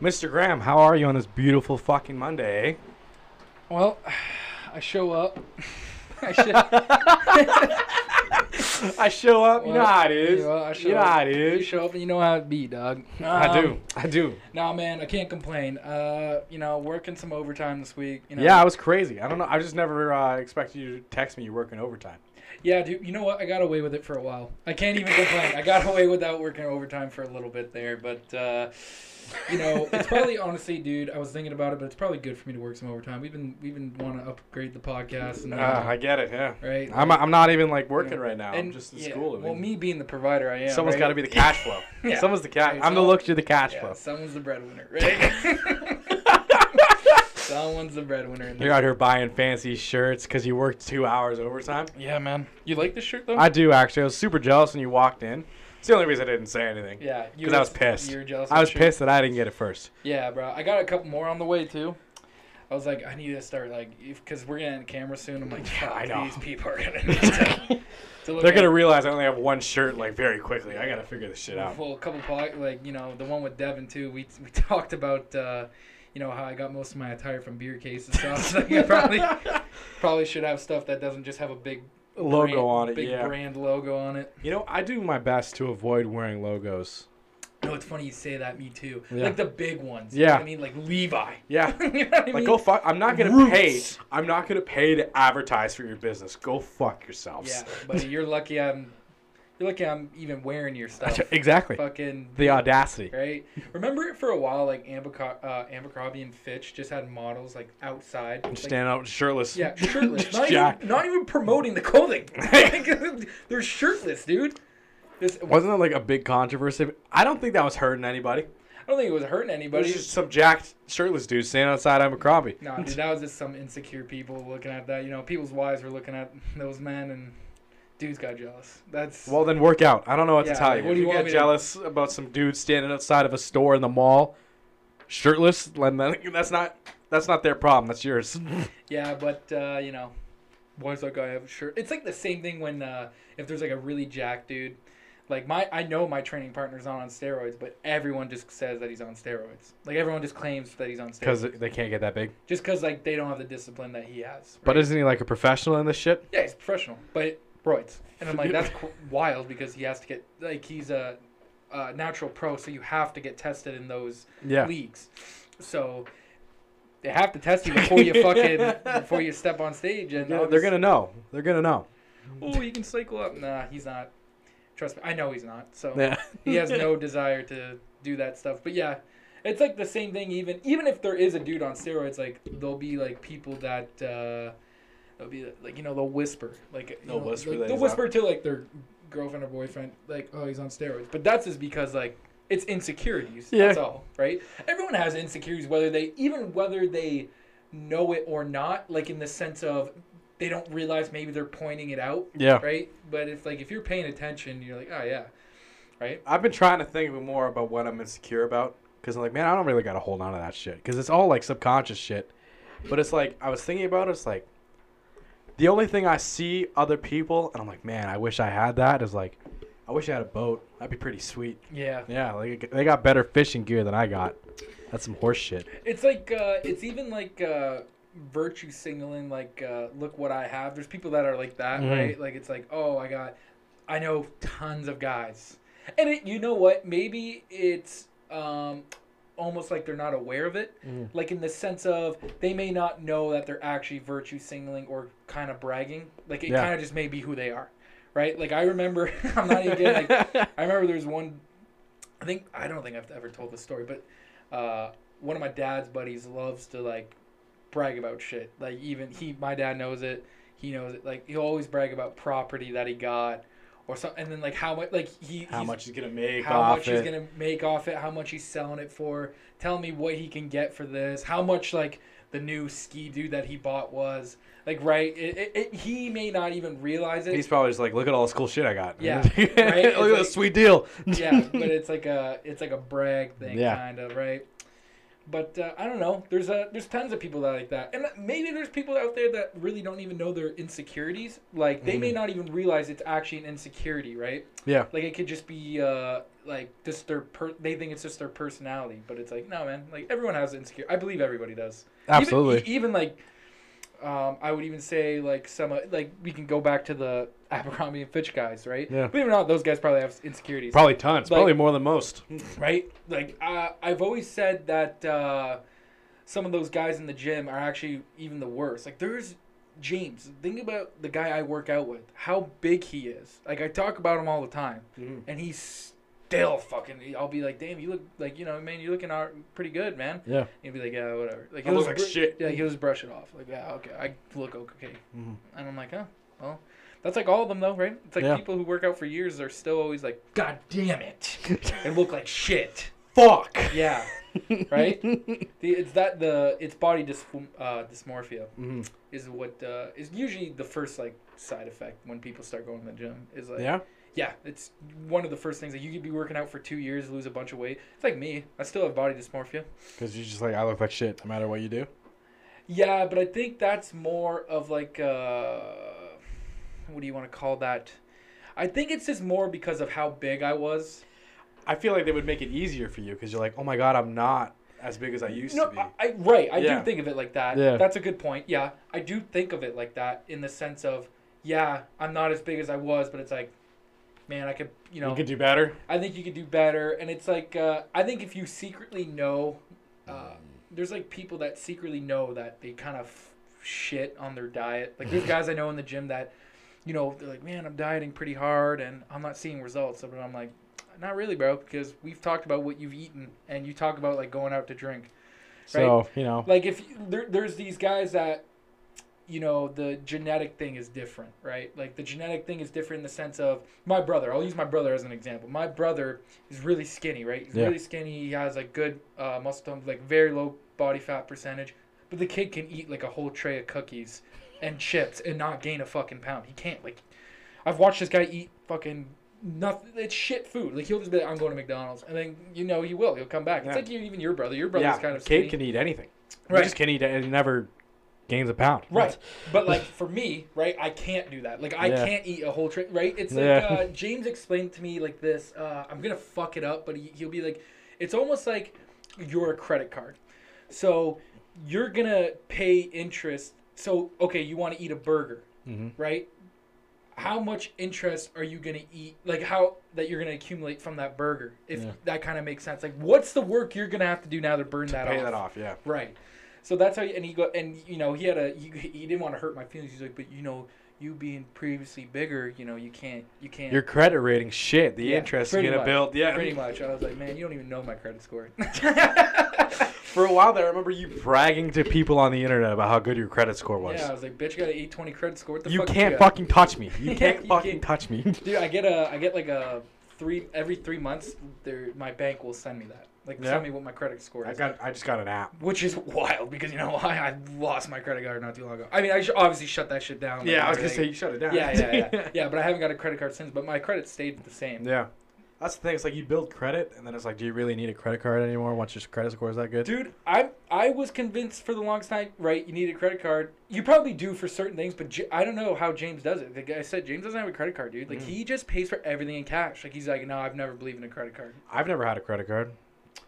Mr. Graham, how are you on this beautiful fucking Monday? eh? Well, I show up. I show, I show up, you know how it is. you know, I show you know up. how it You show up and you know how it be, dog. I Um, do. I do. Nah, man, I can't complain. Uh, you know, working some overtime this week. You know, Yeah, I was crazy. I don't know. I just never uh, expected you to text me you're working overtime. Yeah, dude. You know what? I got away with it for a while. I can't even complain. I got away without working overtime for a little bit there, but uh, you know, it's probably honestly, dude. I was thinking about it, but it's probably good for me to work some overtime. We've been we've been want to upgrade the podcast and uh, Uh, I get it. Yeah. right. I'm, I'm not even like working Yeah. right now. I'm just in yeah, school. I Well, me being the provider, I am. someone's right? got to be the cash flow. Yeah. Someone's the cash. Right, I'm the so- look to the cash Yeah, flow. someone's the breadwinner, right? someone's the breadwinner. In You're out here buying fancy shirts because you worked two hours overtime. Yeah, man. You like this shirt though? I do actually. I was super jealous when you walked in. It's the only reason I didn't say anything. yeah, because I was pissed. You were jealous. I was pissed that I didn't get it first. Yeah, bro. I got a couple more on the way too. I was like, I need to start like, because we're getting a camera soon. I'm like, fuck, I know. these people are gonna need to. to They're gonna realize I only have one shirt like very quickly. I gotta figure this shit out. Well, a couple pod, like you know the one with Devin too. We we talked about uh, you know how I got most of my attire from beer cases. So I was like, I probably probably should have stuff that doesn't just have a big Logo brand- on it, big yeah. brand logo on it. You know, I do my best to avoid wearing logos. No, it's funny you say that. Me too. Yeah. Like the big ones. Yeah. I mean, like Levi. Yeah. you know what I Like go fuck. I'm not gonna Roots. pay. I'm not gonna pay to advertise for your business. Go fuck yourselves. Yeah, but you're lucky. I'm. You're lucky. I'm even wearing your stuff. exactly. Fucking The audacity. right? Remember it for a while, like Abercro- uh, Abercrombie and Fitch just had models like outside. Like, stand out shirtless. yeah, shirtless. Not, even, not even promoting the clothing. Like, They're shirtless, dude. This, Wasn't it like a big controversy? I don't think that was hurting anybody. I don't think it was hurting It anybody. was just some jacked shirtless dude standing outside Abercrombie. No, dude, that was just some insecure people looking at that. You know, people's wives were looking at those men, and dudes got jealous. That's Well, then work out. I don't know what Yeah, to tell like, you. what if do you, you want get me to- jealous about some dude standing outside of a store in the mall, shirtless, then that- that's not that's not their problem. That's yours. yeah, but uh, you know, why does that guy have a shirt? It's like the same thing when uh, if there's like a really jacked dude. Like my, I know my training partner's not on steroids, but everyone just says that he's on steroids. Like everyone just claims that he's on steroids, Because they can't get that big. just because like they don't have the discipline that he has. But right? isn't he like a professional in this shit? Yeah, he's professional, but roids. And I'm like, that's qu- wild because he has to get like he's a, a natural pro, so you have to get tested in those Yeah. leagues. So they have to test you before you fucking before you step on stage. And Yeah, they're gonna know. They're gonna know. Oh, you can cycle up. Nah, he's not. Trust me, I know he's not. So Yeah. he has no desire to do that stuff. But yeah, it's like the same thing. Even even if there is a dude on steroids, like there'll be like people that uh, they'll be like you know they'll whisper like you They'll know, whisper like, they'll he's whisper to like their girlfriend or boyfriend like oh he's on steroids. But that's just because like it's insecurities. Yeah. That's all, right? Everyone has insecurities, whether they even whether they know it or not. Like in the sense of they don't realize maybe they're pointing it out, Yeah. right? But it's like if you're paying attention, you're like, oh yeah, right? I've been trying to think more about what I'm insecure about because I'm like, man, I don't really got to hold on to that shit because it's all like subconscious shit. But it's like I was thinking about it. It's like the only thing I see other people, and I'm like, man, I wish I had that. Is like, I wish I had a boat. That'd be pretty sweet. Yeah. Yeah, like they got better fishing gear than I got. That's some horse shit. It's like uh, it's even like uh, virtue signaling. Like, uh, look what I have. There's people that are like that, Mhm. right? Like it's like, oh, I got, I know tons of guys, and it, you know what? Maybe it's um, almost like they're not aware of it. Like in the sense of they may not know that they're actually virtue signaling or kind of bragging. Like it Yeah. kind of just may be who they are, right? Like I remember, I'm not even kidding. Like, I remember there was one. I think I don't think I've ever told this story, but uh, one of my dad's buddies loves to like brag about shit. Like even he, my dad knows it. He knows it. Like he'll always brag about property that he got, or something. And then like how much, like he, How he's- much he's gonna make how off much it? he's gonna make off it, how much he's selling it for. Tell me what he can get for this. How much like the new Ski-Doo that he bought was. Like right, it, it, it, he may not even realize it. He's probably just like, look at all this cool shit I got. Yeah, look right? at It's this sweet deal. yeah, but it's like a it's like a brag thing, Yeah. kind of right. But uh, I don't know. There's a there's tons of people that like that, and maybe there's people out there that really don't even know their insecurities. Like they may Mhm. not even realize it's actually an insecurity, right? Yeah. Like it could just be uh, like just their per- they think it's just their personality, but it's like no man. Like everyone has insecure. I believe everybody does. Even- Absolutely. e- Even, like, um, I would even say like some uh, like we can go back to the Abercrombie and Fitch guys, right? Yeah. Believe it or not, those guys probably have insecurities Probably tons. Like- Probably more than most. right? Like uh, I've always said that uh, some of those guys in the gym are actually even the worst. Like there's James. Think about the guy I work out with. How big he is. Like I talk about him all the time, and he's still fucking. I'll be like, damn, you look like you know, man, you're looking out pretty good, man. Yeah. He'll be like, yeah, whatever. Like I he'll look like br- shit. Yeah, he'll just brush it off. Like yeah, okay, I look okay. Mhm. And I'm like, oh, well, that's like all of them though, right? It's like Yeah. people who work out for years are still always like, God damn it, and look like shit. Fuck. Yeah, right. the, it's that the it's body dys, uh, dysmorphia Mhm. is what uh, is usually the first like side effect when people start going to the gym is like Yeah. Yeah it's one of the first things that you could be working out for two years lose a bunch of weight it's like me I still have body dysmorphia Because you're just like I look like shit no matter what you do. yeah but I think that's more of like uh, what do you want to call that I think it's just more because of how big I was I feel like they would make it easier for you because you're like, oh my god, I'm not as big as I used no, to be. I, I right. I Yeah. do think of it like that. Yeah. That's a good point. Yeah, I do think of it like that in the sense of, yeah, I'm not as big as I was, but it's like, man, I could, you know, you could do better. I think you could do better. And it's like, uh, I think if you secretly know, uh, there's like people that secretly know that they kind of shit on their diet. Like there's guys I know in the gym that, you know, they're like, man, I'm dieting pretty hard and I'm not seeing results. But I'm like, not really, bro, because we've talked about what you've eaten and you talk about like going out to drink So you know. like if you- there, there's these guys that you know the genetic thing is different right like the genetic thing is different in the sense of my brother i'll use my brother as an example my brother is really skinny right he's Yeah. really skinny he has like good uh, muscle tone like very low body fat percentage but the kid can eat like a whole tray of cookies and chips and not gain a fucking pound he can't like i've watched this guy eat fucking nothing it's shit food like he'll just be like i'm going to mcdonald's and then you know he will he'll come back Yeah. it's like you, even your brother your brother's yeah, kind of kid can eat anything. Right. He just can eat it and never gains a pound. Right. But like for me, right, I can't do that. Like I Yeah. can't eat a whole tray. Right? It's like Yeah. uh, James explained to me like this. Uh, I'm gonna fuck it up, but he, he'll be like, it's almost like you're a credit card. So you're gonna pay interest. So okay, you want to eat a burger, hmm right? How much interest are you gonna eat? Like how that you're gonna accumulate from that burger? If Yeah. that kind of makes sense. Like what's the work you're gonna have to do now to burn that Pay off? Pay that off. Yeah. Right. So that's how, you, and he go, and you know, he had a, he, he didn't want to hurt my feelings. He's like, but you know, you being previously bigger, you know, you can't, you can't. Your credit rating shit. The Yeah, interest is pretty gonna much, build. Yeah. pretty much. I was like, man, you don't even know my credit score. For a while there, I remember you bragging to people on the internet about how good your credit score was. yeah, I was like, bitch, you got an 820 credit score. What the you fuck can't got? fucking touch me. You can't you fucking can't. touch me. Dude, I get a, I get like a three every three months. There, my bank will send me that. Like, Yeah. send me what my credit score is. I got. I just got an app. which is wild because you know why I lost my credit card not too long ago. I mean, I should obviously shut that shit down. Yeah, I was gonna say you shut it down. Yeah, yeah, yeah, yeah. But I haven't got a credit card since. But my credit stayed the same. Yeah. That's the thing. It's like you build credit, and then it's like, do you really need a credit card anymore once your credit score is that good? Dude, I I was convinced for the longest time, right? You need a credit card. You probably do for certain things, but J- I don't know how James does it. The guy said James doesn't have a credit card, dude. Like Mm. he just pays for everything in cash. Like he's like, no, I've never believed in a credit card. I've never had a credit card,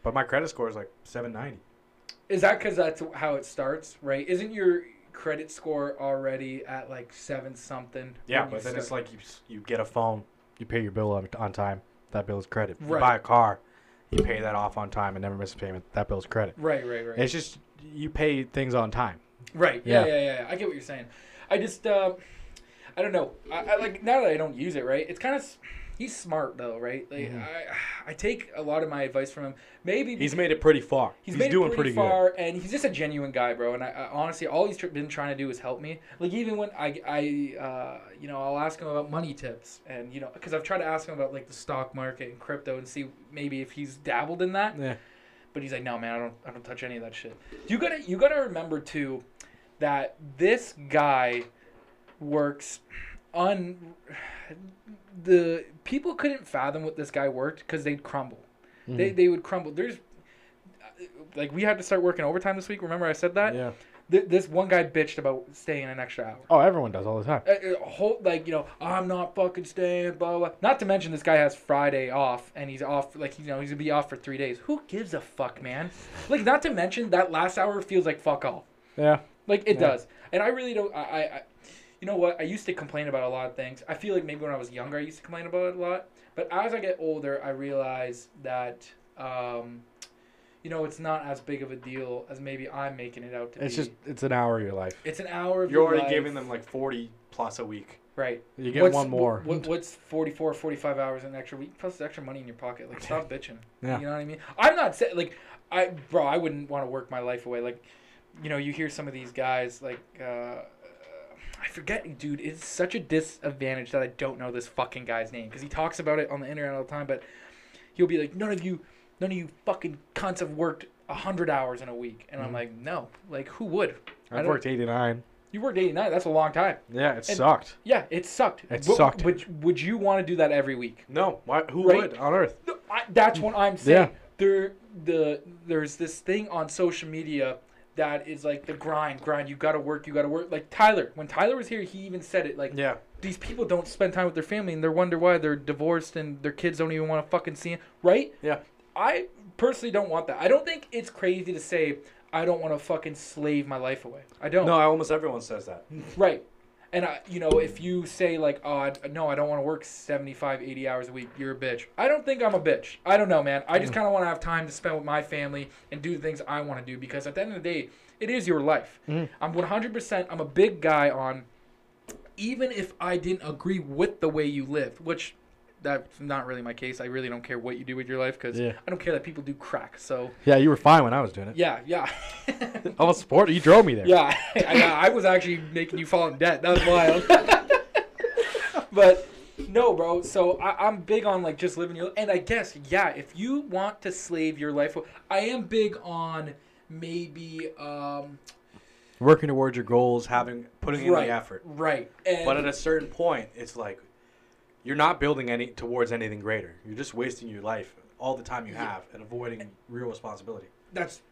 but my credit score is like 790. Is that because that's how it starts, right? Isn't your credit score already at like seven something? Yeah, but then it's like you you get a phone, you pay your bill on, on time. That bill is credit. You Right. buy a car, you pay that off on time and never miss a payment. That bill is credit. right, right, right. It's just you pay things on time. Right. Yeah, Yeah. yeah, yeah. yeah. I get what you're saying. I just, uh, I don't know. I, I like now that I don't use it. Right. It's kind of. He's smart though, right? Like Mhm. I, I take a lot of my advice from him. Maybe He's made it pretty far. He's, He's, made doing it pretty, pretty, far, and he's just a genuine guy, bro. And I, I honestly, all he's tr- been trying to do is help me. Like even when I, I, uh, you know, I'll ask him about money tips, and you know, because I've tried to ask him about like the stock market and crypto, and see maybe if he's dabbled in that. Yeah. But he's like, no, man, I don't, I don't touch any of that shit. You gotta, you gotta remember too, that this guy works on. The people couldn't fathom what this guy worked because they'd crumble. They, Mhm. they would crumble. There's, like we had to start working overtime this week. Remember I said that? Yeah. Th- this one guy bitched about staying an extra hour. Oh, everyone does all the time. Uh, uh, whole like you know I'm not fucking staying blah blah. Not to mention this guy has Friday off and he's off like you know he's gonna be off for three days. Who gives a fuck, man? Like not to mention that last hour feels like fuck all. Yeah. Like it Yeah. does, and I really don't. I, I, you know what? I used to complain about a lot of things. I feel like maybe when I was younger, I used to complain about it a lot. But as I get older, I realize that, um, you know, it's not as big of a deal as maybe I'm making it out to It's be. just it's an hour of your life. it's an hour. Of your life. You're your already life. giving them like 40 plus a week. right. You get What's- one more. What, what's 44, 45 hours an extra week plus extra money in your pocket? Like stop bitching. Yeah. You know what I mean? I'm not saying like I bro, I wouldn't want to work my life away. Like, you know, you hear some of these guys like uh, I forget, dude. It's such a disadvantage that I don't know this fucking guy's name because he talks about it on the internet all the time. But he'll be like, none of you, none of you fucking cunts have worked hundred hours in a week, and I'm Mhm. like, no, like who would? I've worked 89. You worked 89. That's a long time. Yeah, it And- sucked. Yeah, it sucked. It sucked. Would, would you want to do that every week? No, why, who Right? would on earth? No, I, that's what I'm saying. Yeah. There, the there's this thing on social media that is like the grind, grind. You got to work, you got to work. Like Tyler, when Tyler was here, he even said it. Like Yeah. these people don't spend time with their family, and they wonder why they're divorced and their kids don't even want to fucking see them. Right? Yeah. I personally don't want that. I don't think it's crazy to say I don't want to fucking slave my life away. I don't. No, almost everyone says that. Right. And I, you know, if you say like, "Oh, I, no, I don't want to work 75, 80 hours a week," you're a bitch. I don't think I'm a bitch. I don't know, man. I just kind of want to have time to spend with my family and do the things I want to do because at the end of the day, it is your life. Mhm. I'm 100%. I'm a big guy on. Even if I didn't agree with the way you lived, which that's not really my case. I really don't care what you do with your life because Yeah. I don't care that people do crack. So Yeah, you were fine when I was doing it. yeah, yeah. I was supporter. You drove me there. Yeah, I, I was actually making you fall in debt. That was wild. but no, bro. So I, I'm big on like just living your. And I guess yeah, if you want to slave your life, I am big on maybe um Working towards your goals, having putting in the effort. right. And But at a certain point, it's like you're not building any towards anything greater. You're just wasting your life all the time you have and avoiding real responsibility. that's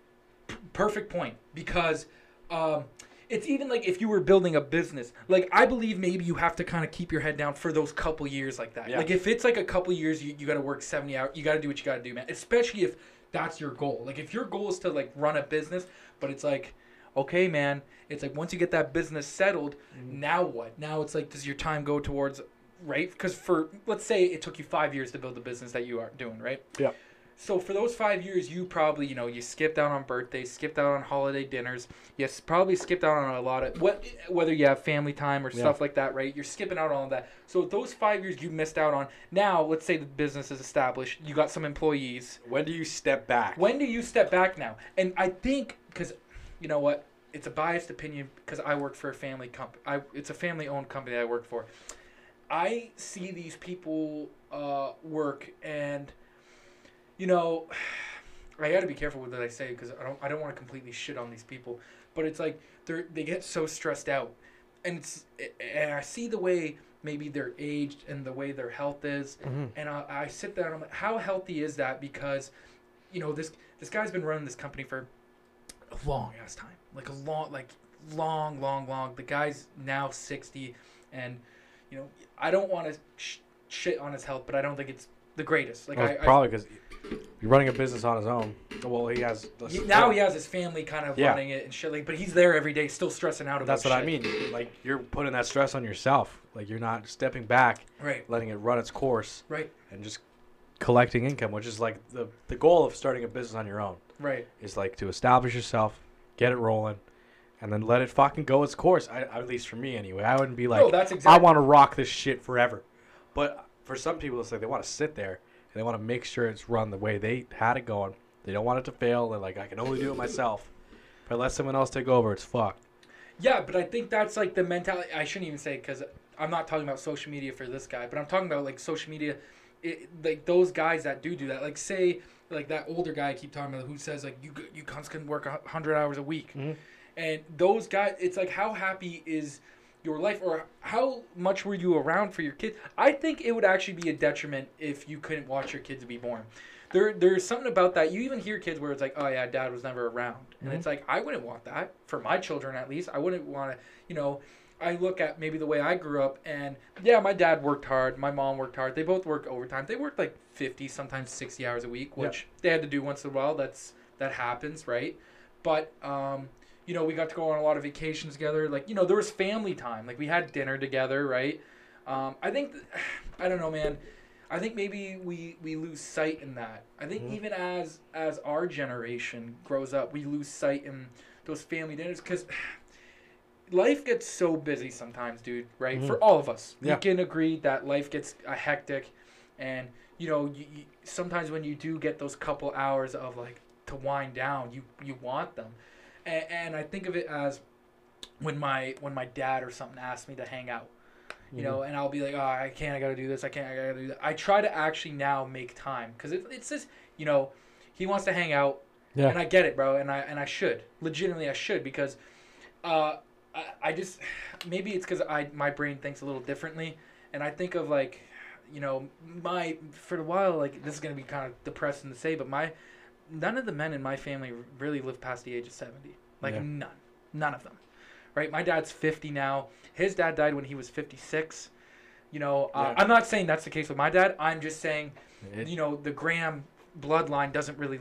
p- perfect point because um, it's even like if you were building a business like i believe maybe you have to kind of keep your head down for those couple years like that Yeah. like if it's like a couple years you, you got to work 70 hours you got to do what you got to do man especially if that's your goal like if your goal is to like run a business but it's like okay man it's like once you get that business settled now what now it's like does your time go towards right because for let's say it took you five years to build the business that you are doing right Yeah. so for those five years, you probably, you know, you skipped out on birthdays, skipped out on holiday dinners. You s- probably skipped out on a lot of what, whether you have family time or Yeah. stuff like that, right? You're skipping out on all of that. So those five years you missed out on. Now, let's say the business is established. You got some employees. When do you step back? When do you step back now? And I think because, you know what, it's a biased opinion because I work for a family company. I it's a family-owned company I work for. I see these people uh, work and you know, I got to be careful with what I say because I don't I don't want to completely shit on these people, but it's like they they get so stressed out, and it's and I see the way maybe they're aged and the way their health is, Mhm. and I, I sit there and I'm like, how healthy is that? Because, you know, this this guy's been running this company for a long ass time, like a long like long long long. The guy's now sixty, and you know I don't want to sh- shit on his health, but I don't think it's the greatest. Like Well, I, probably because you're running a business on his own. Well, he has. He, now he has his family kind of Yeah. running it and shit like, but he's there every day, still stressing out about. That's what I mean. Like you're putting that stress on yourself. Like you're not stepping back, Right, letting it run its course, right, and just collecting income, which is like the the goal of starting a business on your own. right. Is like to establish yourself, get it rolling, and then let it fucking go its course. I, at least for me, anyway. I wouldn't be like, no, that's exactly- I want to rock this shit forever. But for some people, it's like they want to sit there and they want to make sure it's run the way they had it going. They don't want it to fail. They're like, I can only do it myself. If I let someone else take over, it's fucked. Yeah, but I think that's like the mentality. I shouldn't even say because I'm not talking about social media for this guy, but I'm talking about like social media, it, like those guys that do do that. Like say like that older guy I keep talking about who says like you you cunts can work a hundred hours a week, Mhm. And those guys, it's like how happy is your life or how much were you around for your kids? I think it would actually be a detriment if you couldn't watch your kids be born. there there's something about that. You even hear kids where it's like, oh yeah, dad was never around, and Mhm. it's like I wouldn't want that for my children at least. I wouldn't want to, you know. I look at maybe the way I grew up, and yeah, my dad worked hard, my mom worked hard. They both worked overtime. They worked like fifty, sometimes sixty hours a week, which they had to do once in a while. That's that happens, right? But um, you know, we got to go on a lot of vacations together. Like, you know, there was family time. Like, we had dinner together, right? Um, I think, th- I don't know, man. I think maybe we we lose sight in that. I think Mhm. even as as our generation grows up, we lose sight in those family dinners because life gets so busy sometimes, dude. Right? Mhm. For all of us, Yeah. we can agree that life gets uh, hectic, and you know, you, you, sometimes when you do get those couple hours of like to wind down, you you want them, and, and I think of it as when my when my dad or something asks me to hang out you know, and I'll be like, oh, I can't, I gotta do this, I can't, I gotta do that. I try to actually now make time because it, it's just, you know, he wants to hang out, Yeah. and I get it, bro, and I and I should, legitimately, I should because, uh, I, I just maybe it's because I my brain thinks a little differently, and I think of like, you know, my for a while like this is gonna be kind of depressing to say, but my none of the men in my family really live past the age of seventy, like Yeah. none, none of them, right? My dad's fifty now. His dad died when he was 56. You know, uh, Yeah. I'm not saying that's the case with my dad. I'm just saying, It- you know, the Graham bloodline doesn't really,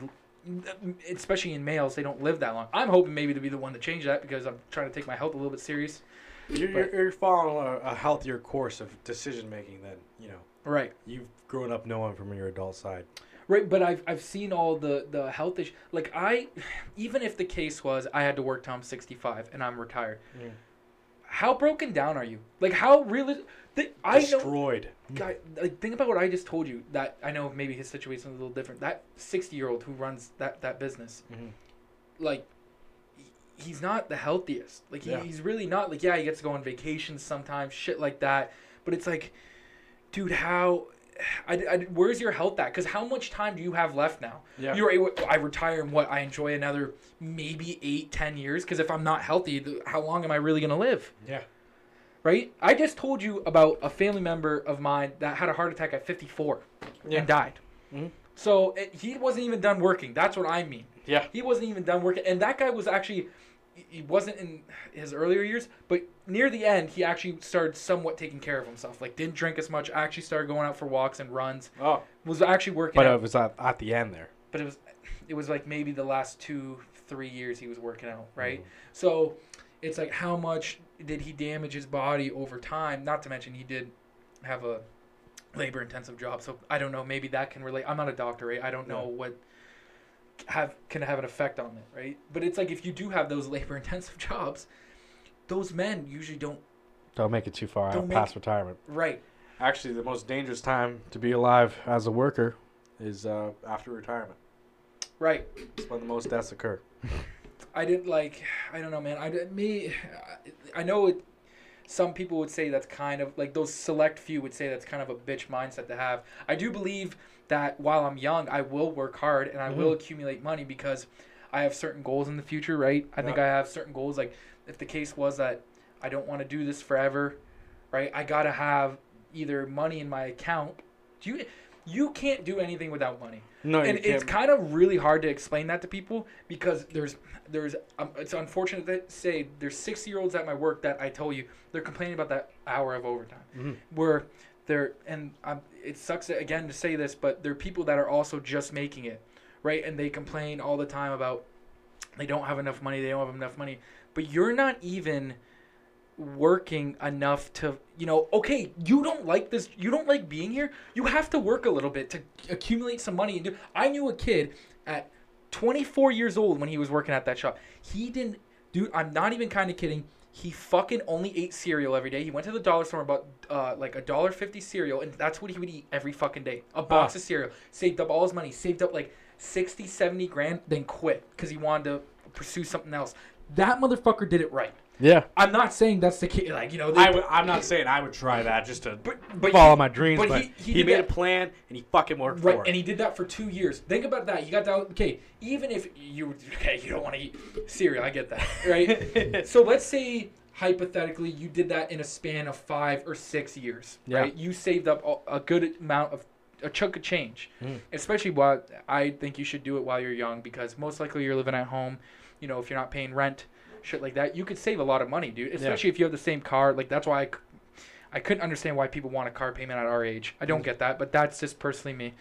especially in males, they don't live that long. I'm hoping maybe to be the one to change that because I'm trying to take my health a little bit serious. You're, you're, you're following a, a healthier course of decision making than you know Right. you've grown up knowing from your adult side. Right, but I've, I've seen all the, the health issues. Like, I, even if the case was I had to work till I'm 65 and I'm retired, Mm. how broken down are you? Like, how really. Th- I know. Destroyed. guy like think about what I just told you that I know maybe his situation is a little different. That 60 year old who runs that that business, Mhm. like he's not the healthiest. Like he, Yeah. he's really not. Like yeah, he gets to go on vacations sometimes, shit like that. But it's like, dude, how? I, I, where's your health at? Because how much time do you have left now? Yeah. You're able, I retire and what? I enjoy another maybe eight, ten years. Because if I'm not healthy, how long am I really gonna live? Yeah. right? I just told you about a family member of mine that had a heart attack at 54 Yeah. and died. Mhm. So it, he wasn't even done working. That's what I mean. Yeah. He wasn't even done working. And that guy was actually, he wasn't in his earlier years, but near the end, he actually started somewhat taking care of himself. Like, didn't drink as much, actually started going out for walks and runs, Oh, was actually working but out. it was at, at the end there. but it was, it was like maybe the last two, three years he was working out, right? Mhm. So it's like how much did he damage his body over time? Not to mention he did have a labor intensive job. So I don't know, maybe that can relate. I'm not a doctor, right? I don't know Yeah. what have can have an effect on it, right? But it's like if you do have those labor intensive jobs, those men usually don't Don't make it too far Don't out make- past retirement. right. Actually, the most dangerous time to be alive as a worker is uh, after retirement. Right. It's when the most deaths occur. I didn't like. I don't know, man. I did- me. I know it. Some people would say that's kind of like those select few would say that's kind of a bitch mindset to have. I do believe that while I'm young, I will work hard and I will accumulate money because I have certain goals in the future. Right. I think I have certain goals. Like if the case was that I don't want to do this forever, right? I gotta have either money in my account. Do you? You can't do anything without money No, and it's kind of really hard to explain that to people because there's there's um, it's unfortunate to say there's 60 year olds at my work that I tell you they're complaining about that hour of overtime Mhm. where and um, it sucks again to say this but there are people that are also just making it right? And they complain all the time about they don't have enough money they don't have enough money. But you're not even working enough to you know okay you don't like this you don't like being here? You have to work a little bit to accumulate some money and do i knew a kid at 24 years old when he was working at that shop. He didn't dude i'm not even kind of kidding he fucking only ate cereal every day. He went to the dollar store and bought uh, like a dollar fifty cereal and that's what he would eat every fucking day. A box of cereal. Saved up all his money. Saved up like 60 70 grand then quit because he wanted to pursue something else. That motherfucker did it right Yeah. I'm not saying that's the case. Like you know, they, I w- I'm not saying I would try that just to but but follow he- my dreams, but but, he- he, he made that- a plan and he fucking worked right, for it. and he did that for two years. Think about that. You got that. Okay, even if you okay, you don't want to eat cereal. I get that, right? so let's say hypothetically you did that in a span of five or six years, Yeah. right? You saved up a- a good amount of a chunk of change. Mm. Especially while I think you should do it while you're young because most likely you're living at home. You know, if you're not paying rent, shit like that, you could save a lot of money, dude. Especially if you have the same car. Like that's why I, I couldn't understand why people want a car payment at our age. I don't Mm. get that, but that's just personally me.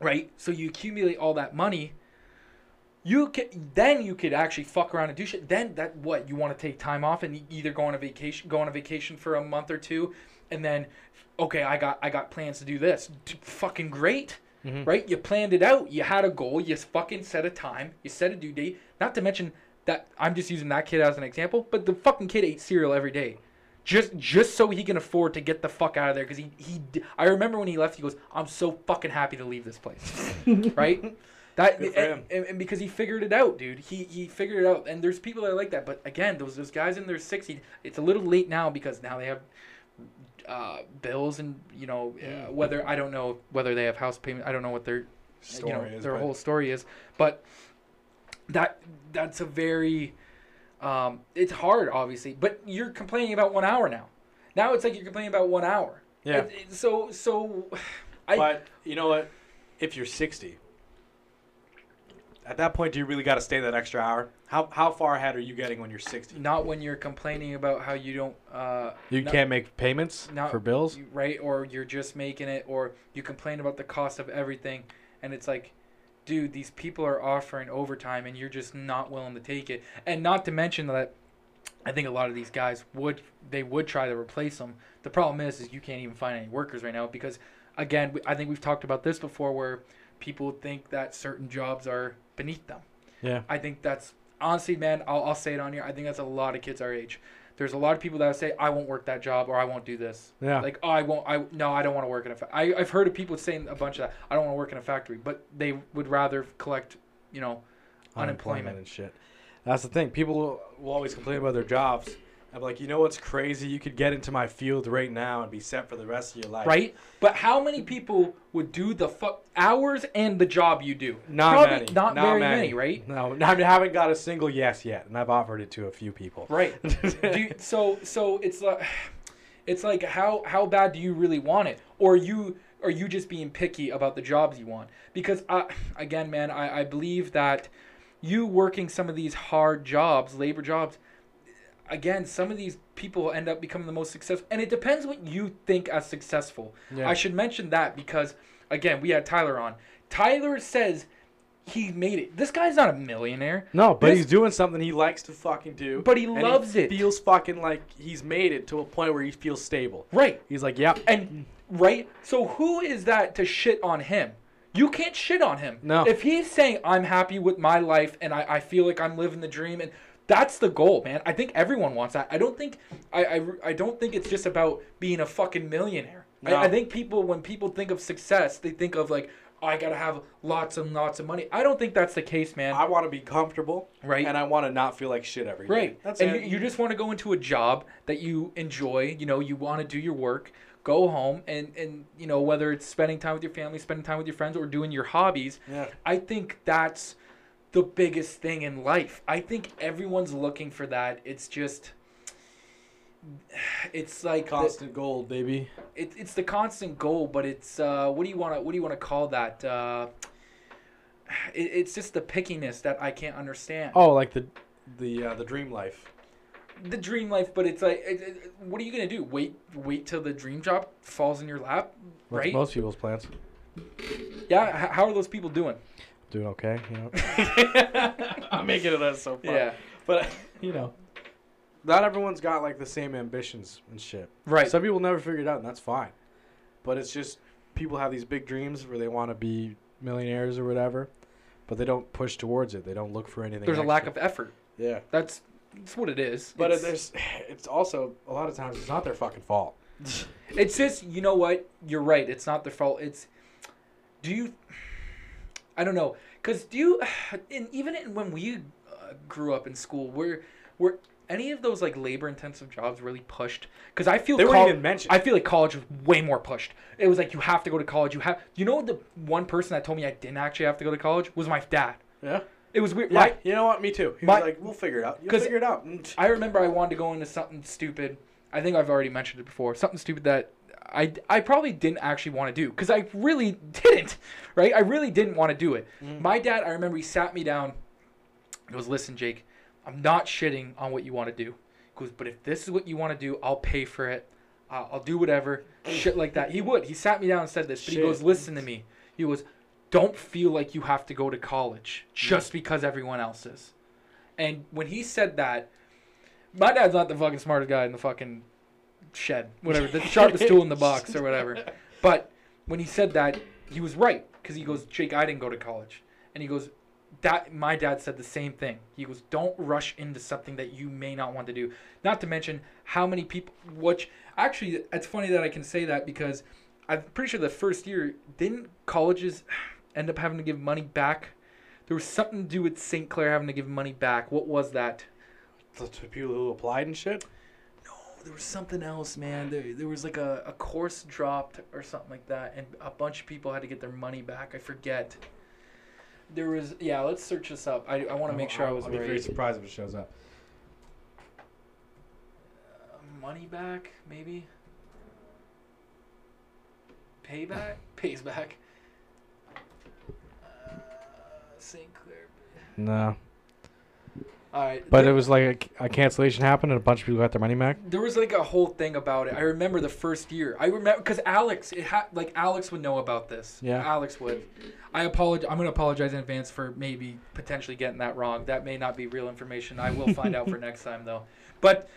Right? So you accumulate all that money. You can then you could actually fuck around and do shit. Then that what you want to take time off and either go on a vacation, go on a vacation for a month or two, and then okay, I got I got plans to do this. D- fucking great Mhm. right? You planned it out. You had a goal. You fucking set a time. You set a due date. Not to mention that I'm just using that kid as an example, but the fucking kid ate cereal every day, just just so he can afford to get the fuck out of there. Because he he, d- I remember when he left, he goes, "I'm so fucking happy to leave this place," right? That Good for and, him. and, and because he figured it out, dude. He he figured it out, and there's people that are like that. But again, those those guys in their 60s, it's a little late now because now they have uh, bills and you know uh, whether I don't know whether they have house payment. I don't know what their Story you know is, their but- whole story is, but that that's a very um, it's hard obviously. But you're complaining about one hour now. Now it's like you're complaining about one hour. Yeah. It- it- so so I but you know what? If you're 60, at that point, do you really got to stay that extra hour? How how far ahead are you getting when you're 60? not when you're complaining about how you don't uh, You not- can't make payments not- for bills. right? Or you're just making it, or you complain about the cost of everything, and it's like, dude, these people are offering overtime, and you're just not willing to take it. And not to mention that, I think a lot of these guys would they would try to replace them. The problem is, is you can't even find any workers right now because, again, I think we've talked about this before, where people think that certain jobs are beneath them. Yeah. I think that's honestly, man. I'll, I'll say it on here. I think that's a lot of kids our age. There's a lot of people that say, "I won't work that job," or "I won't do this." Yeah. Like, oh, I won't. I no, I don't want to work in a. Fa-. I I've heard of people saying a bunch of that. I don't want to work in a factory, but they would rather collect, you know, unemployment. and shit. That's the thing. People will always complain about their jobs. I'm like, you know what's crazy? You could get into my field right now and be set for the rest of your life. right? But how many people would do the fuck hours and the job you do? Not Probably many. Not, very many. right? No, I haven't got a single yes yet, and I've offered it to a few people. Right. do you, so so it's like it's like how how bad do you really want it or you are you just being picky about the jobs you want because I, again man I, I believe that you working some of these hard jobs labor jobs again some of these people end up becoming the most successful and it depends what you think as successful Yeah. i should mention that because again we had tyler on tyler says he made it this guy's not a millionaire No, but This- he's doing something he likes to fucking do. But he loves it. Feels fucking like he's made it to a point where he feels stable. right He's like, yep. And right? So who is that to shit on him? You can't shit on him. No. If he's saying I'm happy with my life and I, I feel like I'm living the dream and that's the goal, man. I think everyone wants that. I don't think I, I, I don't think it's just about being a fucking millionaire. No. I, I think people when people think of success, they think of like, oh, I gotta have lots and lots of money. I don't think that's the case, man. I want to be comfortable, Right. And I want to not feel like shit every day. Right. That's and it. You, you just want to go into a job that you enjoy, you know, you want to do your work, go home and and you know whether it's spending time with your family, spending time with your friends or doing your hobbies. Yeah. I think that's the biggest thing in life. I think everyone's looking for that. It's just it's like the- Constant gold, baby. it, it's the constant goal, but it's uh, what do you want to what do you want to call that? Uh, it, it's just the pickiness that I can't understand. Oh, like the the uh, the dream life. the dream life, but it's like, it, what are you gonna do? Wait, wait till the dream job falls in your lap, What's right? most people's plans. yeah. How are those people doing? Doing okay, you know. I'm making it that so far. Yeah, But you know, not everyone's got like the same ambitions and shit. right. Some people never figure it out, and that's fine. But it's just people have these big dreams where they want to be millionaires or whatever, but they don't push towards it. They don't look for anything. There's a lack of effort. yeah. That's that's what it is. But it's, there's, it's also a lot of times it's not their fucking fault. it's just you know what? You're right. It's not their fault. It's do you? I don't know, cause do you? And even in, when we uh, grew up in school, were were any of those like labor intensive jobs really pushed? Cause I feel They weren't col- even mentioned. I feel like college was way more pushed. It was like you have to go to college. You have. You know the one person that told me I didn't actually have to go to college was my dad. yeah. It was weird. Yeah. My, you know what? Me too. He my- was like, "We'll figure it out. You'll figure it out." I remember I wanted to go into something stupid. I think I've already mentioned it before. Something stupid that I, I probably didn't actually want to do because I really didn't, right? I really didn't want to do it. Mm. My dad, I remember he sat me down. He goes, "Listen, Jake, I'm not shitting on what you want to do." He goes, "But if this is what you want to do, I'll pay for it. Uh, I'll do whatever, shit like that." He would. He sat me down and said this, but he goes, "Listen to me." He goes, "Don't feel like you have to go to college just because everyone else is." And when he said that, my dad's not the fucking smartest guy in the fucking shed, whatever, the sharpest tool in the box or whatever. But when he said that, he was right because he goes, Jake, I didn't go to college, and he goes, that my dad said the same thing. He goes, don't rush into something that you may not want to do. Not to mention how many people, which actually, it's funny that I can say that because I'm pretty sure the first year didn't colleges end up having to give money back. There was something to do with St. Clair having to give money back. What was that? The people who applied and shit. There was something else, man. There, there was like a, a course dropped or something like that, and a bunch of people had to get their money back. I forget. There was, yeah, let's search this up. I, I want to make sure I was I'll be very surprised if it shows up. Uh, money back, maybe? Payback? Pays back. Uh, St. Clair. No, All right. but it was like a, a cancellation happened and a bunch of people got their money back. there was like a whole thing about it. I remember the first year. I remember because Alex, it ha- like Alex would know about this. Yeah. Alex would. I apologize. I'm gonna apologize in advance for maybe potentially getting that wrong. That may not be real information. I will find out for next time though. But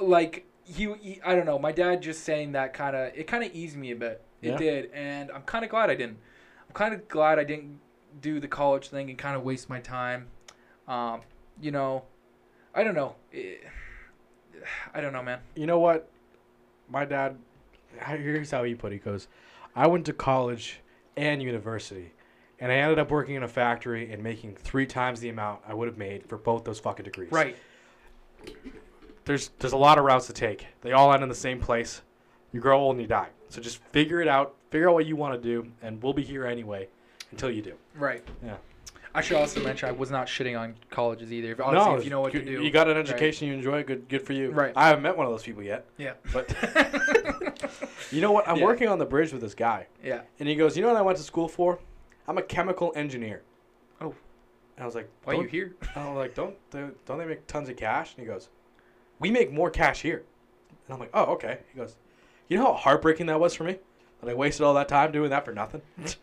like he, he I don't know. My dad just saying that kind of it kind of eased me a bit. It Yeah. did, and I'm kind of glad I didn't. I'm kind of glad I didn't do the college thing and kind of waste my time. Um, you know, I don't know. I don't know, man. You know what? My dad, here's how he put it. He goes, I went to college and university, and I ended up working in a factory and making three times the amount I would have made for both those fucking degrees. Right. There's there's a lot of routes to take. They all end in the same place. You grow old and you die. So just figure it out. Figure out what you want to do, and we'll be here anyway until you do. Right. Yeah. I should also mention I was not shitting on colleges either. If, honestly, if you know what you, to do. You got an education you enjoy. Good, good for you. Right. I haven't met one of those people yet, Yeah. but you know what? I'm Yeah. working on the bridge with this guy, yeah. and he goes, "You know what I went to school for? I'm a chemical engineer." Oh. And I was like, Why are you here? I was like, "Don't they, don't they make tons of cash?" And he goes, "We make more cash here." And I'm like, "Oh, okay." He goes, "You know how heartbreaking that was for me? That I wasted all that time doing that for nothing."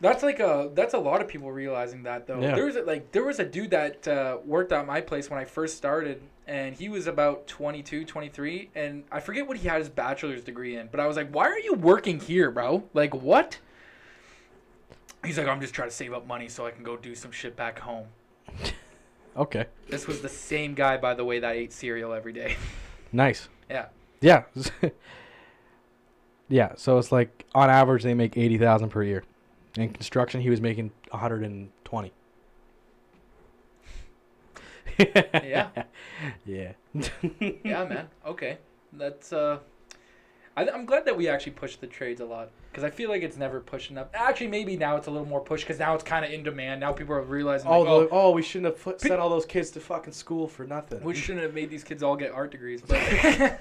That's like a that's a lot of people realizing that though. Yeah. There was a, like there was a dude that uh, worked at my place when I first started and he was about 22, 23 and I forget what he had his bachelor's degree in, but I was like, "Why are you working here, bro? Like what?" He's like, "I'm just trying to save up money so I can go do some shit back home." okay, This was the same guy by the way that ate cereal every day. nice. Yeah. Yeah. yeah. So it's like on average they make eighty thousand per year. In construction, he was making one hundred and twenty. Yeah. Yeah. yeah, man. Okay, that's. uh I, I'm glad that we actually push the trades a lot because I feel like it's never pushed enough. Actually, maybe now it's a little more pushed because now it's kind of in demand. Now people are realizing, Oh, like, oh, oh, we shouldn't have put, sent all those kids to fucking school for nothing. we shouldn't have made these kids all get art degrees. But,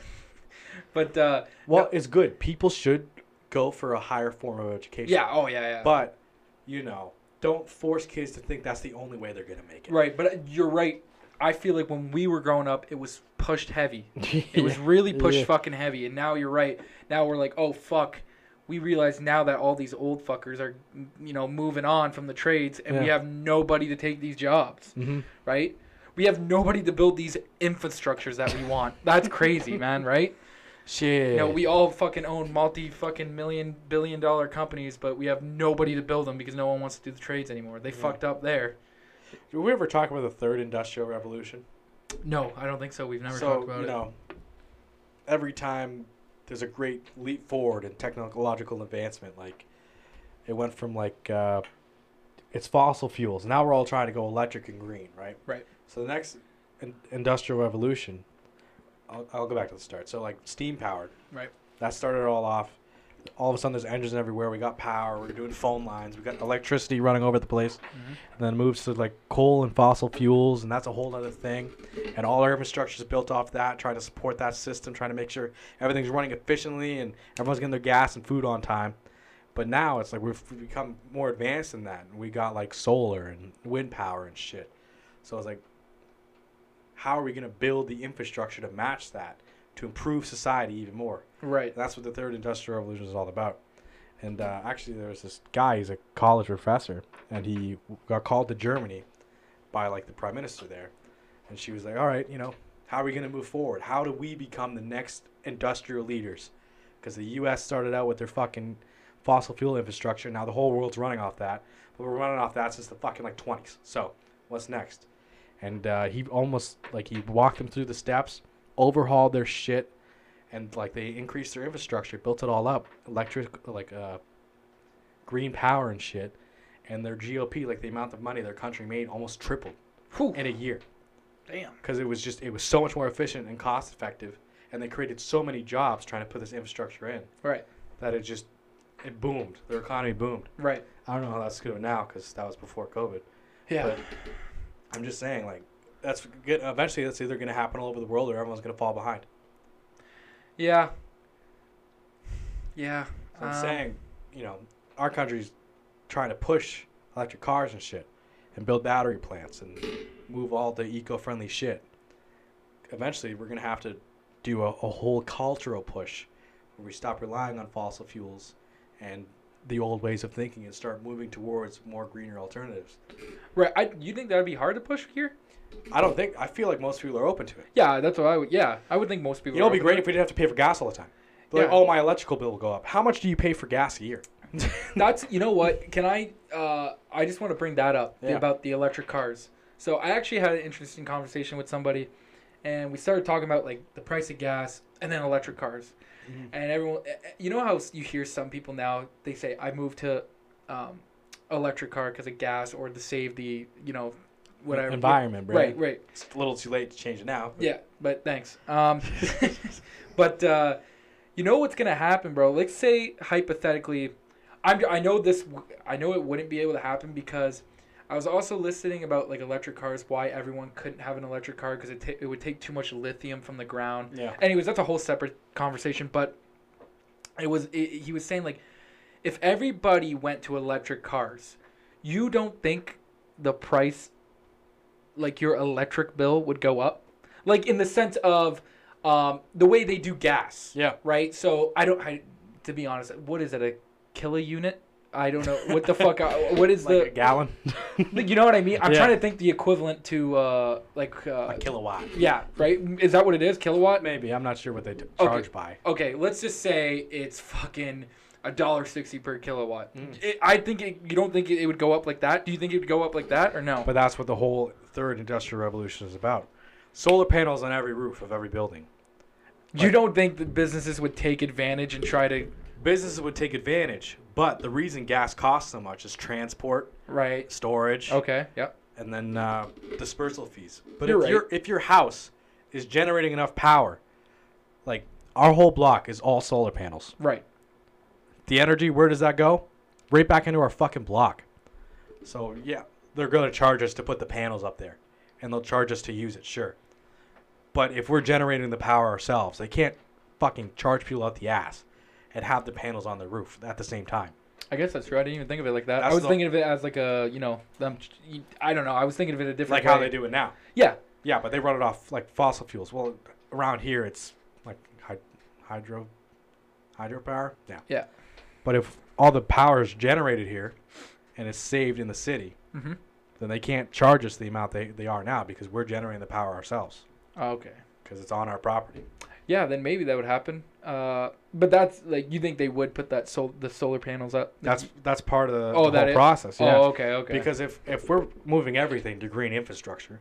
but uh, well, no- it's good. People should go for a higher form of education. yeah, oh yeah, yeah. But, you know, don't force kids to think that's the only way they're gonna make it. right, but uh, you're right. I feel like when we were growing up, it was pushed heavy. It was really pushed Yeah. fucking heavy, and now you're right. Now we're like, oh fuck. We realize now that all these old fuckers are, you know, moving on from the trades, and we have nobody to take these jobs, hmm right? We have nobody to build these infrastructures that we want. That's crazy, man, right? Shit. You know, we all fucking own multi fucking million billion dollar companies, but we have nobody to build them because no one wants to do the trades anymore. They Yeah. fucked up there. Did we ever talk about the third industrial revolution? No, I don't think so. We've never so, talked about you it. know, every time there's a great leap forward in technological advancement, like it went from like uh, it's fossil fuels. Now we're all trying to go electric and green, right? Right. So the next in- industrial revolution, I'll, I'll go back to the start. So like steam powered, Right. that started it all off. all of a sudden there's engines everywhere. We got power. We're doing phone lines. We got electricity running over the place. Mhm. And then it moves to like coal and fossil fuels, and that's a whole other thing. And all our infrastructure is built off that, trying to support that system, trying to make sure everything's running efficiently and everyone's getting their gas and food on time. But now it's like we've we've become more advanced in that. We got like solar and wind power and shit. So I was like, how are we gonna build the infrastructure to match that to improve society even more? Right. That's what the third industrial revolution is all about. And uh, actually, there was this guy. He's a college professor, and he got called to Germany by like the prime minister there, and she was like, "All right, you know, how are we going to move forward? How do we become the next industrial leaders? Because the U.S. started out with their fucking fossil fuel infrastructure. Now the whole world's running off that, but we're running off that since the fucking like 20s. So what's next?" And uh, he almost like he walked them through the steps, overhauled their shit, and like they increased their infrastructure, built it all up, electric, like uh, green power and shit, and their GDP, like the amount of money their country made, almost tripled Whew. in a year Damn. because it was just it was so much more efficient and cost effective, and they created so many jobs trying to put this infrastructure in Right. that it just it boomed. Their economy boomed. Right. I don't know how that's doing now because that was before COVID. Yeah. But I'm just saying, like, that's good. Eventually, that's either going to happen all over the world or everyone's going to fall behind. yeah. Yeah. So I'm um, saying, you know, our country's trying to push electric cars and shit, and build battery plants and move all the eco-friendly shit. Eventually, we're gonna have to do a, a whole cultural push where we stop relying on fossil fuels and the old ways of thinking and start moving towards more greener alternatives. Right. I, you think that'd be hard to push here? I don't think I feel like most people are open to it. Yeah, that's what I would. Yeah, I would think most people. You know, it'd be great if we didn't have to pay for gas all the time. Like, Yeah. oh, my electrical bill will go up. How much do you pay for gas a year? That's you know what? Can I? Uh, I just want to bring that up Yeah. about the electric cars. So I actually had an interesting conversation with somebody, and we started talking about like the price of gas and then electric cars, Mhm. and everyone. eh, eh, You know how you hear some people now they say I moved to, um, electric car because of gas or to save the you know, whatever Environment, bro. Right. Right. It's a little too late to change it now. but- Yeah, but thanks. Um, but uh, you know what's gonna happen, bro? Let's say hypothetically, I'm, I know this. I know it wouldn't be able to happen because I was also listening about like electric cars. Why everyone couldn't have an electric car because it ta- it would take too much lithium from the ground. Yeah. Anyways, that's a whole separate conversation. But it was it, he was saying like, if everybody went to electric cars, you don't think the price, like your electric bill, would go up, like in the sense of um, the way they do gas, Yeah. right? So I don't. I, to be honest, what is it a kilo unit? I don't know what the fuck. uh, What is Like a the? gallon, You know what I mean? I'm Yeah. trying to think the equivalent to uh, like uh, a kilowatt. yeah, right. Is that what it is? Kilowatt? Maybe I'm not sure what they d- Okay. charge by. Okay, let's just say it's fucking a dollar sixty per kilowatt. Mm. It, I think it, you don't think it, it would go up like that. Do you think it would go up like that or no? But that's what the whole third industrial revolution is about. Solar panels on every roof of every building. you don't think that businesses would take advantage and try to Businesses would take advantage, but the reason gas costs so much is transport, right? storage, Okay. Yep. and then uh, dispersal fees. But You're if right. your if your house is generating enough power, like our whole block is all solar panels. Right. The energy, where does that go? Right back into our fucking block. So yeah, they're gonna charge us to put the panels up there, and they'll charge us to use it, sure. But if we're generating the power ourselves, they can't fucking charge people out the ass and have the panels on the roof at the same time. I guess that's true. I didn't even think of it like that. I was the- thinking of it as like a you know them. I don't know. I was thinking of it a different Like how they do it now. Yeah. Yeah, but they run it off like fossil fuels. Well, around here it's like hy- hydro, hydropower. Yeah. Yeah. But if all the power is generated here, and it's saved in the city, Mm-hmm. then they can't charge us the amount they, they are now because we're generating the power ourselves okay. because it's on our property. Yeah, then maybe that would happen. Uh, but that's like you think they would put that sol- the solar panels up? That's that's part of the, Oh, the whole process. Yeah. Oh, okay, okay. Because if if we're moving everything to green infrastructure,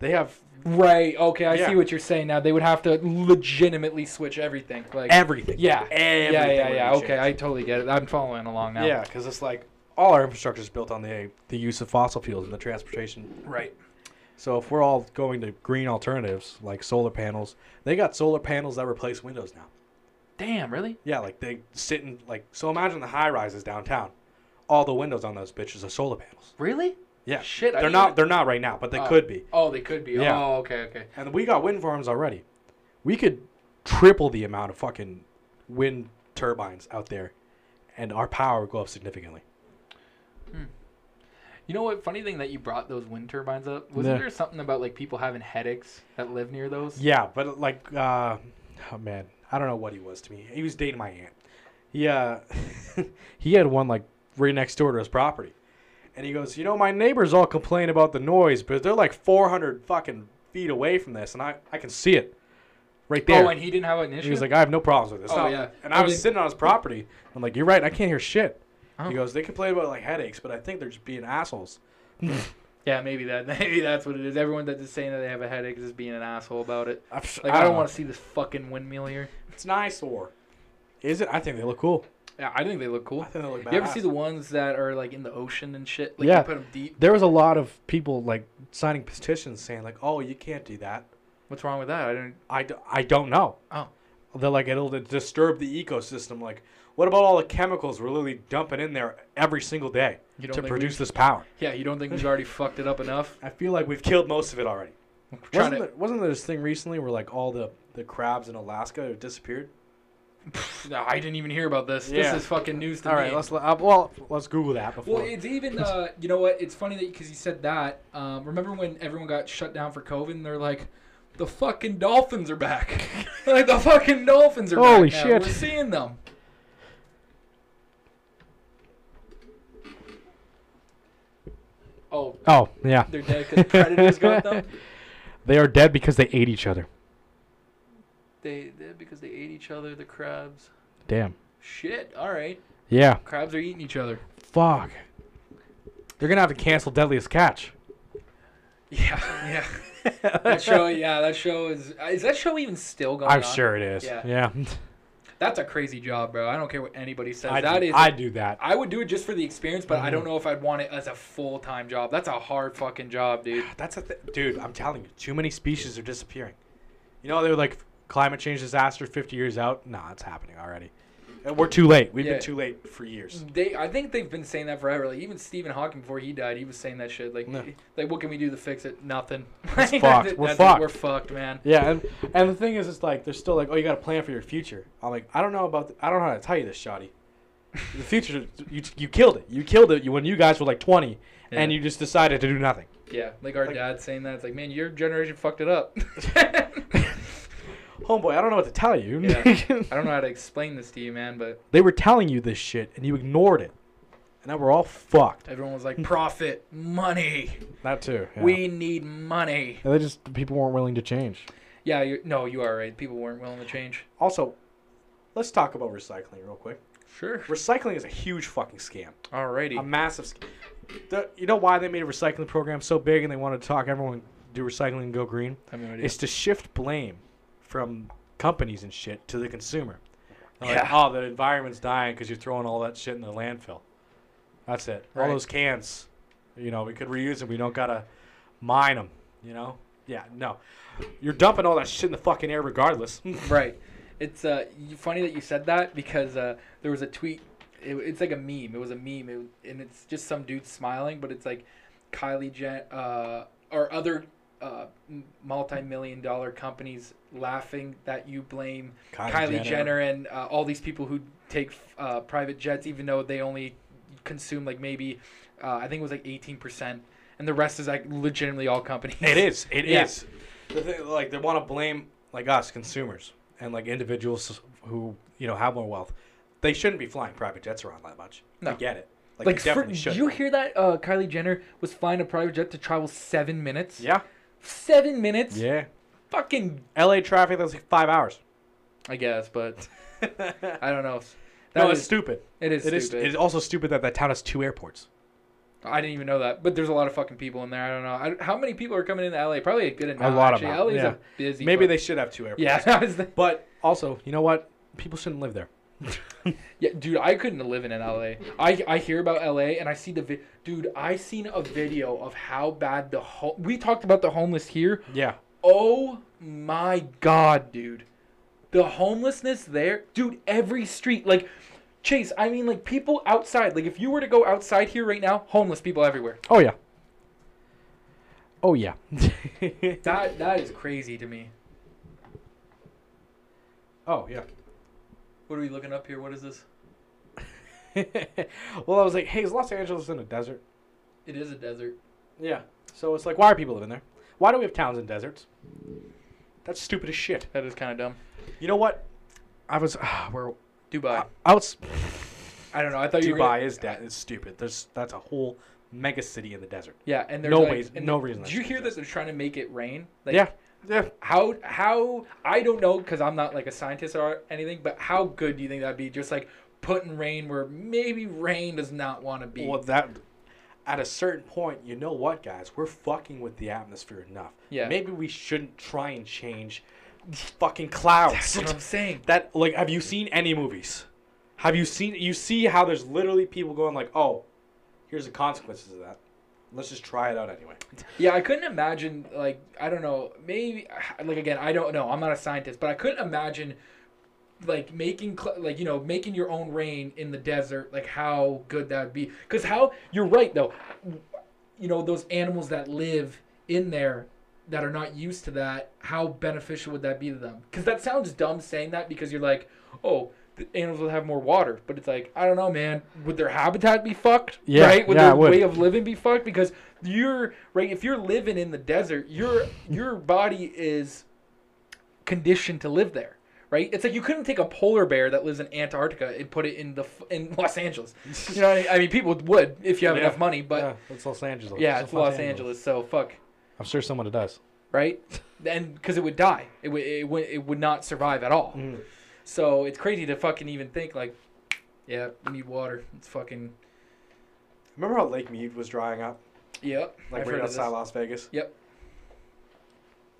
they have right, okay, I Yeah. see what you're saying now. They would have to legitimately switch everything. Like everything. yeah, Everything yeah, yeah, yeah. Okay, I totally get it. I'm following along now. Yeah, because it's like all our infrastructure is built on the the use of fossil fuels and the transportation. Right. So if we're all going to green alternatives like solar panels, they got solar panels that replace windows now. Damn, really? Yeah, like they sit in like so. Imagine the high rises downtown. All the windows on those bitches are solar panels. Really? Yeah, Shit, I They're didn't They're not right now, but they Oh. could be. Oh, they could be. Yeah. Oh, okay, okay. And we got wind farms already. We could triple the amount of fucking wind turbines out there, and our power would go up significantly. You know what? Funny thing that you brought those wind turbines up. Wasn't Yeah. there something about like people having headaches that live near those? Yeah, but like, uh, oh man, I don't know what he was to me. He was dating my aunt. He uh, he had one like right next door to his property, and he goes, you know, my neighbors all complain about the noise, but they're like 400 fucking feet away from this, and I I can see it right there. Oh, and he didn't have an issue. he was like, I have no problems with this. Oh, No. yeah. And Oh, I was sitting on his property. I'm like, you're right. I can't hear shit. Oh. He goes, they complain about like headaches, but I think they're just being assholes. yeah, maybe that. Maybe that's what it is. Everyone that's just saying that they have a headache is just being an asshole about it. I, Like I, don't want to see this fucking windmill here. It's nice or is it? I think they look cool. Yeah, I think they look cool. I think they look. You ever see the ones that are like in the ocean and shit? Like Yeah. you put them deep. There was a lot of people like signing petitions saying like, "Oh, you can't do that." What's wrong with that? I don't. I, d- I don't know. Oh. They're like it'll disturb the ecosystem. Like, what about all the chemicals we're literally dumping in there every single day to produce this power? Yeah, you don't think we've already fucked it up enough? I feel like we've killed most of it already. Wasn't, to. there, wasn't there this thing recently where like all the, the crabs in Alaska have disappeared? No, I didn't even hear about this. Yeah. This is fucking news to All me. right, let's uh, well let's Google that before. Well, it's even uh, you know what? It's funny that because you said that. Um, remember when everyone got shut down for COVID? and They're like, the fucking dolphins are back. like the fucking dolphins are Holy back. now. shit. We're seeing them. Oh, oh yeah, they're dead because predators got them. they are dead because they ate each other. They they because they ate each other. The crabs. Damn. Shit. All right. Yeah. Crabs are eating each other. Fuck. They're gonna have to cancel Deadliest Catch. Yeah. Yeah. that show. Yeah. That show is. Is that show even still going I'm on? sure it is. Yeah. Yeah. That's a crazy job, bro. I don't care what anybody says. I That do, is. I do that. I would do it just for the experience, but I Mhm. don't know if I'd want it as a full time job. That's a hard fucking job, dude. That's a th- dude. I'm telling you, too many species are disappearing. You know, they're like climate change disaster 50 years out. Nah, it's happening already. Uh, We're too late. We've Yeah. been too late for years. They, I think they've been saying that forever. Like even Stephen Hawking before he died, he was saying that shit. Like, No. like what can we do to fix it? Nothing. It's fucked. We're fucked. We're fucked, man. Yeah, and and the thing is, it's like they're still like, oh, you got to plan for your future. I'm like, I don't know about, the, I don't know how to tell you this, Shoddy. The future, you you killed it. You killed it when you guys were like 20, and you just decided to do nothing. Yeah, like our Like- dad saying that. It's like, man, your generation fucked it up. Homeboy, I don't know what to tell you. Yeah. I don't know how to explain this to you, man, but they were telling you this shit, and you ignored it, and now we're all fucked. everyone was like, profit, money. That too. yeah. We need money. And they just people weren't willing to change. Yeah, you no, you are right. People weren't willing to change. Also, let's talk about recycling real quick. Sure. Recycling is a huge fucking scam. Alrighty. A massive scam. The, you know why they made a recycling program so big and they wanted to talk everyone do recycling and go green? I have no idea. It's to shift blame from companies and shit to the consumer. They're like, oh, the environment's dying because you're throwing all that shit in the landfill. That's it. Right. All those cans, you know, we could reuse them. We don't gotta mine them. You know? Yeah. No. You're dumping all that shit in the fucking air regardless. Right. It's uh funny that you said that because uh there was a tweet. It, it's like a meme. It was a meme, it, and it's just some dude smiling, but it's like Kylie Jen uh or other uh multi-million dollar companies laughing that you blame Kylie, Jenner. and uh, all these people who take uh, private jets, even though they only consume like maybe uh, I think it was like eighteen percent, and the rest is like legitimately all companies. It is. It is. Yeah. The thing, like they want to blame like us consumers and like individuals who you know have more wealth. They shouldn't be flying private jets around that much. I get it. Like, Like, for, did you hear that? Uh, Kylie Jenner was flying a private jet to travel seven minutes. Yeah. Seven minutes. Yeah. Fucking. L.A. traffic. That's like five hours. I guess, but I don't know. That it's is- stupid. It is It is. stupid. It's also stupid that that town has two airports. I didn't even know that, but there's a lot of fucking people in there. I don't know. I, how many people are coming into LA? Probably a good amount. A lot of actually. them, LA's yeah. a busy. Maybe fuck- they should have two airports. Yeah. that was the- But also, you know what? People shouldn't live there. Yeah, dude, I couldn't live in LA. I I hear about LA and I see the vi- dude. I seen a video of how bad the ho- we talked about the homeless here. Yeah. Oh my god, dude. the homelessness there, dude. Every street, like Chase. I mean, like people outside. Like if you were to go outside here right now, homeless people everywhere. Oh yeah. Oh yeah. That that is crazy to me. oh yeah. What are we looking up here? What is this? well, I was like, hey, is Los Angeles in a desert? It is a desert. Yeah. So it's like, why are people living there? Why do we have towns in deserts? That's stupid as shit. That is kind of dumb. You know what? I was uh, where Dubai. I was I don't know. I thought you were. Dubai is that is stupid. There's that's a whole mega city in the desert. Yeah, and there's No like, ways- no the- reason Did you hear that they're trying to make it rain? Like, yeah. Yeah. How how I don't know because I'm not like a scientist or anything, but how good do you think that'd be? Just like putting rain where maybe rain does not want to be. Well, that at a certain point, you know what, guys? We're fucking with the atmosphere enough. Yeah. Maybe we shouldn't try and change fucking clouds. That's what I'm saying. that like, have you seen any movies? Have you seen? You see how there's literally people going like, "Oh, here's the consequences of that. Let's just try it out anyway." Yeah, I couldn't imagine like I don't know maybe like again I don't know I'm not a scientist, but I couldn't imagine like making like you know making your own rain in the desert like how good that would be. Because how you're right though. You know those animals that live in there that are not used to that how beneficial would that be to them? Because that sounds dumb saying that because you're like oh the animals will have more water but it's like i don't know man would their habitat be fucked Yeah, right would yeah, their would. way of living be fucked because you're right if you're living in the desert your your body is conditioned to live there right it's like you couldn't take a polar bear that lives in antarctica and put it in the in los angeles you know what I mean, I mean people would if you have Yeah. enough money but yeah, it's Los Angeles. yeah, it's Los Angeles, so fuck, I'm sure someone does. right? And because it would die, it would it would it would not survive at all. Mm. So it's crazy to fucking even think like, yeah, we need water. It's fucking Remember how Lake Mead was drying up, yep. like I've right outside. Las Vegas? Yep.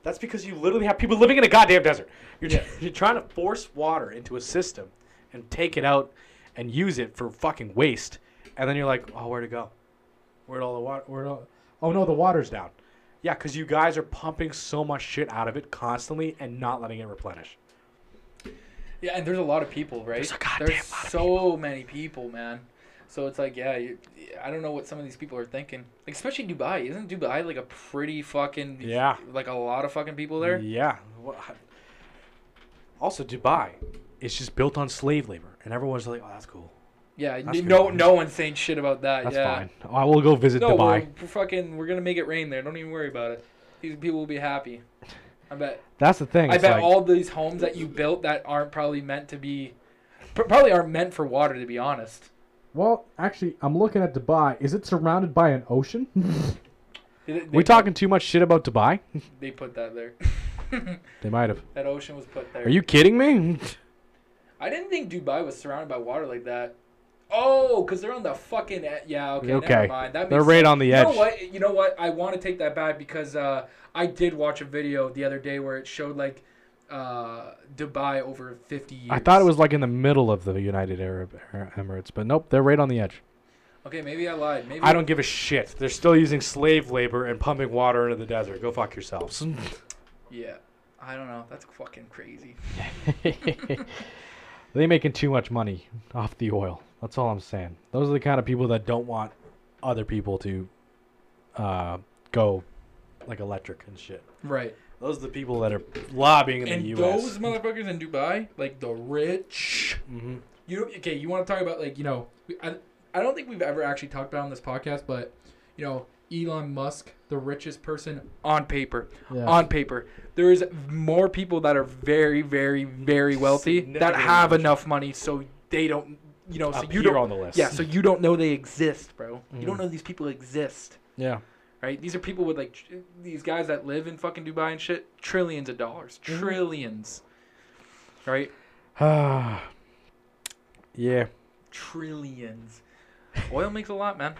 That's because you literally have people living in a goddamn desert. You're, Yeah. you're trying to force water into a system and take it out and use it for fucking waste, and then you're like, oh, where'd it go? Where'd all the water? Where'd all? Oh no, the water's down. Yeah, because you guys are pumping so much shit out of it constantly and not letting it replenish. Yeah, and there's a lot of people, right? There's a goddamn There's so many people, man. So it's like, yeah, you, I don't know what some of these people are thinking. Like, especially Dubai. Isn't Dubai like a pretty fucking Yeah. like a lot of fucking people there? Yeah. Also, Dubai is just built on slave labor, and everyone's like, oh, that's cool. Yeah, That's no, good. no one's saying shit about that. That's yeah. fine. I will go visit No, we're, Dubai. we're fucking, we're gonna make it rain there. Don't even worry about it. These people will be happy. I bet. That's the thing. I bet like- all these homes that you built that aren't probably meant to be, probably aren't meant for water. To be honest. Well, actually, I'm looking at Dubai. Is it surrounded by an ocean? They, they we put- talking too much shit about Dubai? They put that there. They might have. that ocean was put there. Are you kidding me? I didn't think Dubai was surrounded by water like that. Oh, because they're on the fucking e- yeah. Okay, Okay. never mind. That They're right sense. on the edge. You know what? You know what? I want to take that back because uh, I did watch a video the other day where it showed like uh, Dubai over 50 years. I thought it was like in the middle of the United Arab Emirates, but nope, they're right on the edge. Okay, maybe I lied. Maybe I don't give a shit. They're still using slave labor and pumping water into the desert. Go fuck yourselves. Yeah, I don't know. That's fucking crazy. they making too much money off the oil. That's all I'm saying. Those are the kind of people that don't want other people to uh, go like electric and shit. Right. Those are the people that are lobbying in And the U.S. those motherfuckers in Dubai, like the rich. hmm You okay? You want to talk about like you know? I I don't think we've ever actually talked about on this podcast, but you know, Elon Musk, the richest person on paper. Yeah. On paper, there's more people that are very, very, very wealthy that have enough money, so they don't. You know, so Up you don't. on the list. Yeah, so you don't know they exist, bro. You don't Mhm. know these people exist, Yeah. right? These are people with like tr- these guys that live in fucking Dubai and shit, trillions of dollars, Mhm. trillions, right? Ah. yeah. Trillions. Oil makes a lot, man.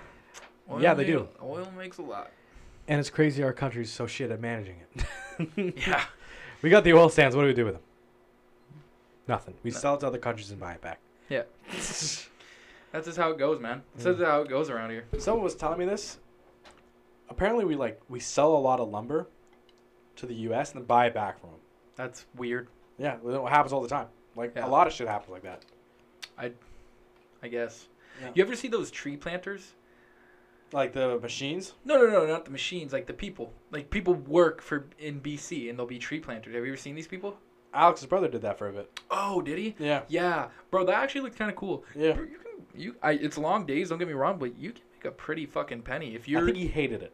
Oil Yeah, they make- do. Oil makes a lot. And it's crazy our country's so shit at managing it. Yeah. we got the oil sands. What do we do with them? Nothing. We No. sell it to other countries and buy it back. That's just how it goes, man. That's just how it goes around here. Someone was telling me this. Apparently, we like we sell a lot of lumber to the U.S. and then buy it back from them. That's weird. Yeah, it happens all the time. Like Yeah. a lot of shit happens like that. I, I guess. Yeah. You ever see those tree planters? Like the machines. No, no, no, not the machines. Like the people. Like people work for in BC and they'll be tree planters. Have you ever seen these people? Alex's brother did that for a bit. Oh, did he? Yeah. Yeah, bro, that actually looked kind of cool. Yeah. Bro, You can, you, I, it's long days. Don't get me wrong, but you can make a pretty fucking penny if you're. I think he hated it.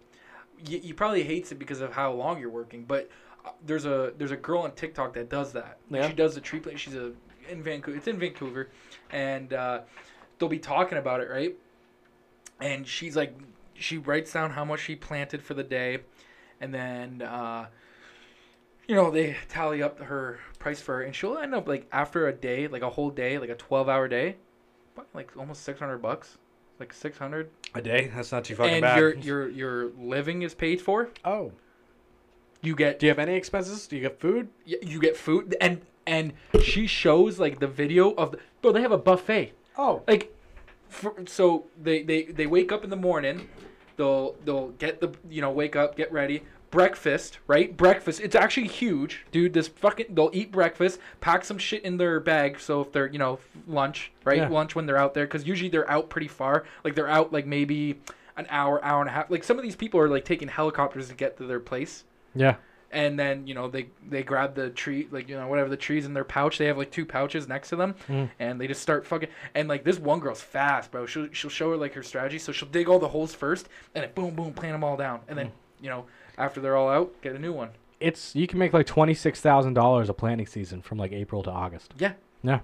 you, you probably hates it because of how long you're working, but uh, there's a there's a girl on TikTok that does that. Yeah. She does the tree plant. She's a in Vancouver. It's in Vancouver, and uh, they'll be talking about it, right? And she's like, she writes down how much she planted for the day, and then uh, you know they tally up her price for her, and she'll end up like after a day, like a whole day, like a 12 hour day, like almost 600 bucks, like 600 A day? That's not too fucking and bad. your your your living is paid for. oh. You get Do you have any expenses? Do you get food? y- you get food and and she shows like the video of the bro. They have a buffet Oh. like, for, so they they they wake up in the morning. They'll they'll get the you know wake up get ready breakfast right? Breakfast it's actually huge. Dude this fucking they'll eat breakfast pack some shit in their bag so if they're you know lunch right? Yeah. lunch when they're out there because usually they're out pretty far. Like they're out like maybe an hour hour and a half. Like some of these people are like taking helicopters to get to their place. Yeah. and then you know they they grab the tree like you know whatever the trees in their pouch. They have like two pouches next to them Mm. and they just start fucking and like this one girl's fast bro. She'll, she'll show her like her strategy. So she'll dig all the holes first and then boom boom plant them all down. And then you know after they're all out get a new one It's you can make like twenty six thousand dollars a planting season from like April to August. yeah Yeah.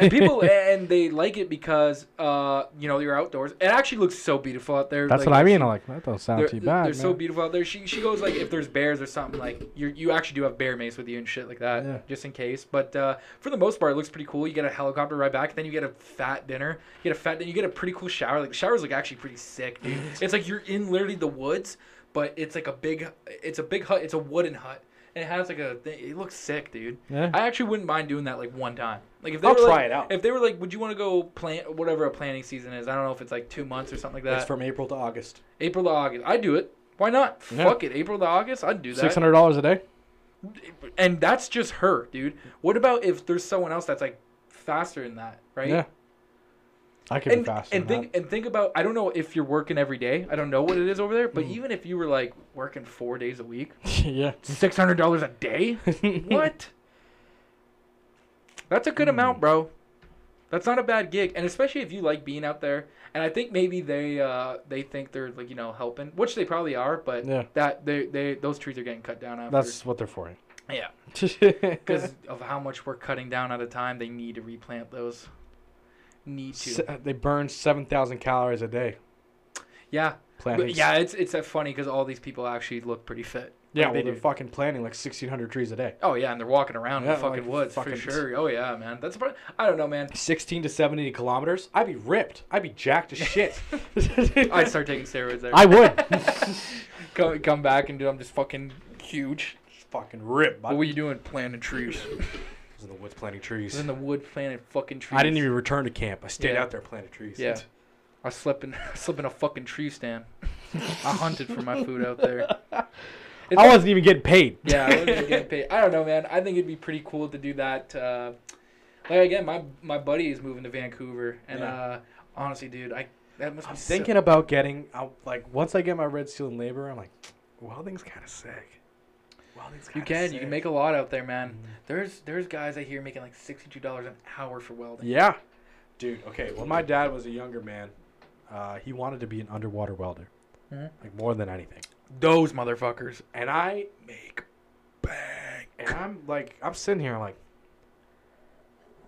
and people and they like it because uh you know you're outdoors it actually looks so beautiful out there That's like, what I mean. I'm like that don't sound too bad. they're so beautiful out there. She she goes like if there's bears or something like you you actually do have bear mace with you and shit like that Yeah. just in case. But uh, for the most part, it looks pretty cool. You get a helicopter ride back, then you get a fat dinner. You get a fat dinner. You get a pretty cool shower. Like the showers look actually pretty sick, dude. it's like you're in literally the woods, but it's like a big it's a big hut. It's a wooden hut. And it has like a thing. It looks sick, dude. Yeah. I actually wouldn't mind doing that like one time. Like if they I'll were try like, it out. If they were like, would you want to go plant whatever a planting season is? I don't know if it's like two months or something like that. It's from April to August. April to August. I'd do it. Why not? Yeah. Fuck it. April to August. I'd do that. Six hundred dollars a day. And that's just her, dude. What about if there's someone else that's like faster than that, right? Yeah. I could And, be faster. and think and think about I don't know if you're working every day. I don't know what it is over there, but Mm. even if you were like working four days a week, that. yeah. six hundred dollars a day. what? That's a good Hmm. amount, bro. That's not a bad gig, and especially if you like being out there. And I think maybe they uh, they think they're like you know helping, which they probably are, but Yeah. that they they those trees are getting cut down after. That's what they're for. yeah, because of how much we're cutting down at a time. They need to replant those. Need to. they burn seven thousand calories a day. Yeah, Planting. but yeah. It's it's uh, funny because all these people actually look pretty fit. Yeah, Like, well, they they're fucking planting like sixteen hundred trees a day. Oh yeah, and they're walking around in the fucking like woods fucking- for sure. Oh yeah, man. That's about. I don't know, man. Sixteen to seventy kilometers. I'd be ripped. I'd be jacked as shit. I'd start taking steroids there. I would. come, come back and do. I'm just fucking huge. fucking ripped. What were you doing? Planting trees. I was in the woods planting I trees. was in the wood planting fucking trees. I didn't even return to camp. I stayed Yeah. out there planting trees. Yeah. I slept in I slept in a fucking tree stand. I hunted for my food out there. It's I wasn't even getting paid. yeah, I wasn't getting paid. I don't know, man. I think it'd be pretty cool to do that. Uh, like again, my my buddy is moving to Vancouver, and Yeah. uh, honestly, dude, I that must I'm be so- thinking about getting. I'll, like once I get my red seal in labor, I'm like, welding's kind of sick. Welding's You kinda can sick. you can make a lot out there, man. Mhm. There's there's guys I hear making like sixty two dollars an hour for welding. Yeah, dude. Okay, when my dad was a younger man, uh, he wanted to be an underwater welder, Mhm. like more than anything. Those motherfuckers. And I make bang. And I'm like, I'm sitting here like,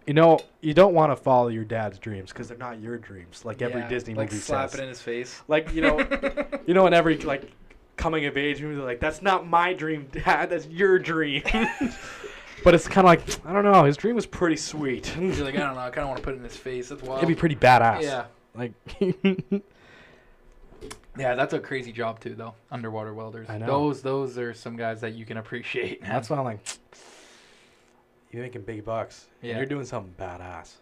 you know, you don't want to follow your dad's dreams because they're not your dreams. Like every Yeah, Disney like movie slap says. it in his face. Like you know, you know, in every like coming of age movie, they're like, that's not my dream, dad. That's your dream. but it's kind of like, I don't know. His dream was pretty sweet. He's like, I don't know. I kind of want to put it in his face. That's wild. It'd be pretty badass. yeah, Like, yeah. That's a crazy job too, though. Underwater welders. I know. Those those are some guys that you can appreciate. Man. that's why I'm like, You're making big bucks. and Yeah. You're doing something badass.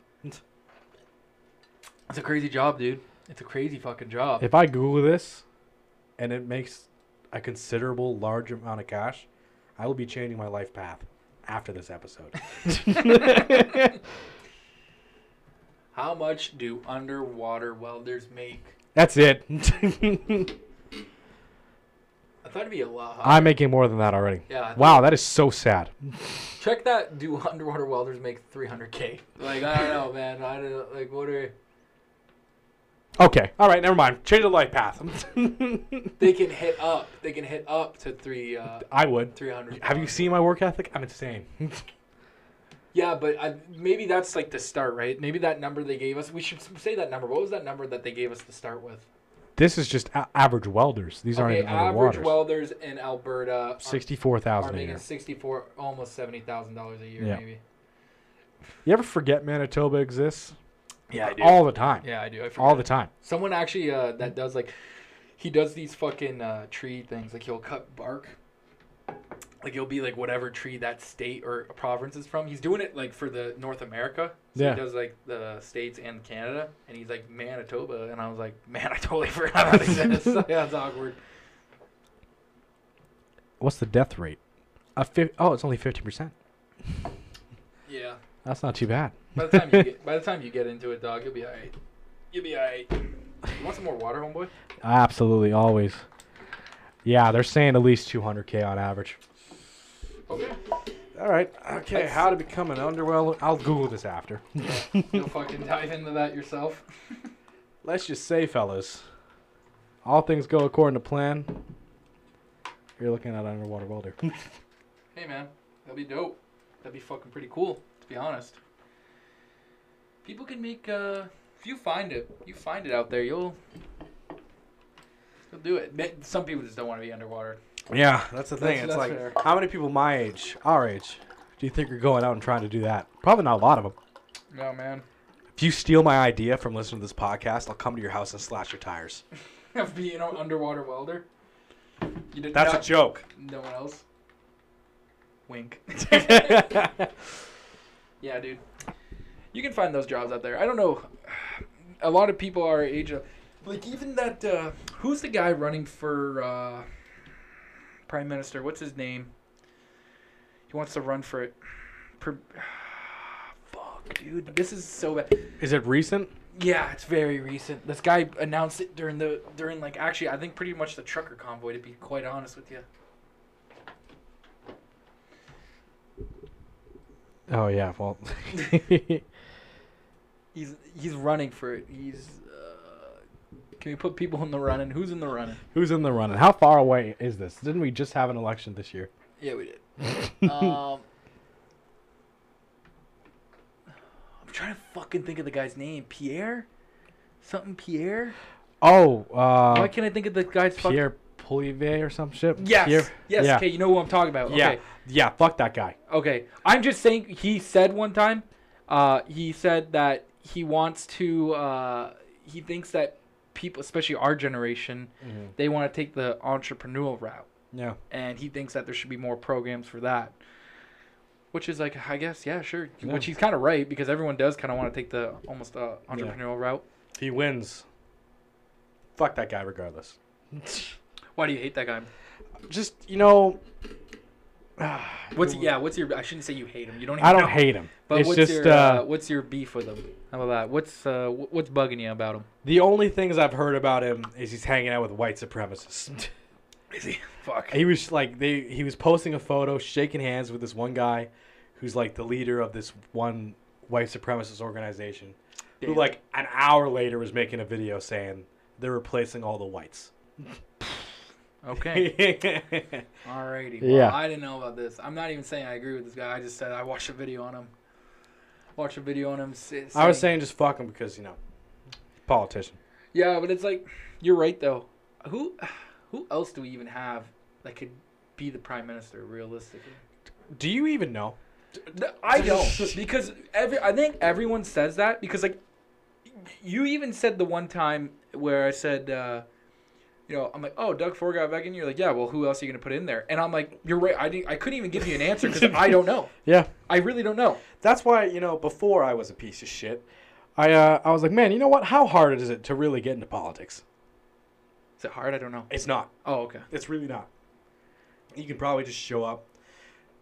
It's a crazy job, dude. It's a crazy fucking job. if I Google this, And it makes a considerable large amount of cash. I will be changing my life path. after this episode. How much do underwater welders make? That's it. I thought it'd be a lot. higher. I'm making more than that already. yeah. Wow, that is so sad. Check that. Do underwater welders make 300k? Like I don't know, man. I don't. Like what are Okay, all right, never mind. Change the life path. they can hit up? They can hit up to three. Uh, I would. 300. Have you seen my work ethic? I'm insane. Yeah, but I, maybe that's like the start, right? Maybe that number they gave us. We should say that number. What was that number that they gave us to start with? this is just a- average welders. These aren't okay, even average underwaters. welders in Alberta are, Sixty-four are thousand a making year. sixty-four, almost seventy thousand dollars a year, Yeah. maybe. You ever forget Manitoba exists? Yeah, I do. All the time. yeah, I do. I All the time. Someone actually uh, that does like, he does these fucking uh, tree things. Like he'll cut bark. Like he'll be like whatever tree that state or province is from. He's doing it like for the North America. So Yeah. he does like the states and Canada, and he's like Manitoba, and I was like, man, I totally forgot that exists. yeah, it's awkward. What's the death rate? A fi- oh, it's only fifty percent. Yeah. That's not too bad. By the time you get by the time you get into it, dog, you'll be alright. You'll be alright. You want some more water, homeboy? Absolutely, always. Yeah, they're saying at least 200k on average. Okay. All right. Okay. That's- How to become an underwell? I'll Google this after. You'll fucking dive into that yourself. Let's just say, fellas. All things go according to plan. You're looking at an underwater welder. Hey man, that'd be dope. That'd be fucking pretty cool, to be honest. People can make uh if you find it, you find it out there, you'll you'll do it. Some people just don't want to be underwater. Yeah, that's the thing. That's- it's that's like, fair. how many people my age, our age, Do you think you're going out and trying to do that? Probably not a lot of them. No man. if you steal my idea from listening to this podcast, I'll come to your house and slash your tires. Of being an underwater welder. You did That's not, a joke. No one else. Wink. yeah, dude. You can find those jobs out there. I don't know. A lot of people our age, like even that. Uh, who's the guy running for uh, prime minister? What's his name? He wants to run for it. Per- Fuck, dude. This is so bad. Is it recent? Yeah, it's very recent. This guy announced it during the during like actually I think pretty much the trucker convoy to be quite honest with you. Oh yeah. Well, He's he's running for it. He's. Uh, can we put people in the running? Who's in the running? who's in the running? How far away is this? Didn't we just have an election this year? Yeah, we did. um, I'm trying to fucking think of the guy's name. Pierre, something Pierre. Oh, uh, Why can't I think of the guy's fucking? Poilievre or some shit. Yes. Pierre? Yes. Yeah. Okay, you know who I'm talking about. Yeah. Okay. Yeah. Fuck that guy. Okay. I'm just saying. He said one time. Uh, he said that he wants to. Uh, he thinks that people, especially our generation, they want to take the entrepreneurial route. Yeah. and he thinks that there should be more programs for that. Which is like, I guess, yeah, sure. Yeah. Which he's kind of right because everyone does kind of want to take the almost uh, entrepreneurial route. He wins, fuck that guy regardless. Why do you hate that guy? Just, you know. What's yeah? What's your? I shouldn't say you hate him. You don't. Even I don't know. hate him. But it's what's just your uh, uh, what's your beef with him? How about that? What's uh what's bugging you about him? The only things I've heard about him is he's hanging out with white supremacists. Is he? Fuck. he was like they he was posting a photo shaking hands with this one guy who's like the leader of this one white supremacist organization who like an hour later was making a video saying they're replacing all the whites Okay. Alrighty. Well, Yeah. I didn't know about this. I'm not even saying I agree with this guy. I just said I watched a video on him. Watched a video on him. Say, i was saying just fuck him because you know politician Yeah, but it's like you're right though. Who who else do we even have that could be the prime minister realistically? do you even know I don't because every I think everyone says that because like you even said the one time where I said uh you know, I'm like, oh, Doug Ford got back in. You're like, yeah, well, who else are you gonna put in there? And I'm like, you're right. I didn't, I couldn't even give you an answer because I don't know. yeah. I really don't know. that's why you know before i was a piece of shit I uh, I was like, man, you know what? How hard is it to really get into politics? Is it hard? I don't know. it's not Oh, okay. It's really not. You can probably just show up,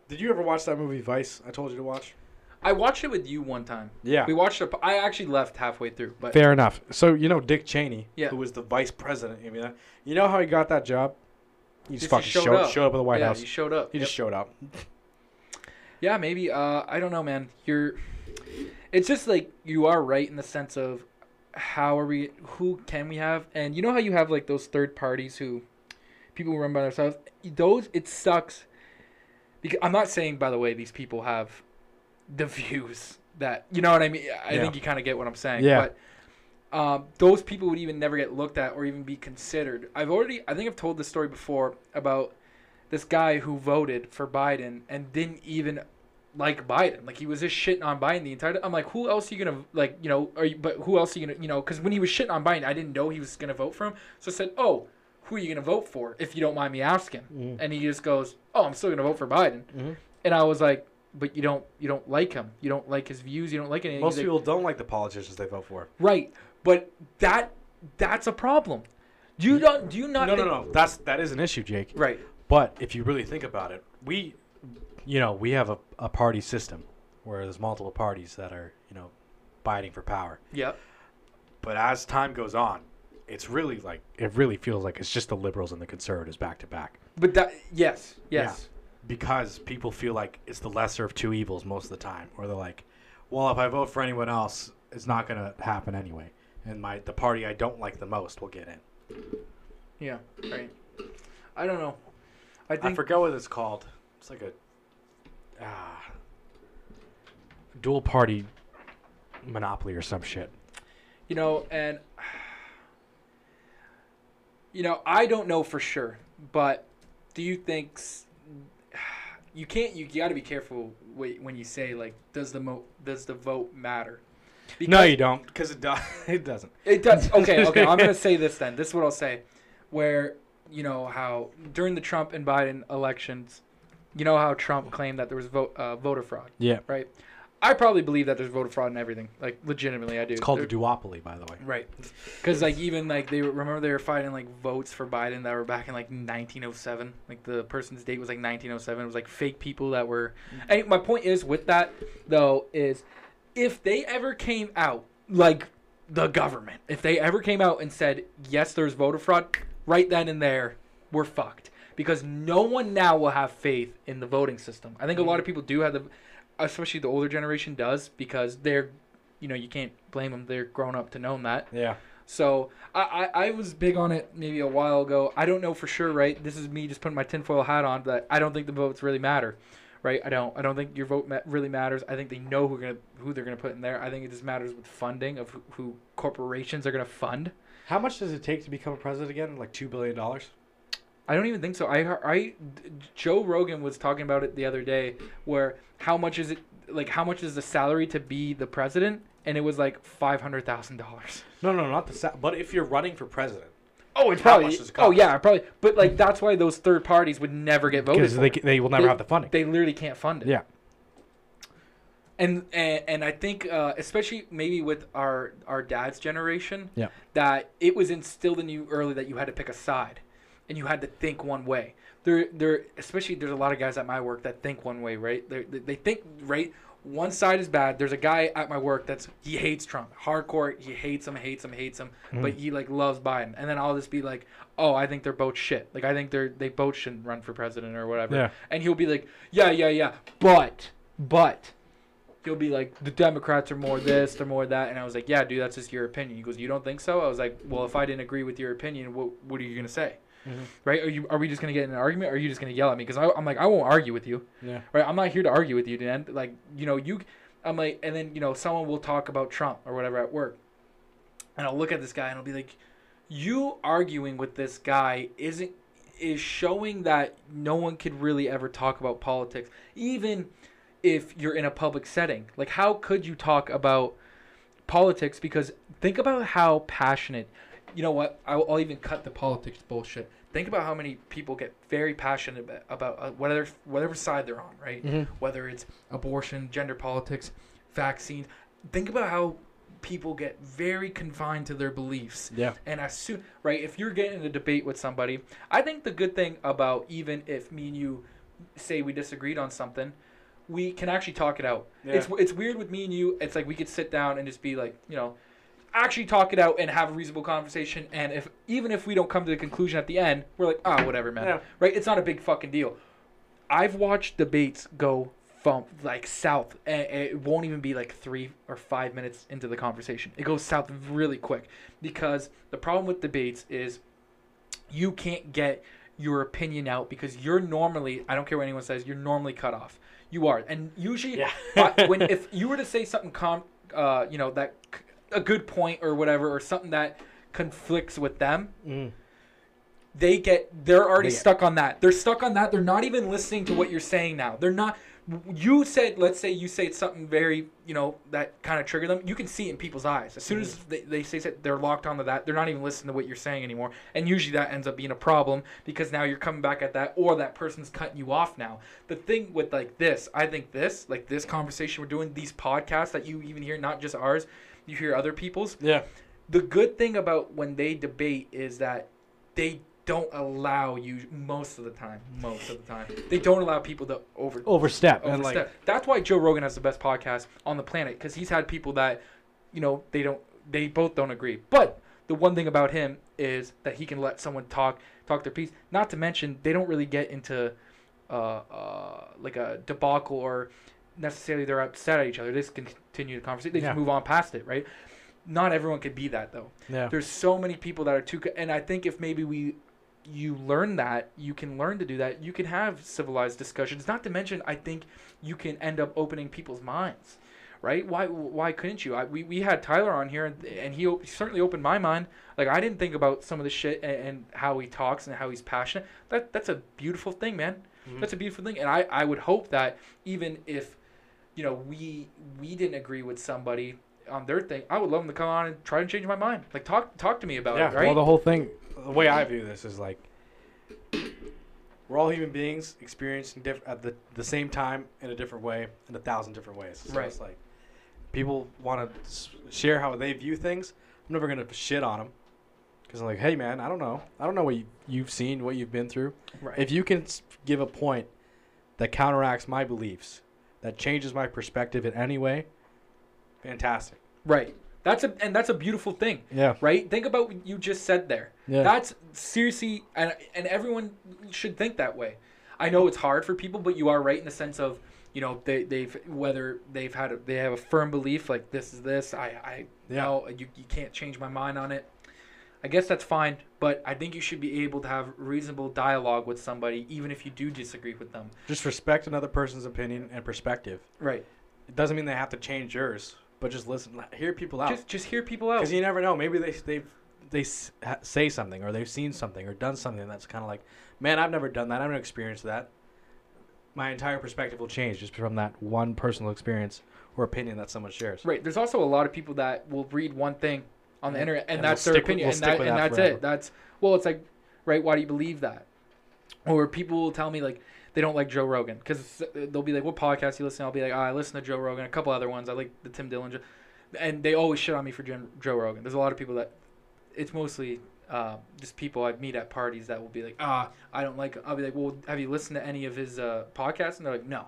Did you ever watch that movie Vice? I told you to watch. I watched it with you one time. Yeah. We watched it. I actually left halfway through, but Fair enough. So you know Dick Cheney, Yeah. who was the vice president. I mean, you know how he got that job? He just Just fucking showed showed, up. showed up at the White yeah, House. you showed up. He Yep. just showed up. Yeah, maybe. Uh, I don't know, man. You're. It's just like you are right in the sense of how are we? Who can we have? And you know how you have like those third parties who people who run by themselves. Those it sucks. Because I'm not saying, by the way, these people have the views that you know what I mean. I Yeah. think you kind of get what I'm saying. Yeah. But um, those people would even never get looked at or even be considered. I've already. I think I've told this story before about this guy who voted for Biden and didn't even like Biden. Like he was just shitting on Biden the entire. Time. I'm like, who else are you gonna like? You know, are you? But who else are you gonna? You know, because when he was shitting on Biden, I didn't know he was gonna vote for him. So I said, oh, who are you gonna vote for? If you don't mind me asking. Mhm. And he just goes, oh, I'm still gonna vote for Biden. Mhm. And I was like, but you don't, you don't like him. You don't like his views. You don't like anything. Most like, people don't like the politicians they vote for. right? But that, that's a problem. Do you not? Do you not? No, no, no. That's that is an issue, Jake. Right. But if you really think about it, we, you know, we have a, a party system where there's multiple parties that are, you know, fighting for power. Yep. But as time goes on, it's really like it really feels like it's just the liberals and the conservatives back to back But that, yes, yes. Because people feel like it's the lesser of two evils most of the time, or they're like, well, if I vote for anyone else, it's not gonna happen anyway, and my the party I don't like the most will get in. Yeah. Right. I don't know. I I forget what it's called. It's like a ah, dual party monopoly or some shit. you know, and you know, I don't know for sure, but do you think you can't? You got to be careful when you say like, does the mo- does the vote matter? no, you don't, because it does. It doesn't. It does. Okay, okay. I'm gonna say this then. This is what I'll say. Where you know how during the Trump and Biden elections, you know how Trump claimed that there was vote uh, voter fraud, Yeah, right? I probably believe that there's voter fraud and everything. Like legitimately, I do. it's called There- the duopoly, by the way. Right. Because like even like they were, remember they were fighting like votes for Biden that were back in like 1907. Like the person's date was like 1907. It was like fake people that were. Mm. And my point is with that though is if they ever came out like the government, if they ever came out and said yes, there's voter fraud, right then and there, we're fucked. Because no one now will have faith in the voting system. I think a lot of mm. people do have the, especially the older generation does because they're you know, you can't blame them. They're grown up to know that. Yeah. So I, I, I was big on it maybe a while ago. I don't know for sure, right? This is me just putting my tinfoil hat on, but I don't think the votes really matter, right? I don't. I don't think your vote ma- really matters. I think they know who gonna who they're gonna put in there. I think it just matters with funding of who, who corporations are gonna fund. How much does it take to become a president again? Like two billion dollars. I don't even think so. I I Joe Rogan was talking about it the other day, where how much is it like how much is the salary to be the president, and it was like five hundred thousand dollars. No, no, not the. Sa- but if you're running for president, Oh, it's probably. it Oh yeah, probably. But like that's why those third parties would never get voted because they they will never They- have the funding. They literally can't fund it. Yeah. And and, and I think uh, especially maybe with our our dad's generation, Yeah. that it was instilled in you early that you had to pick a side, and you had to think one way. There there especially there's a lot of guys at my work that think one way, right? They they think right. One side is bad. There's a guy at my work that's he hates Trump, hardcore. He hates him, hates him, hates him, but mm-hmm. he like loves Biden. And then I'll just be like, oh, I think they're both shit. Like I think they're they both shouldn't run for president or whatever. Yeah. And he'll be like, yeah, yeah, yeah, but but he'll be like, the Democrats are more this, they're more that, and I was like, yeah, dude, that's just your opinion. He goes, you don't think so? I was like, well, if I didn't agree with your opinion, what what are you gonna say? Mhm. Right? Are you are we just gonna get in an argument? or Are you just gonna yell at me? Because I'm like, I won't argue with you. Yeah. Right? I'm not here to argue with you, Dan. Like, you know, you, I'm like, and then you know, someone will talk about Trump or whatever at work, and I'll look at this guy and I'll be like, you arguing with this guy isn't is showing that no one could really ever talk about politics, even if you're in a public setting. Like, how could you talk about politics? Because think about how passionate. You know what? I'll, I'll even cut the politics bullshit. Think about how many people get very passionate about, about uh, whatever whatever side they're on, right? Mhm. Whether it's abortion, gender politics, vaccines. Think about how people get very confined to their beliefs. Yeah. And as soon, right, if you're getting in a debate with somebody, I think the good thing about even if me and you say we disagreed on something, we can actually talk it out. Yeah. It's it's weird with me and you. It's like we could sit down and just be like, you know, actually talk it out and have a reasonable conversation. And if even if we don't come to the conclusion at the end, we're like, ah, whatever, man. Yeah. Right? It's not a big fucking deal. I've watched debates go from like south, and it won't even be like three or five minutes into the conversation. It goes south really quick because the problem with debates is you can't get your opinion out because you're normally I don't care what anyone says you're normally cut off. You are, and usually Yeah. when if you were to say something com, uh, you know that a good point or whatever or something that conflicts with them, Mm. they get they're already They get- stuck on that. They're stuck on that. They're not even listening to what you're saying now. They're not. You said, let's say you say something very, you know, that kind of trigger them. You can see it in people's eyes. As soon as Mm-hmm. they, they say that they're locked onto that, they're not even listening to what you're saying anymore. And usually that ends up being a problem because now you're coming back at that, or that person's cutting you off now. The thing with like this, I think this, like this conversation we're doing, these podcasts that you even hear, not just ours, you hear other people's Yeah. the good thing about when they debate is that they don't allow you most of the time most of the time they don't allow people to over Overstep and overstep. like that's why joe rogan has the best podcast on the planet because he's had people that you know they don't they both don't agree but the one thing about him is that he can let someone talk talk their piece not to mention they don't really get into uh, uh, like a debacle or necessarily they're upset at each other. They just continue the conversation. They Yeah. just move on past it right? Not everyone could be that though. Yeah. there's so many people that are too and i think if maybe we you learn that you can learn to do that. You can have civilized discussions. Not to mention i think you can end up opening people's minds right? Why why couldn't you? I, we, we had tyler on here and, and he op- certainly opened my mind. Like i didn't think about some of the shit and, and how he talks and how he's passionate. That that's a beautiful thing man. Mhm. that's a beautiful thing and i i would hope that even if you know we we didn't agree with somebody on their thing i would love them to come on and try to change my mind like talk talk to me about yeah. it right Well, the whole thing, the way I view this is like we're all human beings experiencing diff- at the the same time in a different way in a thousand different ways. So Right. it's like people want to s- share how they view things. I'm never gonna shit on them because I'm like, hey man, I don't know, I don't know what you, you've seen, what you've been through. right If you can give a point that counteracts my beliefs, that changes my perspective in any way, fantastic. right that's a and that's a beautiful thing Yeah. right think about what you just said there Yeah. that's seriously and and everyone should think that way i know it's hard for people but you are right in the sense of you know they they've whether they've had a, they have a firm belief like this is this i i Yeah. know you, you can't change my mind on it i guess that's fine but i think you should be able to have reasonable dialogue with somebody even if you do disagree with them Just respect another person's opinion and perspective. right It doesn't mean they have to change yours, but just listen, hear people out. just just hear people out Because you never know. Maybe they they they say something or they've seen something or done something that's kind of like, man, I've never done that. I've never experienced that. My entire perspective will change just from that one personal experience or opinion that someone shares. Right. There's also a lot of people that will read one thing on the internet, and, and that's we'll their with- opinion, we'll and, that, and that that's forever. it. That's well, it's like, right? Why do you believe that? Or people will tell me like they don't like Joe Rogan because they'll be like, "What podcast you listen?" to? I'll be like, oh, "I listen to Joe Rogan, a couple other ones. I like the Tim Dillon," and they always shit on me for Jen- Joe Rogan. There's a lot of people that it's mostly uh, just people I meet at parties that will be like, "Ah, I don't like." I'll be like, "Well, have you listened to any of his uh, podcasts?" And they're like, "No."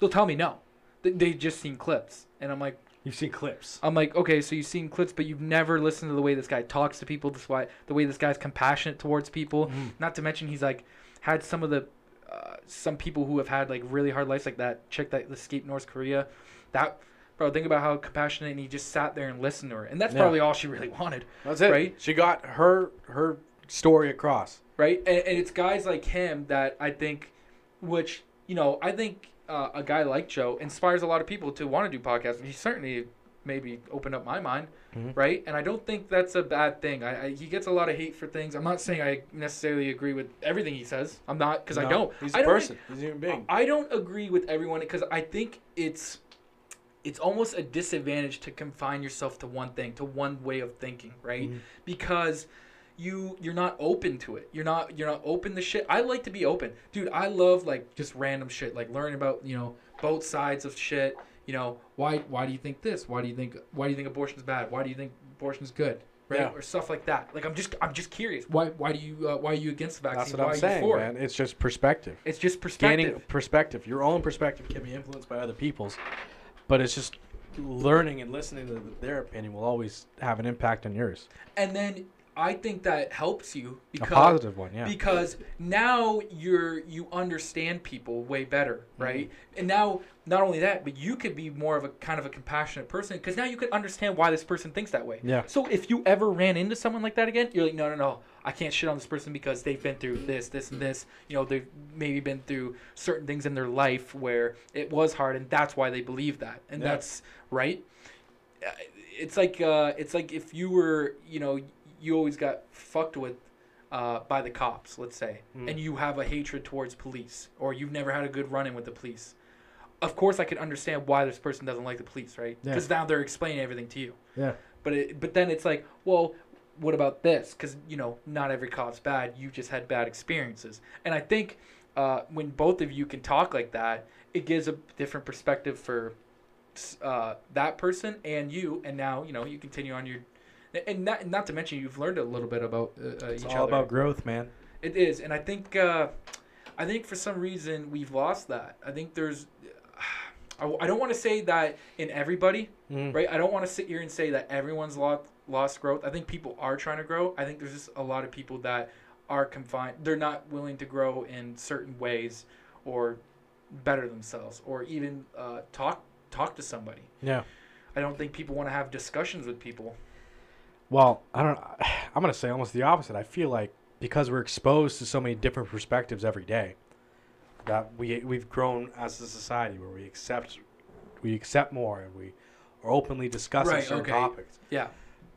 They'll tell me no. They, they just seen clips, and I'm like. You've seen clips. I'm like, okay, so you've seen clips, but you've never listened to the way this guy talks to people, this why the way this guy's compassionate towards people. Mhm. Not to mention he's like had some of the uh, some people who have had like really hard lives, like that chick that escaped North Korea. That bro, think about how compassionate, and he just sat there and listened to her, and that's Yeah. probably all she really wanted, That's it. Right? She got her her story across. right? And, and it's guys like him that I think, which you know, I think uh, a guy like Joe inspires a lot of people to want to do podcasts. He certainly maybe opened up my mind. Mhm. right? And I don't think that's a bad thing. I, I he gets a lot of hate for things. I'm not saying I necessarily agree with everything he says. I'm not because I don't. He's I a don't person. He's a human being. I don't agree with everyone because I think it's it's almost a disadvantage to confine yourself to one thing, to one way of thinking, right? Mhm. Because you you're not open to it. You're not you're not open to shit. I like to be open. Dude, I love like just random shit, like learning about, you know, both sides of shit. You know, why why do you think this? Why do you think why do you think abortion's bad? Why do you think abortion's good? right, Yeah. or stuff like that. Like I'm just I'm just curious. Why why do you uh, why are you against the vaccine? That's what why I'm saying, for man. it? It's just perspective. It's just perspective. Gaining perspective. Your own perspective can be influenced by other people's, but it's just learning and listening to their opinion will always have an impact on yours. and then I think that helps you because A positive one, yeah. because now you're you understand people way better, Mm-hmm. right? And now not only that, but you could be more of a kind of a compassionate person because now you could understand why this person thinks that way. Yeah. So if you ever ran into someone like that again, you're like, no, no, no, I can't shit on this person because they've been through this, this, and this. You know, they've maybe been through certain things in their life where it was hard, and that's why they believe that, and Yeah. that's right. Uh, It's like uh, it's like if you were, you know, you always got fucked with uh, by the cops, let's say, Mm. and you have a hatred towards police, or you've never had a good run in with the police. Of course, I can understand why this person doesn't like the police, right? Yeah. Because now they're explaining everything to you. Yeah. But it, but then it's like, well, what about this? Because you know, not every cop's bad. You just had bad experiences, and I think uh, when both of you can talk like that, it gives a different perspective for uh, that person and you. And now you know you continue on your, and not not to mention you've learned a little bit about uh, uh, It's each all other. about growth, man. It is, and I think uh, I think for some reason we've lost that. I think there's. I, I don't want to say that in everybody, Mm. right? I don't want to sit here and say that everyone's lost lost growth. I think people are trying to grow. I think there's just a lot of people that are confined. They're not willing to grow in certain ways or better themselves or even uh, talk talk to somebody. Yeah. I don't think people want to have discussions with people. Well, I don't. I'm gonna say almost the opposite. I feel like because we're exposed to so many different perspectives every day, that we we've grown as a society where we accept we accept more and we are openly discussing Right, certain okay. topics. Yeah.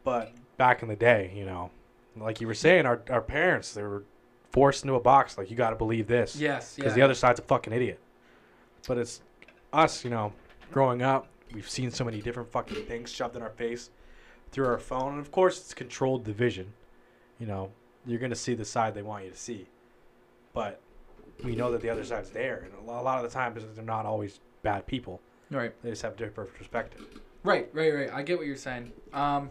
But back in the day, you know, like you were saying, our our parents they were forced into a box. Like you got to believe this Yes. because yeah. the other side's a fucking idiot. But it's us, you know, growing up, we've seen so many different fucking things shoved in our face through our phone, and of course, it's controlled division. You know, you're gonna see the side they want you to see, but we know that the other side's there, and a lot of the times they're not always bad people. Right. They just have different perspective. Right, right, right. I get what you're saying. Um,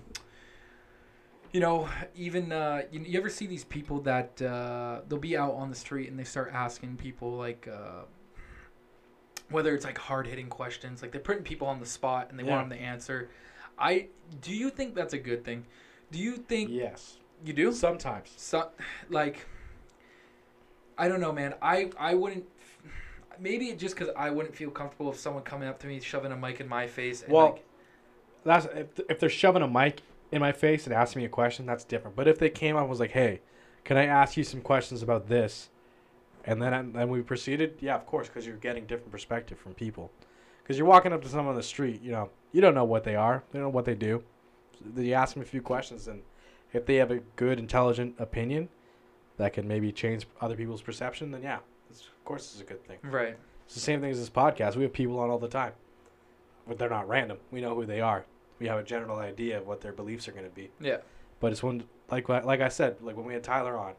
you know, even uh, you, you ever see these people that uh, they'll be out on the street and they start asking people like uh, whether it's like hard hitting questions, like they're putting people on the spot and they Yeah. want them to answer. I do you think that's a good thing? Do you think Yes, you do? sometimes. So, like, I don't know, man. I I wouldn't. Maybe it just because I wouldn't feel comfortable if someone coming up to me shoving a mic in my face. And Well, like, That's if, if they're shoving a mic in my face and asking me a question, that's different. But if they came up and was like, "Hey, can I ask you some questions about this?" and then then we proceeded, yeah, of course, because you're getting different perspective from people. Because you're walking up to someone on the street, you know, you don't know what they are, they don't know what they do. So you ask them a few questions, and if they have a good, intelligent opinion that can maybe change other people's perception, then yeah, it's, of course, it's a good thing. right. It's the same thing as this podcast. We have people on all the time, but they're not random. We know who they are. We have a general idea of what their beliefs are going to be. Yeah. But it's when, like, like I said, like when we had Tyler on,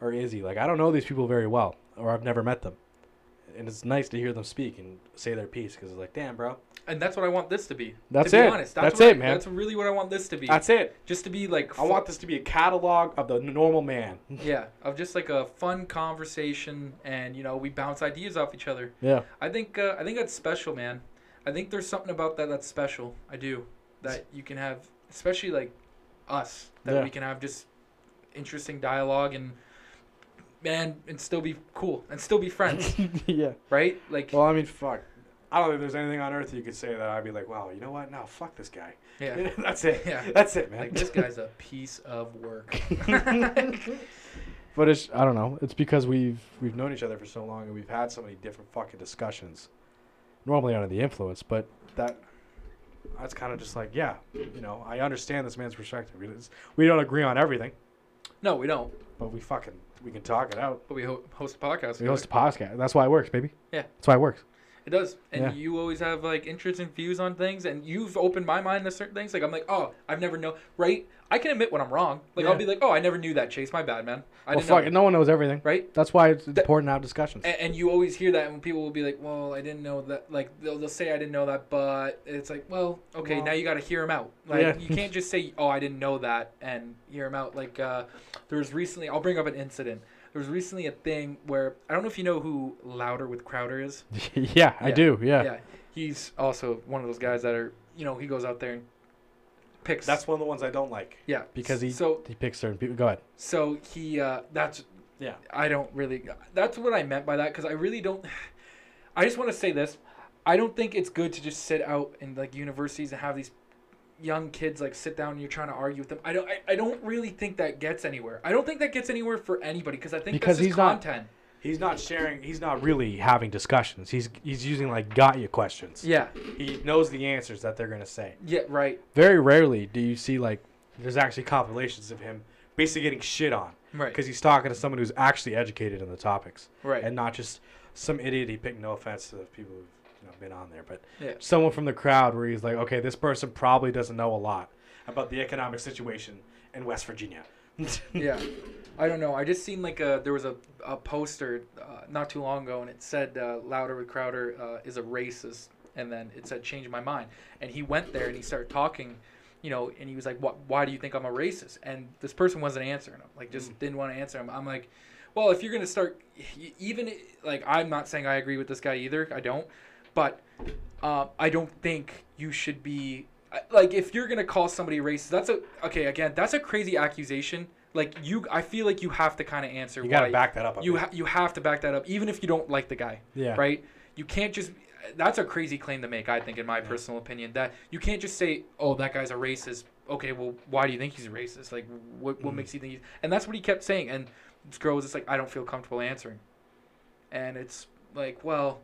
or Izzy, like I don't know these people very well, or I've never met them, and it's nice to hear them speak and say their piece because it's like, damn, bro, And that's what I want this to be. That's to be it. honest, That's what it, I- man. That's really what I want this to be. that's it. just to be like. I want this to be a catalog of the normal man. Yeah, of just like a fun conversation, and you know we bounce ideas off each other. Yeah. I think uh, I think that's special, man. I think there's something about that that's special. I do that you can have, especially like us, that Yeah. we can have just interesting dialogue and man, and still be cool and still be friends, yeah. right? Like Well, I mean, fuck. I don't think there's anything on earth you could say that I'd be like, wow, you know what? No, fuck this guy. yeah, that's it. Yeah. That's it, man. like this guy's a piece of work. But it's I don't know. It's because we've we've known each other for so long and we've had so many different fucking discussions. Normally under the influence, but that that's kind of just like yeah, you know, I understand this man's perspective. We don't agree on everything, no, we don't. but we fucking we can talk it out. But we ho- host a podcast. We host a podcast. That's why it works, baby. Yeah. That's why it works. It does, and Yeah. you always have like interesting views on things, and you've opened my mind to certain things. Like I'm like, oh, I've never know. Right? I can admit when I'm wrong. Like Yeah. I'll be like, oh, I never knew that. Chase, my bad, man. I well, fuck know. No one knows everything. Right? That's why it's That- important to have discussions. And, and you always hear that, and people will be like, well, I didn't know that. Like they'll, they'll say I didn't know that, but it's like, well, okay, Well- now you got to hear them out. Like Yeah. you can't just say, oh, I didn't know that, and hear them out. Like uh, there was recently, I'll bring up an incident. There was recently a thing where I don't know if you know who Louder with Crowder is. yeah, I do. Yeah. yeah, he's also one of those guys that are, you know, he goes out there and picks. That's one of the ones I don't like. yeah, Because he so he picks certain people. Go ahead. so he uh, that's Yeah. I don't really. That's what I meant by that because I really don't. I just want to say this. I don't think it's good to just sit out in like universities and have these young kids like sit down and you're trying to argue with them. I don't. I, I don't really think that gets anywhere. I don't think that gets anywhere for anybody because I think Because that's just he's not- content. He's not sharing. He's not really having discussions. He's he's using like got you questions. Yeah. He knows the answers that they're gonna say. Yeah. Right. Very rarely do you see like There's actually compilations of him basically getting shit on Right. because he's talking to someone who's actually educated in the topics Right. and not just some idiot he picked. No offense to the people who've you know, been on there, but yeah. someone from the crowd where he's like, okay, this person probably doesn't know a lot about the economic situation in West Virginia. yeah. I don't know. I just seen like a there was a, a poster uh, not too long ago and it said uh, louder with crowder uh, is a racist and then it said change my mind. And he went there and he started talking you know and he was like what why do you think i'm a racist? And this person wasn't answering him like just didn't want to answer him. I'm like well if you're gonna start even like i'm not saying i agree with this guy either i don't but uh, i don't think you should be like if you're gonna call somebody racist that's a okay again that's a crazy accusation. Like you i feel like you have to kind of answer You gotta why back that up. You ha- you have to back that up even if you don't like the guy yeah, right? You can't just that's a crazy claim to make i think in my personal opinion that you can't just say oh that guy's a racist. Okay well why do you think he's a racist? Like what, what Mm. makes you think he's and that's what he kept saying and this girl was just like i don't feel comfortable answering. And it's like well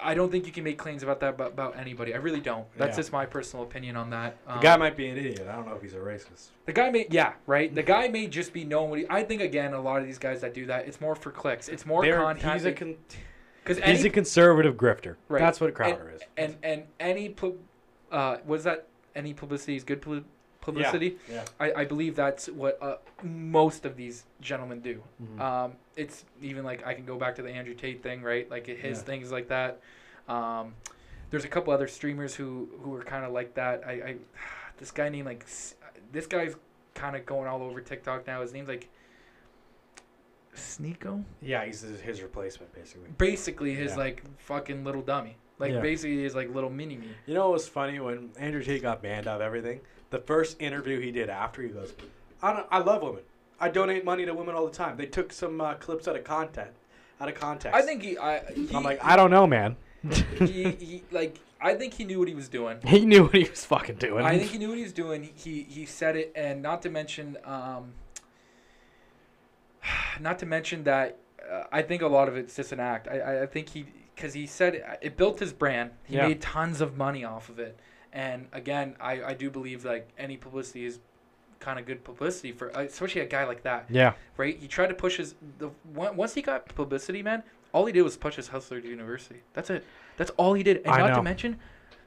i don't think you can make claims about that about, about anybody i really don't that's Yeah. just my personal opinion on that The Um, guy might be an idiot. I don't know if he's a racist. the guy may, yeah, right. The guy may just be knowing what he. I think again, a lot of these guys that do that, it's more for clicks. It's more They're- content. he's a con- Because he's any a conservative grifter. right, That's what a Crowder is. and and any uh, was that any publicity is good publicity. Yeah. I, I believe that's what uh, most of these gentlemen do. Mhm. Um, it's even like I can go back to the Andrew Tate thing, right? Like his Yeah. things like that. Um, there's a couple other streamers who who are kind of like that. I, I this guy named like this guy's kind of going all over TikTok now. His name's like Sneako. Yeah, he's his, replacement basically. Basically, his Yeah. like fucking little dummy. Like Yeah. basically his like little mini me. You know what was funny when Andrew Tate got banned out of everything? The first interview he did after he goes, "I don't, I love women. I donate money to women all the time. They took some uh, clips out of content, out of context. I think he. I, he I'm like, I don't know, man. he, he like I think he knew what he was doing. he knew what he was fucking doing. I think he knew what he was doing. He he said it, and not to mention, um, not to mention that uh, I think a lot of it's just an act. I I, I think he because he said it, it built his brand. He Yeah. made tons of money off of it, and again, I I do believe like any publicity is kind of good publicity for uh, especially a guy like that, yeah, right? He tried to push his the once he got publicity, man. All he did was push his hustler to university. That's it. That's all he did. And I not know. to mention,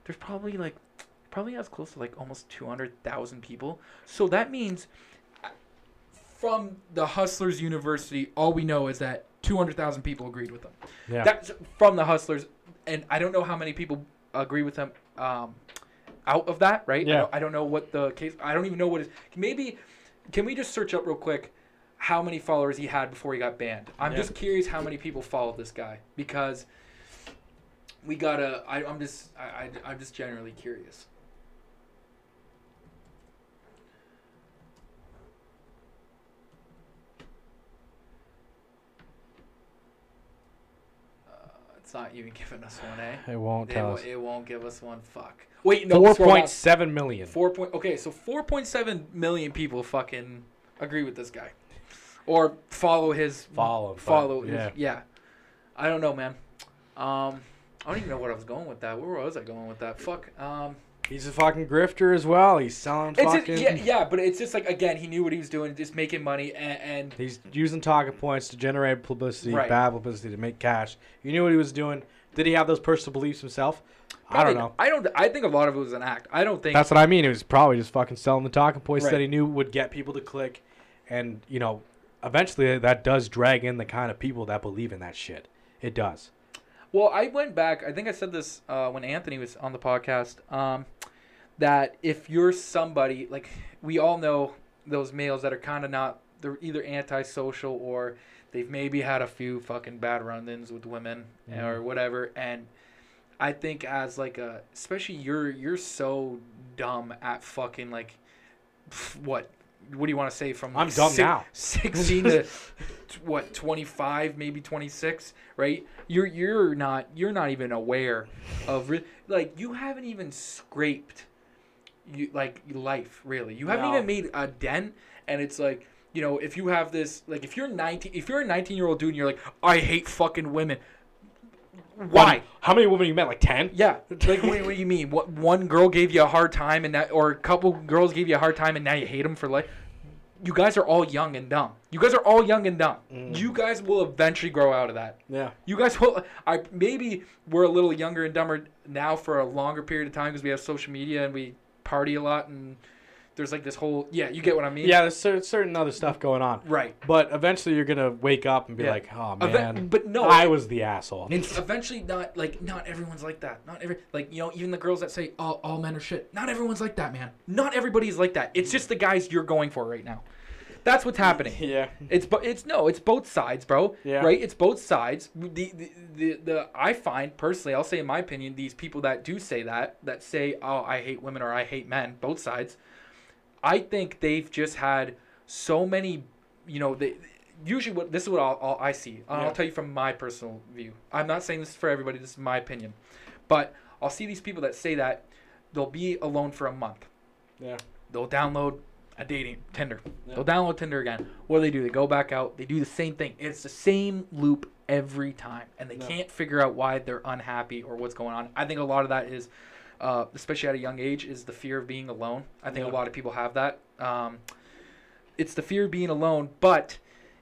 there's probably like probably has close to like almost 200,000 people. So that means uh, from the Hustlers University, all we know is that 200,000 people agreed with them. yeah. That's from the Hustlers, and I don't know how many people agree with them um, out of that, right? I, Yeah. don't, I don't know what the case. I don't even know what is. Maybe can we just search up real quick how many followers he had before he got banned? I'm Yeah. just curious how many people followed this guy because we gotta. I, I'm just. I, I, I'm just generally curious. Uh, It's not even giving us one, eh? it won't It, tell us. it won't give us one. Fuck. Wait, no. Four point seven million. Four point. Okay, so four point seven million people fucking agree with this guy, or follow his Follow, but, follow. his- yeah. yeah. I don't know, man. Um, I don't even know what I was going with that. Where was I going with that? Fuck. Um, He's a fucking grifter as well. He's selling it's just, fucking. yeah, yeah, but it's just like again, he knew what he was doing, just making money, and, and He's using talking points to generate publicity, Right. bad publicity to make cash. He knew what he was doing. Did he have those personal beliefs himself? I don't know. I don't. I think a lot of it was an act. I don't think. That's what I mean. It was probably just fucking selling the talking points Right. that he knew would get people to click, and you know, eventually that does drag in the kind of people that believe in that shit. It does. Well, I went back. I think I said this uh, when Anthony was on the podcast. Um, that if you're somebody like we all know those males that are kind of not they're either antisocial or they've maybe had a few fucking bad run-ins with women Mhm. or whatever and I think as like a especially you're you're so dumb at fucking like what what do you want to say from I'm dumb now. 16 to t- what 25 maybe 26 right you're you're not you're not even aware of re- like you haven't even scraped you like life really you haven't No. even made a dent and it's like you know if you have this like if you're 19 if you're a 19 year old dude and you're like i hate fucking women why One- how many women you met? Like ten. yeah, like what, what do you mean? What one girl gave you a hard time and that, or a couple girls gave you a hard time and now you hate them for life? You guys are all young and dumb. You guys are all young and dumb. Mm. You guys will eventually grow out of that. Yeah. You guys will. I maybe we're a little younger and dumber now for a longer period of time because we have social media and we party a lot and there's like this whole yeah. You get what I mean? Yeah. There's cer- certain other stuff going on, Right. but eventually you're gonna wake up and be Yeah. like, oh man, but no, I was the asshole. It's eventually not like not everyone's like that. Not every like you know even the girls that say all, all men are shit. Not everyone's like that, man. Not everybody's like that. It's just the guys you're going for right now. That's what's happening. yeah. It's but it's no, it's both sides, bro. Yeah. Right? It's both sides. The, the the the I find personally, I'll say in my opinion, these people that do say that, that say, "Oh, I hate women" or "I hate men," both sides. I think they've just had so many, you know, they usually what this is what I'll, I'll, I see. Yeah. I'll tell you from my personal view. I'm not saying this is for everybody. This is my opinion, but I'll see these people that say that they'll be alone for a month. Yeah. They'll download a dating Tinder. Yeah. They'll download Tinder again. What do they do? They go back out. They do the same thing. It's the same loop every time, and they Yeah. can't figure out why they're unhappy or what's going on. I think a lot of that is, uh, especially at a young age, is the fear of being alone. I think Yeah. a lot of people have that. Um, it's the fear of being alone, but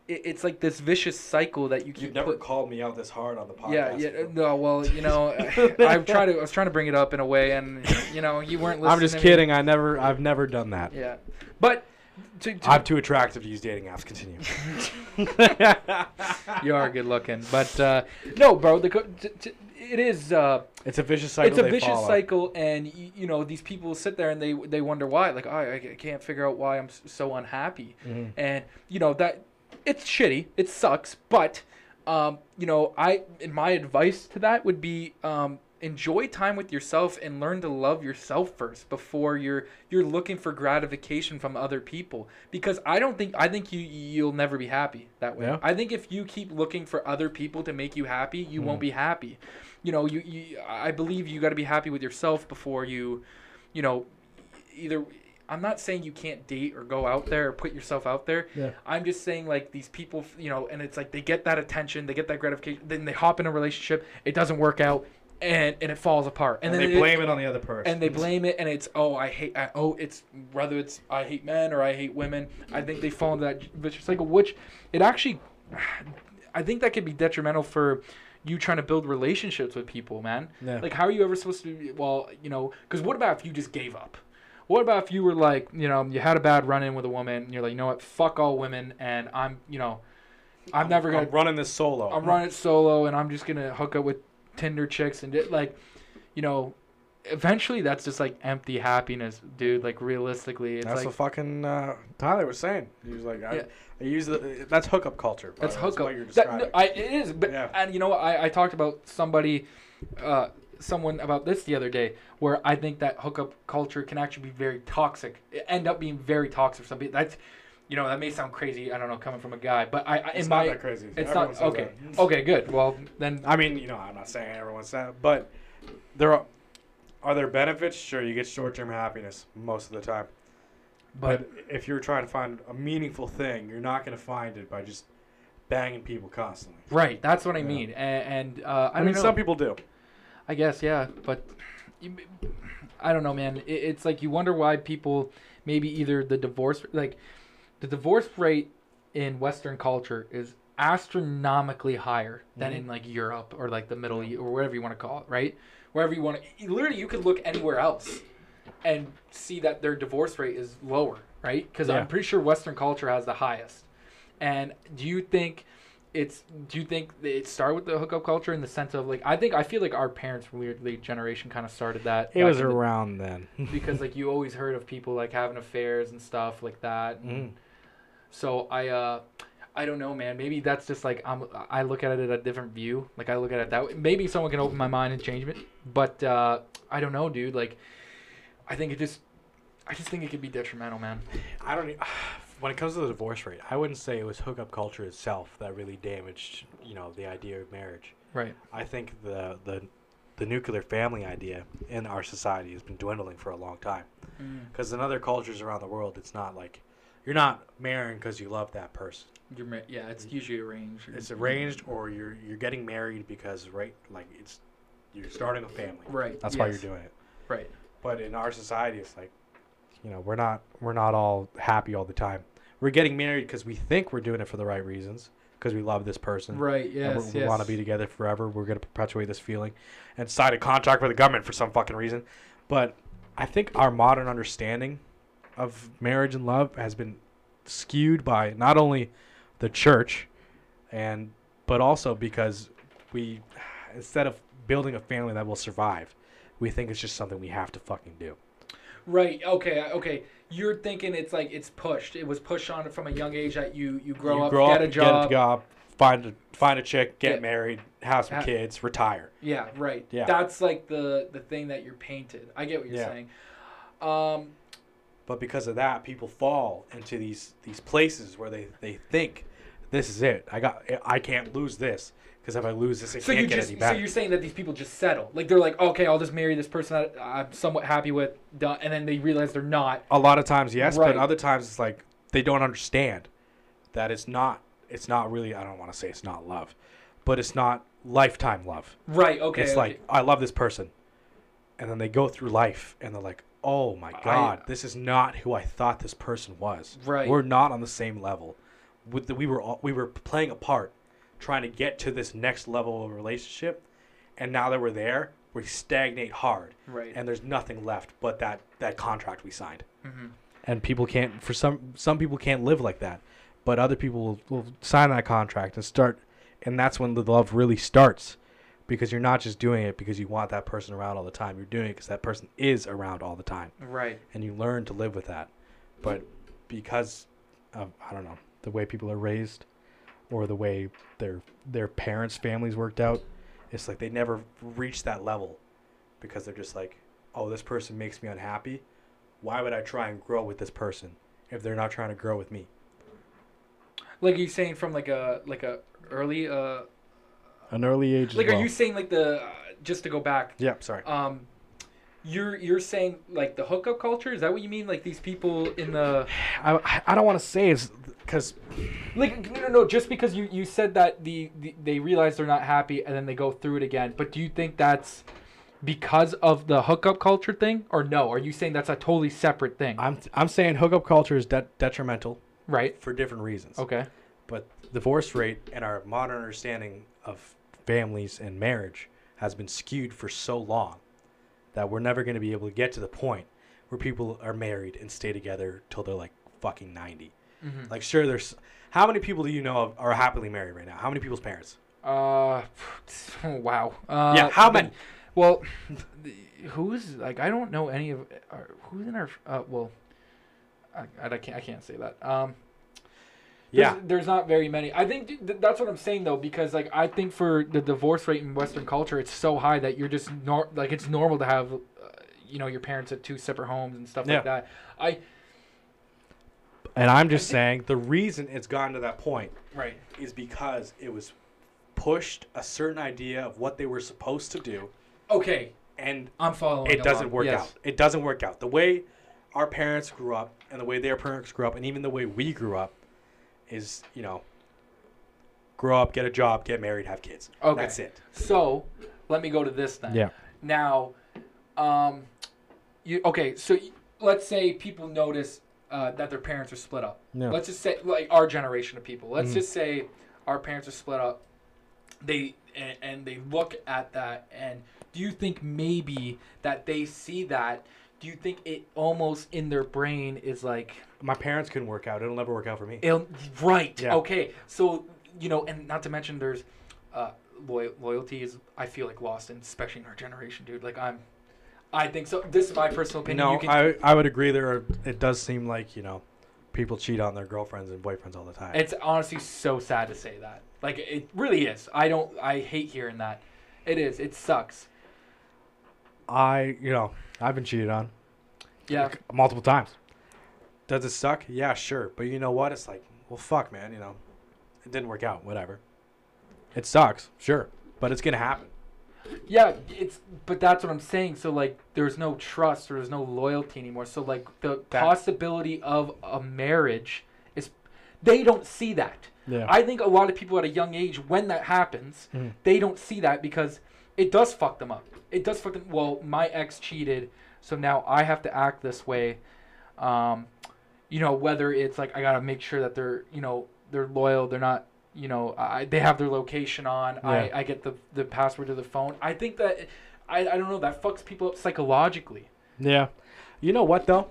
it, it's like this vicious cycle that you keep. You've never put- called me out this hard on the podcast. yeah, yeah. before. No, well, you know, I've tried to. I was trying to bring it up in a way, and you know, you weren't listening. I'm just to me. kidding. I never. I've never done that. Yeah, but to, to, I'm too attractive to use dating apps. Continue. you are good looking, but uh, no, bro. The co- t- t- it is. Uh, it's a vicious cycle. it's a vicious follow. cycle, and y- you know these people sit there and they they wonder why. Like, oh, I, I can't figure out why I'm so unhappy, Mhm. and you know that it's shitty. It sucks, but um, you know, I and my advice to that would be um, enjoy time with yourself and learn to love yourself first before you're you're looking for gratification from other people. Because I don't think I think you you'll never be happy that way. Yeah. I think if you keep looking for other people to make you happy, you won't Mhm. be happy. You know, you, you I believe you got to be happy with yourself before you, you know, either. I'm not saying you can't date or go out there or put yourself out there. Yeah. I'm just saying like these people, you know, and it's like they get that attention, they get that gratification, then they hop in a relationship, it doesn't work out, and and it falls apart, and, And, then they blame it on the other person. and they blame it, and it's oh I hate I, oh it's whether it's I hate men or I hate women. I think they fall into that vicious cycle, which it actually, I think that could be detrimental for you trying to build relationships with people, man. Yeah. Like how are you ever supposed to? Well, you know, because what about if you just gave up? What about if you were like, you know, you had a bad run in with a woman, and you're like, you know what, fuck all women, and I'm, you know, I'm never gonna I'm running this solo. I'm running it solo and I'm just gonna hook up with Tinder chicks and like, you know, eventually that's just like empty happiness, dude. Like realistically, it's That's like what fucking uh, Tyler was saying. He was like, I, Yeah. I use the that's hookup culture. that's hookup. what you're That- describing. I, it is, but Yeah. and you know? I, I talked about somebody, uh, someone about this the other day, where I think that hookup culture can actually be very toxic. It end up being very toxic for some people. That's, you know, that may sound crazy. I don't know, coming from a guy, but I, I it's in not my, that crazy. it's Everyone not okay. that. Okay, good. Well, then I mean, you know, I'm not saying everyone's that, but there are are there benefits? Sure, you get short term happiness most of the time. but But if you're trying to find a meaningful thing, you're not going to find it by just banging people constantly. right, that's what I Yeah. mean. And, and uh, I, I, mean, know. some people do. I guess yeah, but you, I don't know, man. It, it's like you wonder why people maybe either the divorce like the divorce rate in Western culture is astronomically higher than Mhm. in like Europe or like the Middle East or whatever you want to call it, right? Wherever you want to, literally, you could look anywhere else and see that their divorce rate is lower, right? Because Yeah. I'm pretty sure Western culture has the highest. And do you think it's? Do you think it started with the hookup culture in the sense of like? I think I feel like our parents' weirdly generation kind of started that. It was in the- around then. because like you always heard of people like having affairs and stuff like that. and Mm. So I uh I don't know, man. Maybe that's just like I'm I look at it at a different view. Like I look at it that way. Maybe someone can open my mind and change it. But uh I don't know, dude. Like I think it just I just think it could be detrimental, man. I don't. When it comes to the divorce rate, I wouldn't say it was hookup culture itself that really damaged, you know, the idea of marriage. Right. I think the the the nuclear family idea in our society has been dwindling for a long time. Because in other cultures around the world, it's not like you're not marrying because you love that person. You're ma- yeah, it's usually arranged. It's arranged, or you're you're getting married because right, like it's you're starting a family. Right. That's why you're doing it. Right. But in our society, it's like, you know, we're not we're not all happy all the time. We're getting married because we think we're doing it for the right reasons, because we love this person. Right. Yes. we yes. want to be together forever. We're going to perpetuate this feeling and sign a contract with the government for some fucking reason. But I think our modern understanding of marriage and love has been skewed by not only the church and but also because we instead of building a family that will survive, we think it's just something we have to fucking do. Right. Okay. Okay. You're thinking it's like it's pushed. It was pushed on from a young age that you you grow you up, grow get up, a job. get a job, find a find a chick, get Get- married, have some kids, retire. Yeah. Right. Yeah. That's like the the thing that you're painted. I get what you're Yeah. saying. Um. But because of that people fall into these these places where they they think this is it i got i can't lose this because if i lose this it So can't get just any so better you're saying that these people just settle. Like they're like, okay, I'll just marry this person that I'm somewhat happy with, done, and then they realize they're not. a lot of times yes Right. but other times it's like they don't understand that it's not it's not really i don't want to say it's not love but it's not lifetime love Right. Okay. it's okay. like i love this person and then they go through life and they're like oh my I- god this is not who i thought this person was. Right. we're not on the same level. With the, we were all, we were playing a part trying to get to this next level of relationship. And now that we're there we stagnate hard. Right. and there's nothing left but that that contract we signed. Hmm and people can't for some some people can't live like that. But other people will, will sign that contract and start and that's when the love really starts because you're not just doing it because you want that person around all the time. You're doing it because that person is around all the time. Right. and you learn to live with that. But because of i don't know the way people are raised or the way their their parents families worked out it's like they never reach that level because they're just like oh this person makes me unhappy. Why would i try and grow with this person if they're not trying to grow with me? Like you're saying from like a like a early uh An early age. like well. are you saying like the uh, just to go back yeah sorry. um you're you're saying like the hookup culture? Is that what you mean? Like these people in the i, I don't want to say it's because like no no no just because you you said that the, the they realize they're not happy and then they go through it again. But do you think that's because of the hookup culture thing or no? Are you saying that's a totally separate thing? I'm i'm saying hookup culture is de- detrimental right. for different reasons. Okay. But divorce rate and our modern understanding of families and marriage has been skewed for so long that we're never going to be able to get to the point where people are married and stay together till they're like fucking 90. mm-hmm. Like, sure, there's. How many people do you know of are happily married right now? How many people's parents? uh wow uh yeah, how many? Well, who's like I don't know any of uh, who's in our uh, well, I, I can't I can't say that. Um, Yeah. there's, there's not very many. I think th- that's what I'm saying though because like I think for the divorce rate in Western culture it's so high that you're just nor- like it's normal to have, uh, you know, your parents at two separate homes and stuff Yeah. like that. I And I'm just I saying the reason it's gotten to that point right is because it was pushed a certain idea of what they were supposed to do, okay and I'm following. it doesn't work Yes. out. It doesn't work out. The way our parents grew up and the way their parents grew up and even the way we grew up is, you know, grow up, get a job, get married, have kids. Okay. That's it. So let me go to this then. Yeah. Now, um, you okay? So y- let's say people notice uh, that their parents are split up. Yeah. Let's just say like our generation of people. Let's Mhm. just say our parents are split up. They and, and they look at that and do you think maybe that they see that? Do you think it almost in their brain is like My parents couldn't work out. It'll never work out for me. Right. Yeah. Okay. So you know, and not to mention, there's uh, loy- loyalty is I feel like lost, in, especially in our generation, dude. Like I'm, I think so. This is my personal opinion. No, you can, I I would agree. There, are, it does seem like you know, people cheat on their girlfriends and boyfriends all the time. It's honestly so sad to say that. Like it really is. I don't. I hate hearing that. It is. It sucks. I, you know, I've been cheated on Yeah. multiple times. Does it suck? Yeah, sure. But you know what? It's like, well, fuck, man. You know, it didn't work out. Whatever. It sucks, sure, but it's gonna happen. Yeah. It's. But that's what I'm saying. So like, there's no trust. There's no loyalty anymore. So like, the That- possibility of a marriage is. They don't see that. Yeah. I think a lot of people at a young age, when that happens, Mhm. they don't see that because it does fuck them up. It does fuck them. Well, my ex cheated, so now I have to act this way. Um, you know, whether it's like I gotta make sure that they're, you know, they're loyal. They're not, you know, I, they have their location on. Yeah. I, I get the the password to the phone. I think that, I, I don't know. That fucks people up psychologically. Yeah. You know what though?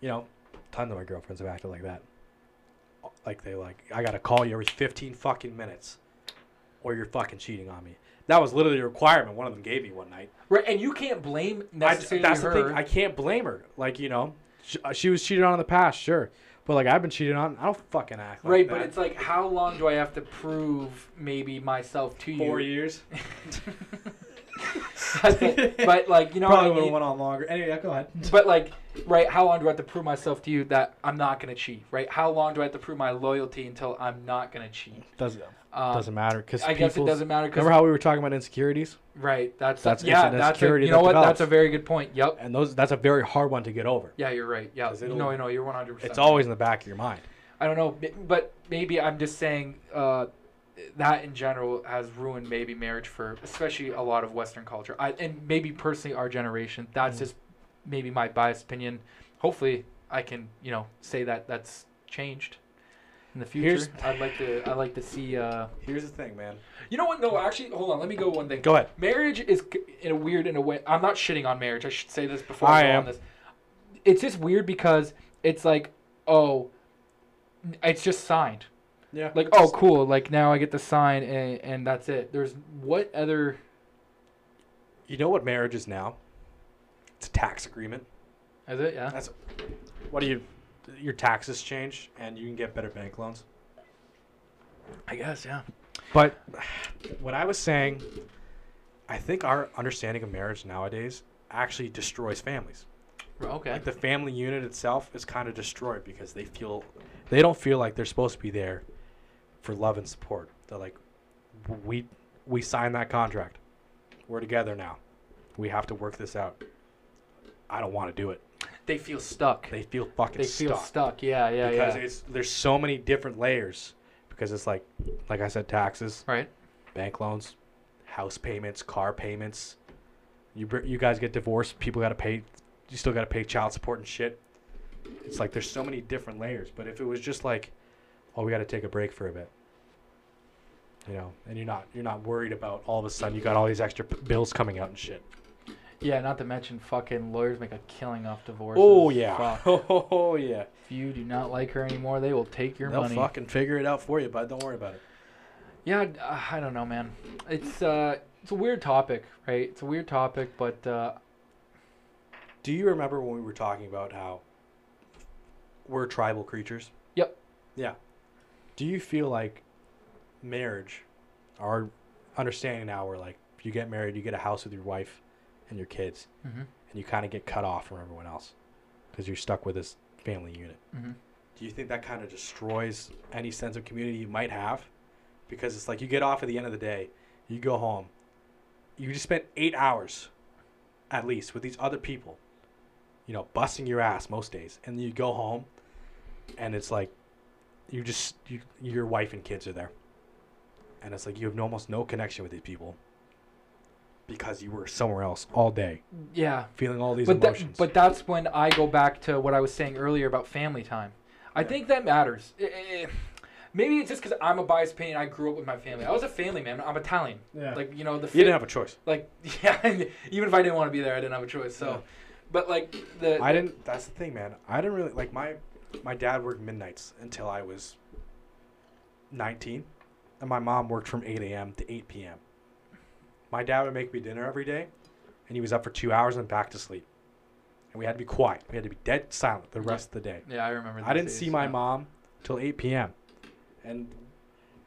You know, tons of my girlfriends have acted like that. Like they like, I gotta call you every fifteen fucking minutes, or you're fucking cheating on me. That was literally a requirement. One of them gave me one night. Right, and you can't blame I, necessarily that's her. the thing. I can't blame her. Like you know, she, uh, she was cheated on in the past, sure, but like I've been cheated on. I don't fucking act like Right, that. but it's like, how long do I have to prove maybe myself to four you? years. But like, you know Probably would have went on longer. Anyway, yeah, go ahead. But like, right? How long do I have to prove myself to you that I'm not gonna cheat? Right? How long do I have to prove my loyalty until I'm not gonna cheat? Doesn't Um, doesn't matter because I guess it doesn't matter because Remember how we were talking about insecurities? right. That's That's- yeah. an That's a, you know that what? develops. That's a very good point. Yep. And those that's a very hard one to get over. Yeah, you're right. Yeah. No, no, you're 100. percent It's always in the back of your mind. I don't know, but maybe I'm just saying uh, that in general has ruined maybe marriage for especially a lot of Western culture. I and maybe personally our generation. That's Mhm. just maybe my biased opinion. Hopefully, I can you know say that that's changed in the future. Here's- I'd like to I'd like to see. Uh, Here's the thing, man. you know what? No, actually, hold on. Let me go one thing. Go ahead. Marriage is in a weird in a way. I'm not shitting on marriage. I should say this before I I, go am. on this. It's just weird because it's like, oh, it's just signed. Yeah. Like, oh, cool. Like now I get the sign and and that's it. There's what other? You know what marriage is now? It's a tax agreement. Is it? Yeah. That's what do you your taxes change and you can get better bank loans. I guess. Yeah. But what I was saying, I think our understanding of marriage nowadays actually destroys families. Okay. Like the family unit itself is kind of destroyed because they feel they don't feel like they're supposed to be there for love and support. They're like we we signed that contract. We're together now. We have to work this out. I don't want to do it. They feel stuck. They feel fucking They feel stuck. stuck. Yeah. Yeah. because yeah. it's there's so many different layers because it's like like I said taxes, Right. bank loans, house payments, car payments. You br- you guys get divorced, people got to pay you still got to pay child support and shit. It's like there's so many different layers, but if it was just like oh, we got to take a break for a bit. You know, and you're not you're not worried about all of a sudden you got all these extra p- bills coming out and shit. Yeah. Not to mention, fucking lawyers make a killing off divorce. Oh yeah. Fuck. Oh yeah. If you do not like her anymore, they will take your They'll money. fucking figure it out for you, but don't worry about it. Yeah, uh, I don't know, man. It's uh, it's a weird topic, right? It's a weird topic, but uh, Do you remember when we were talking about how we're tribal creatures? Yep. Yeah. Do you feel like marriage, our understanding now, we're like, if you get married, you get a house with your wife and your kids, mhm, and you kind of get cut off from everyone else because you're stuck with this family unit. mhm. Do you think that kind of destroys any sense of community you might have? Because it's like you get off at the end of the day, you go home, you just spent eight hours, at least, with these other people, you know, busting your ass most days, and you go home, and it's like, you just you, your wife and kids are there, and it's like you have almost no connection with these people, because you were somewhere else all day, yeah. feeling all these But that, emotions. but that's when I go back to what I was saying earlier about family time. I Yeah. think that matters. Eh, eh, maybe it's just because I'm a biased opinion. I grew up with my family. I was a family man. I'm Italian. Yeah. Like you know the. You didn't have a choice. like yeah. even if I didn't want to be there, I didn't have a choice. So, Yeah. but like the. I didn't. That's the thing, man. I didn't really like my. My dad worked midnights until I was. Nineteen, and my mom worked from eight a.m. to eight p.m. My dad would make me dinner every day, and he was up for two hours and back to sleep. And we had to be quiet. We had to be dead silent the Yeah. rest of the day. Yeah, I remember. That. I didn't see my yeah. mom till 8 p.m. And,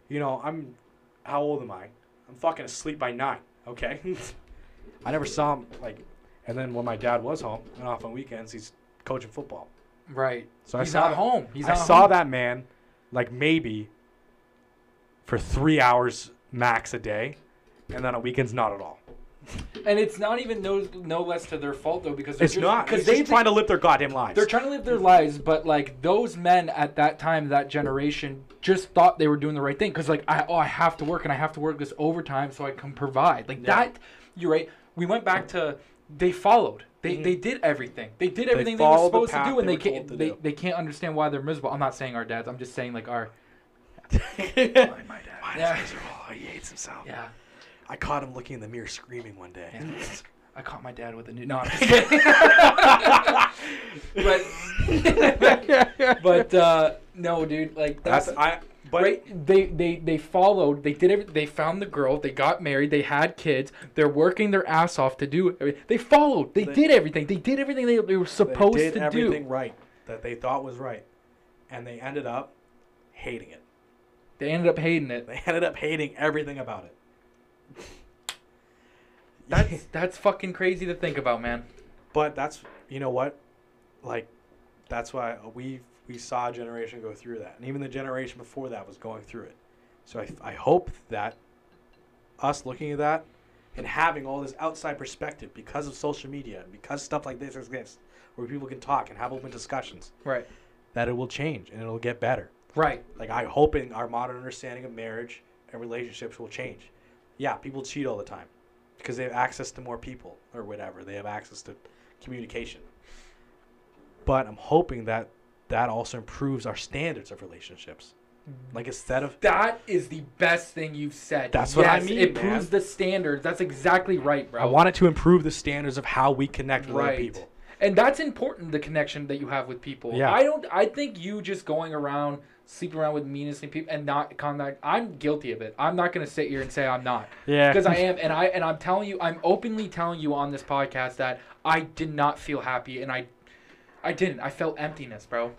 you know, I'm, how old am I? I'm fucking asleep by 9, okay? I never saw him, like, and then when my dad was home and off on weekends, he's coaching football. Right. So He's I saw, not home. He's I saw home. that man, like, maybe for three hours max a day, and then on weekends, not at all. And it's not even no no less to their fault though because they're It's just, not. because they just trying to live their goddamn lives. They're trying to live their lives, but like those men at that time, that generation, just thought they were doing the right thing. Cause like, I oh, I have to work and I have to work this overtime so I can provide. Like Yeah. that, you're right. We went back to they followed. They, Mhm. they did everything. They did everything they, were followed the supposed to do, and they they can't. They, do. they can't understand why they're miserable. I'm not saying our dads. I'm just saying like our. my dad. yeah. Yeah. he hates himself. Yeah. I caught him looking in the mirror screaming one day. Yeah. I caught my dad with a new. No, I'm just kidding. but but uh, no, dude. Like that's, That's I. But right. They they they followed. They did every, They found the girl. They got married. They had kids. They're working their ass off to do. everything. They followed. They, They- did everything. They did everything they, they were supposed they did to everything do. right that they thought was right, and they ended up hating it. They ended up hating it. They ended up hating everything about it. That's that's fucking crazy to think about, man. but that's you know what, like, that's why we we saw a generation go through that, and even the generation before that was going through it. So I I hope that us looking at that and having all this outside perspective because of social media, because stuff like this exists, where people can talk and have open discussions, Right. that it will change and it'll get better. Right. Like I hoping our modern understanding of marriage and relationships will change. Yeah, people cheat all the time because they have access to more people or whatever. They have access to communication. But I'm hoping that that also improves our standards of relationships. Mm-hmm. Like instead of That is the best thing you've said. That's what I mean, It proves the standards. That's exactly right, bro. I want it to improve the standards of how we connect with other Right. people. And that's important, the connection that you have with people. Yeah. I don't I think you just going around sleeping around with meanest people and not contact I'm guilty of it. I'm not gonna sit here and say I'm not. Yeah. Because I am and I and I'm telling you, I'm openly telling you on this podcast that I did not feel happy and I I didn't. I felt emptiness, bro.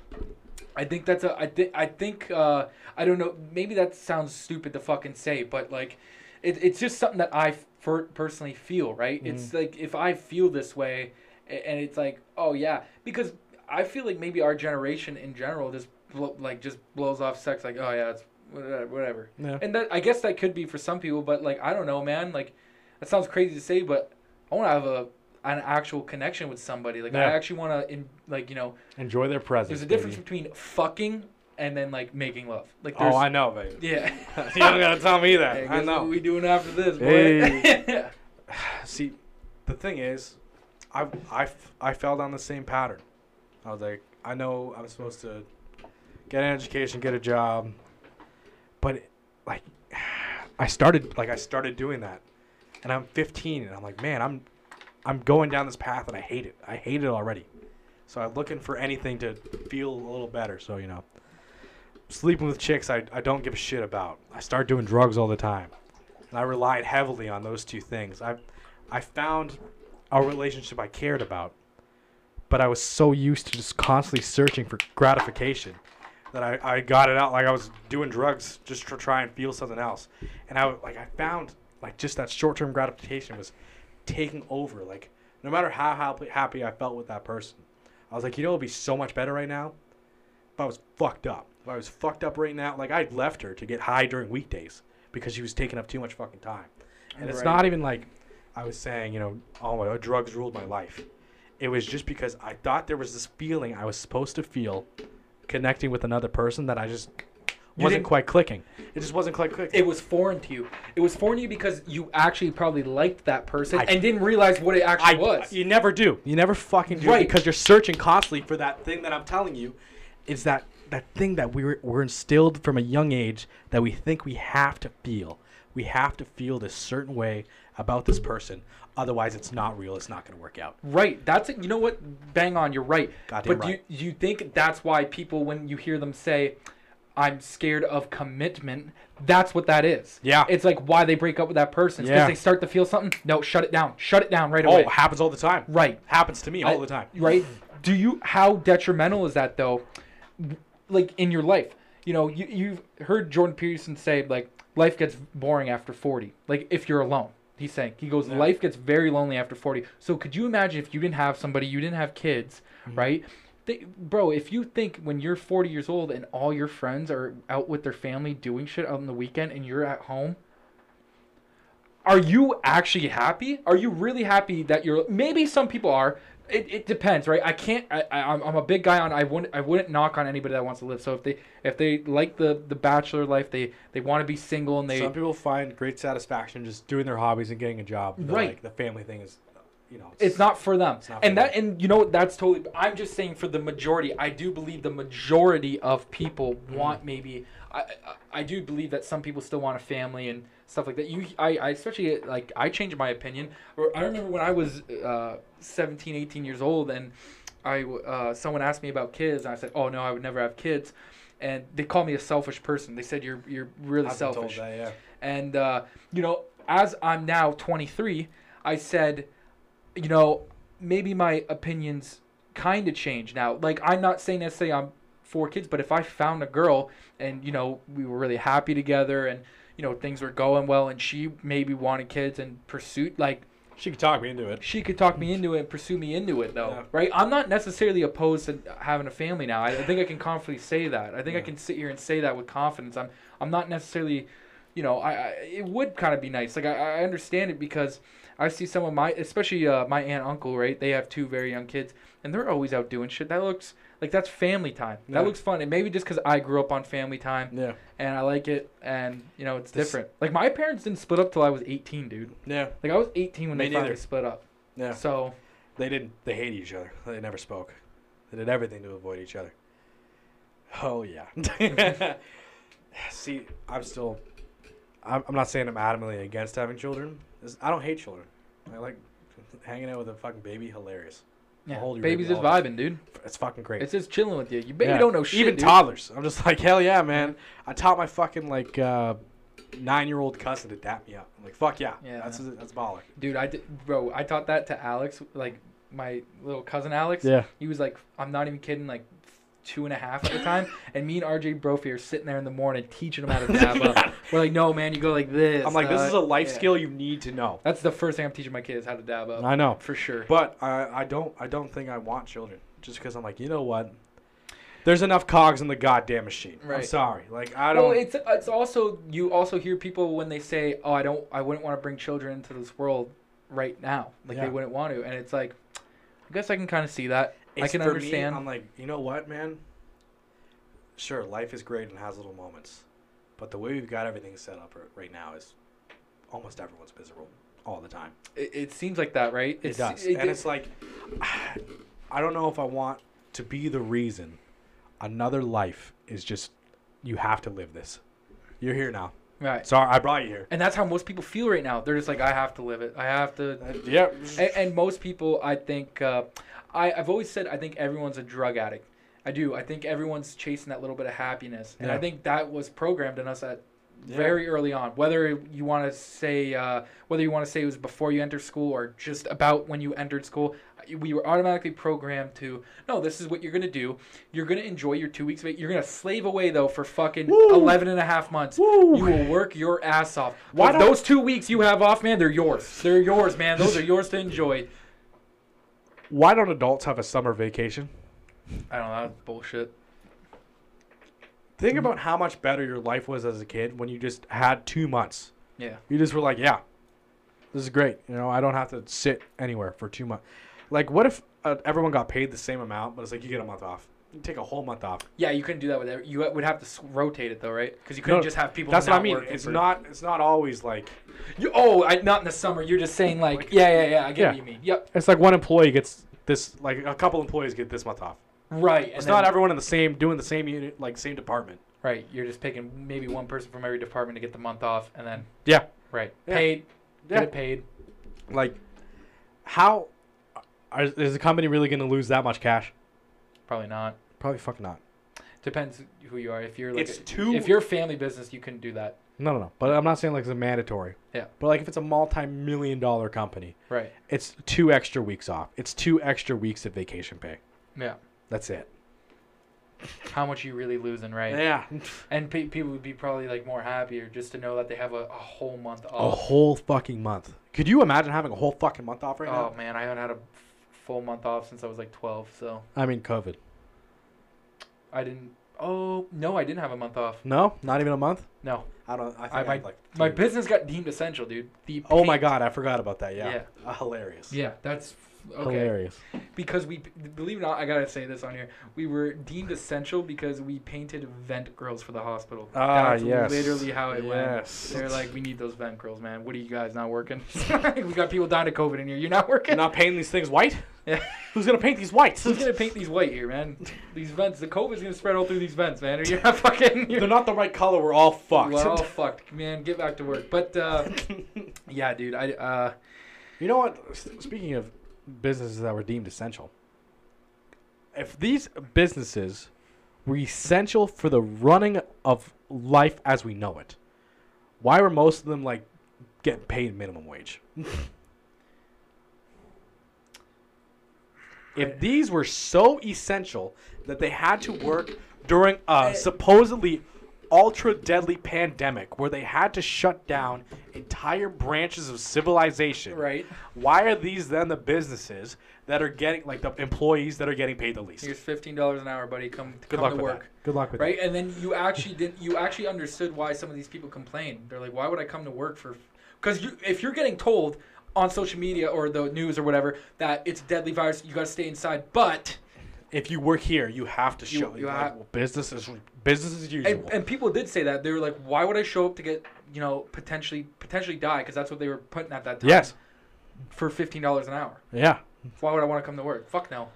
I think that's a I think I think uh I don't know, maybe that sounds stupid to fucking say, but like it, it's just something that I personally feel, right? It's like if I feel this way and it's like, oh yeah, because I feel like maybe our generation in general just blo- like just blows off sex like, oh yeah, it's whatever, whatever. Yeah. And that I guess that could be for some people, but like I don't know, man. Like that sounds crazy to say, but I want to have a an actual connection with somebody. Like I actually want to, like you know, Enjoy their presence. there's a difference baby. between fucking and then like making love. Like Oh, I know, baby. yeah. you don't gotta tell me that. Hey, I know. What we doing after this, boy? See, the thing is, I I I fell down the same pattern. I was like, I know I'm supposed to get an education, get a job, but like, I started like I started doing that, and I'm 15, and I'm like, man, I'm, I'm going down this path, and I hate it. I hate it already. So I'm looking for anything to feel a little better. So you know, sleeping with chicks, I, I don't give a shit about. I start doing drugs all the time and I relied heavily on those two things. I, I found a relationship I cared about, but I was so used to just constantly searching for gratification that I, I got it out like I was doing drugs just to try and feel something else. And I like I found like just that short term gratification was taking over. Like no matter how happy, happy I felt with that person, I was like, you know, it'd be so much better right now if I was fucked up. If I was fucked up right now, like I'd left her to get high during weekdays because she was taking up too much fucking time. And it's not even like I was saying, you know, oh my drugs ruled my life. It was just because I thought there was this feeling I was supposed to feel connecting with another person that I just wasn't quite clicking. It just wasn't quite clicking. It was foreign to you. It was foreign to you because you actually probably liked that person I- and didn't realize what it actually I, was. You never do. You never fucking do Right. because you're searching constantly for that thing that I'm telling you. Is that that thing that we were, we're instilled from a young age that we think we have to feel. We have to feel this certain way about this person. Otherwise, it's not real. It's not going to work out. Right. That's it. You know what? Bang on. You're right. Goddamn but right. you you think that's why people when you hear them say, "I'm scared of commitment," that's what that is. Yeah. It's like why they break up with that person. because Yeah. they start to feel something. No, shut it down. Shut it down right Oh, away. happens all the time. Right. Happens to me all the time. Right? Do you how detrimental is that though? Like in your life, you know, you you've heard Jordan Peterson say like life gets boring after 40. Like if you're alone. He's saying he goes life gets very lonely after 40. So could you imagine if you didn't have somebody, you didn't have kids, Mm-hmm. right? They, bro, if you think when you're 40 years old and all your friends are out with their family doing shit on the weekend and you're at home, are you actually happy? Are you really happy that you're? Maybe some people are. It, it depends, right? I can't. I, I I'm, I'm a big guy on. I wouldn't I wouldn't knock on anybody that wants to live. So if they if they like the the bachelor life, they they want to be single and they Some people find great satisfaction just doing their hobbies and getting a job. Right. Like, the family thing is, you know. it's not for them. It's not and for that and you know what? That's totally. I'm just saying for the majority. I do believe the majority of people Mm-hmm. want maybe. I, I do believe that some people still want a family and stuff like that. You I, I especially like I changed my opinion. Or I remember when I was uh, 17, 18 years old and I uh, someone asked me about kids and I said, "Oh no, I would never have kids." And they called me a selfish person. They said you're you're really I've been told selfish. that, yeah. And uh, you know, as I'm now 23, I said, you know, maybe my opinions kind of change now. Like I'm not saying necessarily I'm for kids, but if I found a girl and you know we were really happy together and you know things were going well and she maybe wanted kids and pursued like She could talk me into it. she could talk me into it and pursue me into it though Yeah. right i'm not necessarily opposed to having a family now i, think i can confidently say that i think i can sit here and say that with confidence i'm i'm not necessarily you know i, I it would kind of be nice like I, I understand it because i see some of my especially uh, my aunt uncle right they have two very young kids and they're always out doing shit that looks like that's family time Yeah. that looks fun and maybe just because i grew up on family time Yeah. and i like it and you know it's This- different like my parents didn't split up till i was 18 dude Yeah. like i was 18 when Me they finally split up Yeah. so They didn't. They hated each other. They never spoke. They did everything to avoid each other. Oh yeah. See, I'm still. I'm, I'm not saying I'm adamantly against having children. I don't hate children. I like hanging out with a fucking baby. Hilarious. Yeah, hold your baby's baby just all vibing, dude. It's fucking great. It's just chilling with you. You baby Yeah. don't know shit. Even dude. toddlers. I'm just like hell yeah, man. I taught my fucking like uh, nine year old cousin to dap me up. I'm like fuck yeah. Yeah. That's that's baller. dude. I did, bro. I taught that to Alex, like my little cousin Alex. Yeah. He was like, I'm not even kidding, like two and a half at the time. and me and RJ Brophy are sitting there in the morning teaching him how to dab up. We're like, no, man, you go like this. I'm like this uh, is a life yeah. skill you need to know. That's the first thing I'm teaching my kids how to dab up. I know. for sure. But I, I don't I don't think I want children just because I'm like you know what, there's enough cogs in the goddamn machine. I'm sorry, like I don't. Well, it's it's also you also hear people when they say, "Oh, I don't, I wouldn't want to bring children into this world right now." Like Yeah. they wouldn't want to, and it's like, I guess I can kind of see that. I can for me, understand. I'm like you know what, man. Sure, life is great and has little moments, but the way we've got everything set up right now is almost everyone's miserable all the time. It, it seems like that, right? It does, and it's like I don't know if I want to be the reason another life is just you have to live this. You're here now. right. Sorry, I brought you here. And that's how most people feel right now. They're just like, I have to live it. I have to. Uh, yeah. And, and most people, I think, uh, I, I've always said, I think everyone's a drug addict. I do. I think everyone's chasing that little bit of happiness, and I think that was programmed in us at Yeah. very early on. Whether you want to say, uh, whether you want to say it was before you entered school or just about when you entered school, we were automatically programmed to no. This is what you're gonna do. You're gonna enjoy your two weeks. of it. You're gonna slave away though for fucking Woo. 11 and a half months. Woo. You will work your ass off. Why those two weeks you have off, man, they're yours. They're yours, man. Those are yours to enjoy. Why don't adults have a summer vacation? I don't know. That's bullshit. Think about how much better your life was as a kid when you just had two months. Yeah. You just were like, yeah, this is great. You know, I don't have to sit anywhere for two months. Like, what if uh, everyone got paid the same amount, but it's like you get a month off? You take a whole month off. Yeah, you couldn't do that with every, you would have to rotate it though, right? Because you couldn't No, just have people. That's what I mean. It's not. It's not always like. You, oh, I, not in the summer. You're just saying like, Like- yeah, yeah, yeah. I get Yeah. what you mean. Yep. It's like one employee gets this. Like a couple employees get this month off. Right. It's not everyone in the same doing the same unit, like same department. Right. You're just picking maybe one person from every department to get the month off, and then Yeah. right Yeah. paid. Yeah. Get it paid. Like, how are, is the company really going to lose that much cash? Probably not. Probably fucking not. Depends who you are. If you're like It's a- too- if you're a family business, you couldn't do that. No, no, no. But I'm not saying like it's a mandatory. Yeah. But like if it's a multi-million dollar company, Right. it's two extra weeks off. It's two extra weeks of vacation pay. Yeah. That's it. How much you really losing, right? Yeah. And pe- people would be probably like more happier just to know that they have a, a whole month off. A off. whole fucking month. Could you imagine having a whole fucking month off right oh, now? oh man, I haven't had a f- full month off since I was like 12, so I mean, COVID. I didn't. Oh no, I didn't have a month off. No, not even a month. No, I don't. I think I I, might- had like. my business got deemed essential, dude. The Oh my god, I forgot about that. Yeah. Yeah. Uh, hilarious. Yeah, that's okay. Hilarious. Because we believe it or not, I gotta say this on here. We were deemed essential because we painted vent grills for the hospital. Ah, That's yes. literally how it Yes. went. They're like, we need those vent grills, man. What are you guys not working? we got people dying of COVID in here. You're not working. You're not painting these things white. Yeah. Who's gonna paint these whites? Who's gonna paint these white here, man? These vents, the COVID's gonna spread all through these vents, man. You're not fucking. You're, They're not the right color. We're all fucked. We're all fucked, man. Get back to work. But uh, yeah, dude. I uh, You know what? Speaking of businesses that were deemed essential, if these businesses were essential for the running of life as we know it, why were most of them like getting paid minimum wage? If these were so essential that they had to work during a supposedly ultra deadly pandemic where they had to shut down entire branches of civilization right. why are these then the businesses that are getting like the employees that are getting paid the least? Here's fifteen dollars an hour, buddy. Come, Good come luck to with work. that. Good luck with it. Right, and then you actually didn't. You actually understood why some of these people complain. They're like, "Why would I come to work for?" Because you, if you're getting told on social media or the news or whatever that it's a deadly virus, you got to stay inside. But. If you work here, you have to show. you like, have- well, business is business as usual. and, and people did say that they were like, "Why would I show up to get you know potentially potentially die?" Because that's what they were putting at that time. yes, For fifteen dollars an hour, yeah, why would I want to come to work? Fuck no.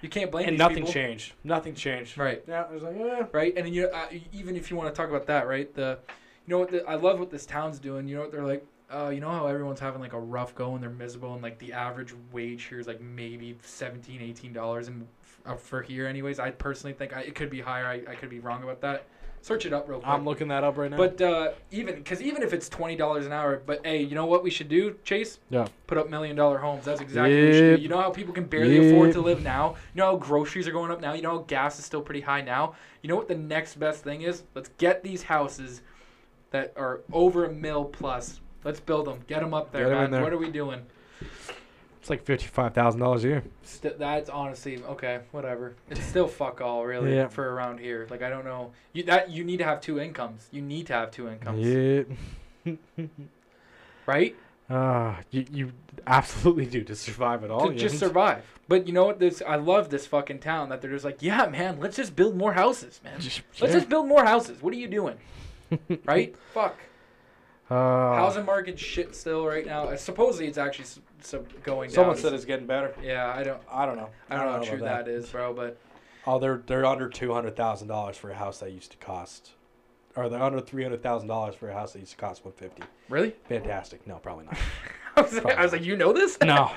You can't blame and these nothing people. changed. Nothing changed. Right. Yeah, it was like, eh. right? And then you uh, even if you want to talk about that, right? The you know what the, I love what this town's doing. You know what they're like. Uh, you know how everyone's having like a rough go and they're miserable and like the average wage here is like maybe 17 18 dollars and uh, for here anyways i personally think I, it could be higher I, I could be wrong about that search it up real quick I'm looking that up right now. but uh, even because even if it's twenty dollars an hour, but hey, you know what we should do, Chase? Yeah. Put up million dollar homes. That's exactly what we should do. You know how people can barely afford to live now. You know how groceries are going up now. You know how gas is still pretty high now. You know what the next best thing is? Let's get these houses that are over a mil plus. Let's build them. Get them up there, Get 'em in man. there. What are we doing? it's like fifty-five thousand dollars a year. St- that's honestly okay. Whatever. It's still fuck all, really, Yeah. for around here. Like I don't know. You that you need to have two incomes. You need to have two incomes, Yeah. right? Ah, you you absolutely do to survive at all. to just survive. But you know what? This I love this fucking town that they're just like, yeah, man, let's just build more houses, man. Just, Let's yeah. just build more houses. What are you doing? right? Fuck. Uh, Housing market shit still right now. Supposedly it's actually s- so going down. Someone said it's getting better. yeah, I don't. I don't know. I don't know how about true that is, bro. But Oh, they're they're under two hundred thousand dollars for a house that used to cost, or they're under three hundred thousand dollars for a house that used to cost one fifty. really, Fantastic. No, probably not. I was, like, I was like, you know this? no.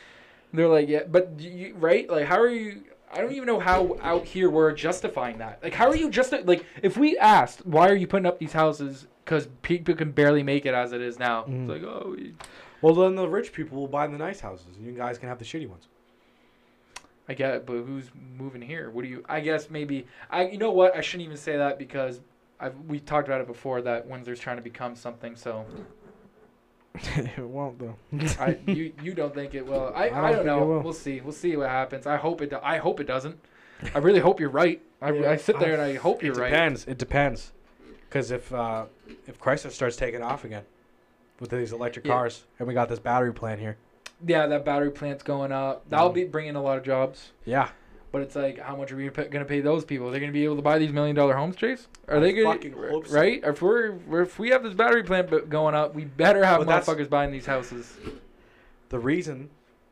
They're like, yeah, but do you right? Like, how are you? I don't even know how out here we're justifying that. Like, how are you just like if we asked why are you putting up these houses because people can barely make it as it is now? Mhm. It's like, oh, we, Well, then the rich people will buy the nice houses, and you guys can have the shitty ones. I get it, but who's moving here? What do you? I guess maybe I. You know what? I shouldn't even say that because I've we talked about it before that Windsor's trying to become something. So it won't though. I you you don't think it will? I I don't I, don't know. We'll see. We'll see what happens. I hope it. Do, I hope it doesn't. I really hope you're right. I, Yeah, I sit there I- and I hope you're it right. depends. It depends. Because if uh, if Chrysler starts taking off again with these electric Yeah. cars, and we got this battery plant here, Yeah, that battery plant's going up. That'll Mm. be bringing a lot of jobs. yeah, But it's like, how much are we going to pay those people? Are they going to be able to buy these million dollar homes, Chase? Are I they going fucking hope so. right? If we're if we have this battery plant going up, we better have motherfuckers buying these houses. the reason,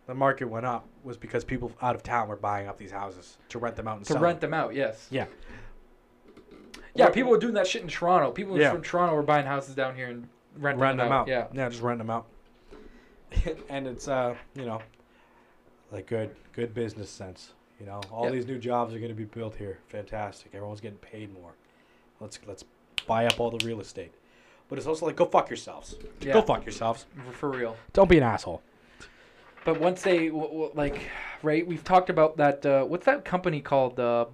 the market went up was because people out of town were buying up these houses to rent them out and to sell rent them. them out. Yes. Yeah. Yeah, What- people were doing that shit in Toronto. People Yeah. from Toronto were buying houses down here and renting Rent them out. Yeah. Yeah, just rent them out. and it's uh, you know, like good good business sense. You know, all Yeah. these new jobs are going to be built here. Fantastic. Everyone's getting paid more. Let's let's buy up all the real estate. But it's also like go fuck yourselves. Yeah. Go fuck yourselves. For- For real. Don't be an asshole. But once they w- w- like, right? We've talked about that. Uh, what's that company called? Uh,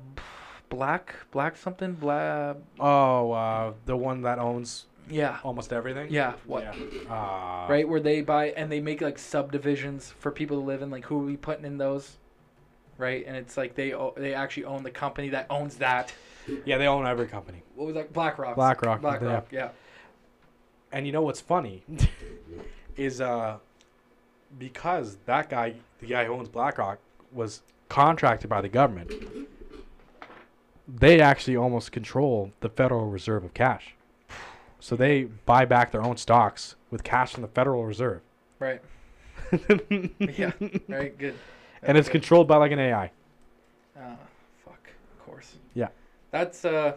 Black Black something Black. Oh, uh, the one that owns Yeah. almost everything. Yeah. What? Yeah. Uh, Right, where they buy and they make like subdivisions for people to live in. Like, who are we putting in those? Right, and it's like they o- they actually own the company that owns that. Yeah, they own every company. What was that? BlackRock. BlackRock, BlackRock. Yeah. And you know what's funny is uh because that guy, the guy who owns BlackRock, was contracted by the government. They actually almost control the Federal Reserve of cash. So they buy back their own stocks with cash from the Federal Reserve. Right. Yeah. Right. Good. And it's controlled by like an AI. Ah, fuck. Of course. Yeah. That's uh,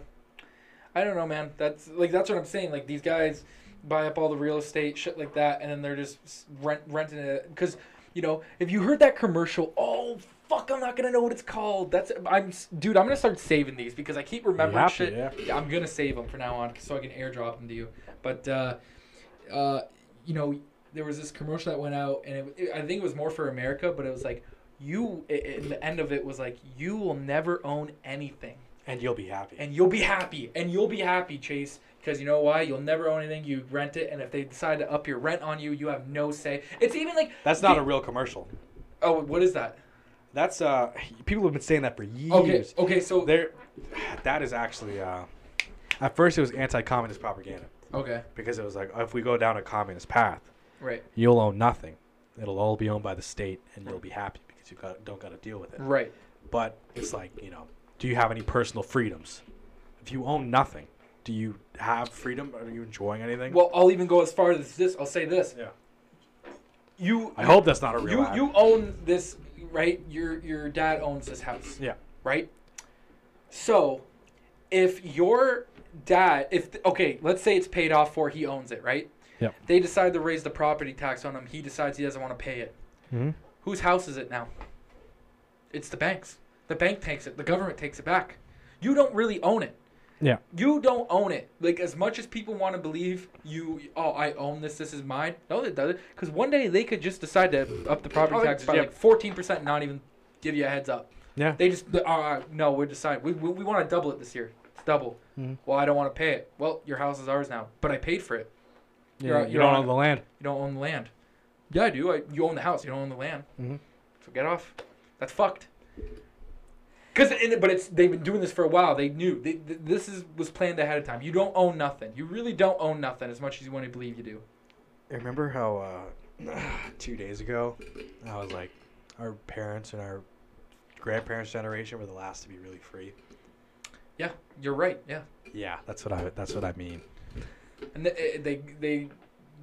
I don't know, man. That's like that's what I'm saying. Like these guys buy up all the real estate, shit like that, and then they're just rent renting it because you know if you heard that commercial, oh fuck, I'm not gonna know what it's called. That's I'm dude. I'm gonna start saving these because I keep remembering have shit. yeah. Yeah, I'm gonna save them for now on so I can airdrop them to you. But uh, uh, you know, there was this commercial that went out, and it, it- I think it was more for America, but it was like you. It, it- the end of it was like you will never own anything, And you'll be happy. and you'll be happy, and you'll be happy, Chase, because you know why? You'll never own anything. You rent it, and if they decide to up your rent on you, you have no say. It's even like That's not the- a real commercial. oh, what is that? That's uh people have been saying that for years. Okay, okay, so There that is actually uh at first it was anti-communist propaganda. okay, because it was like if we go down a communist path, right, you'll own nothing. It'll all be owned by the state, and you'll be happy you got, don't got to deal with it. right. But it's like you know, do you have any personal freedoms? If you own nothing, do you have freedom? Are you enjoying anything? Well, I'll even go as far as this. I'll say this. yeah. You I hope that's not a real. you ad. you own this right your your dad owns this house Yeah. right so if your dad if okay let's say it's paid off for he owns it right Yep. they decide to raise the property tax on him he decides he doesn't want to pay it Mhm. Whose house is it now it's the bank's the bank takes it the government takes it back you don't really own it Yeah. you don't own it. Like as much as people want to believe you, oh, I own this. This is mine. No, it doesn't. Because one day they could just decide to up the property Oh, tax by yeah. like fourteen percent, not even give you a heads up. Yeah. They just, uh, uh, no, we're deciding. We, we, we want to double it this year. It's double. Mhm. Well, I don't want to pay it. Well, your house is ours now, but I paid for it. Yeah, You're- you you're don't on- own the land. You don't own the land. Yeah, I do. I, you own the house. You don't own the land. Mhm. So get off. That's fucked. Cause, in, but it's they've been doing this for a while. They knew they, th- this is was planned ahead of time. You don't own nothing. You really don't own nothing as much as you want to believe you do. I Remember how uh, two days ago I was like, our parents and our grandparents' generation were the last to be really free. Yeah, you're right. Yeah, Yeah, that's what I that's what I mean. and they they, they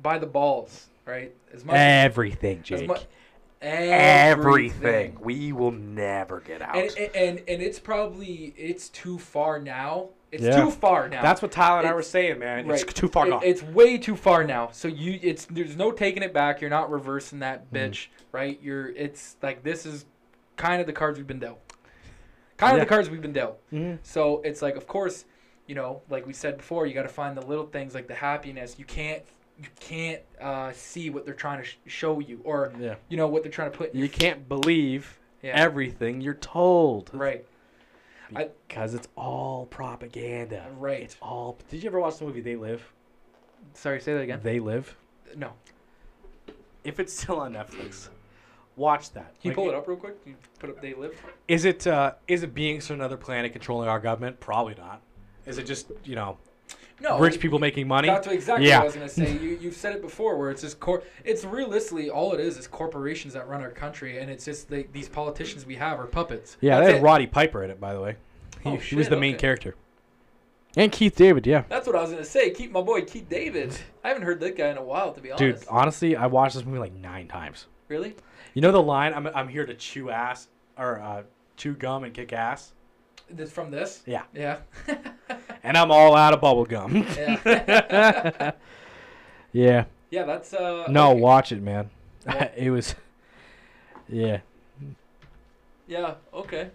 buy the balls right as much. Everything, as Jake. mu- everything. We will never get out. And, and and and it's probably it's too far now. It's Yeah. too far now. That's what Tyler and I were saying, man. right. It's too far It- gone. It's way too far now. So you, it's there's no taking it back. You're not reversing that Mhm. bitch, right? You're. It's like this is kind of the cards we've been dealt. Kind of the cards we've been dealt. Mhm. So it's like, of course, you know, like we said before, you got to find the little things like the happiness. You can't, you can't uh, see what they're trying to sh- show you, or Yeah. you know what they're trying to put. In You your can't believe yeah. everything you're told. right. I- Because it's all propaganda. Right. It's all. Did you ever watch the movie They Live? Sorry, say that again. They Live. No. If it's still on Netflix, watch that. Can you Like, pull it up real quick? You put up They Live. Is it uh, is it beings from another planet controlling our government? Probably not. Is it just you know No. rich people making money? That's exactly Yeah. what I was gonna say. You you've said it before, where it's just cor- It's realistically all it is is corporations that run our country, and it's just the, these politicians we have are puppets. Yeah, That's they had it. Roddy Piper in it, by the way. He, Oh, he was the main okay. character. And Keith David, yeah. That's what I was gonna say. Keep my boy Keith David. I haven't heard that guy in a while, to be honest. Dude, honestly, I watched this movie like nine times. Really? You know the line? I'm I'm here to chew ass or uh, chew gum and kick ass, This from this? Yeah. Yeah. and I'm all out of bubble gum. yeah. Yeah. yeah, that's uh. No, okay. watch it, man. Yeah. it was. Yeah. Yeah. Okay.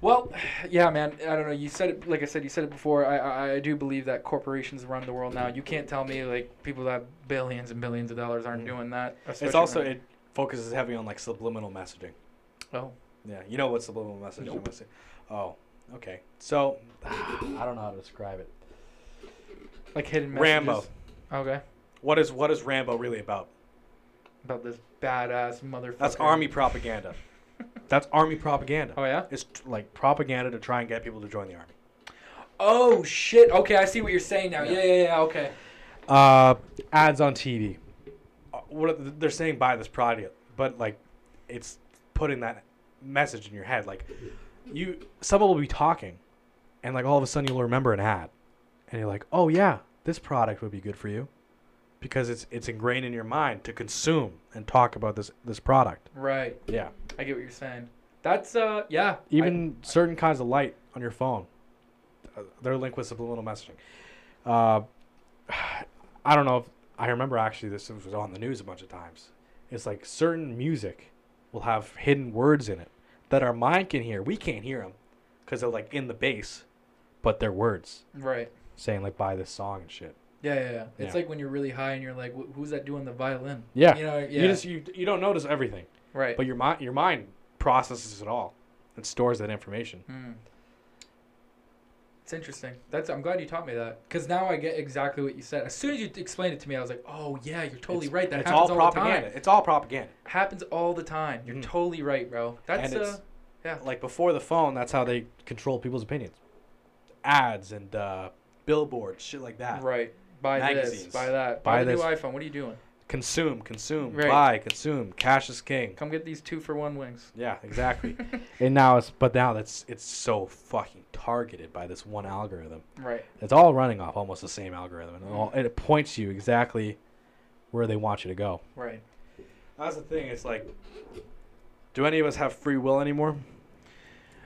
Well, yeah, man. I don't know. You said it, like I said, you said it before. I, I, I do believe that corporations run the world now. You can't tell me like people that have billions and billions of dollars aren't Mm. doing that. It's also when- it focuses heavy on like subliminal messaging. Oh, Yeah, you know what subliminal messaging Nope. is? Oh, okay. So I don't know how to describe it. like hidden messages. Rambo. Okay. What is what is Rambo really about? About this badass motherfucker. That's army propaganda. That's army propaganda. Oh yeah. It's tr- like propaganda to try and get people to join the army. Oh shit. Okay, I see what you're saying now. Yeah. Yeah, yeah, yeah. Okay. Uh, ads on TV. Uh, What are- they're saying buy this product, but like, it's putting that message in your head. Like, you someone will be talking, and like all of a sudden you'll remember an ad, and you're like, oh yeah, this product would be good for you, because it's it's ingrained in your mind to consume and talk about this this product. Right. Yeah. I get what you're saying. That's uh yeah. Even certain kinds of light on your phone, uh, they're linked with subliminal messaging. Uh, I don't know if I remember actually this was on the news a bunch of times. It's like certain music will have hidden words in it that our mind can hear. We can't hear them because they're like in the bass, but they're words right. saying like buy this song and shit. Yeah, yeah, yeah. It's Yeah. like when you're really high and you're like, who's that doing the violin? Yeah. You know. Yeah. You just you you don't notice everything, right. but your mind your mind processes it all and stores that information. Hmm. It's interesting. That's I'm glad you taught me that because now I get exactly what you said. As soon as you explained it to me, I was like, "Oh yeah, you're totally It's- right. That it's happens all all, propaganda. the time. It's all propaganda. Happens all the time. You're Mhm. totally right, bro. That's uh, yeah. like before the phone, that's how they control people's opinions. Ads and uh, billboards, shit like that. right. Buy this. Buy that. Buy Buy, the this. new iPhone. What are you doing? Consume, consume, Right. buy, consume. Cash is king. Come get these two for one wings. Yeah, exactly. And now it's but now that's it's so fucking targeted by this one algorithm. Right. It's all running off almost the same algorithm, and, it all, and it points you exactly where they want you to go. Right. That's the thing. It's like, do any of us have free will anymore?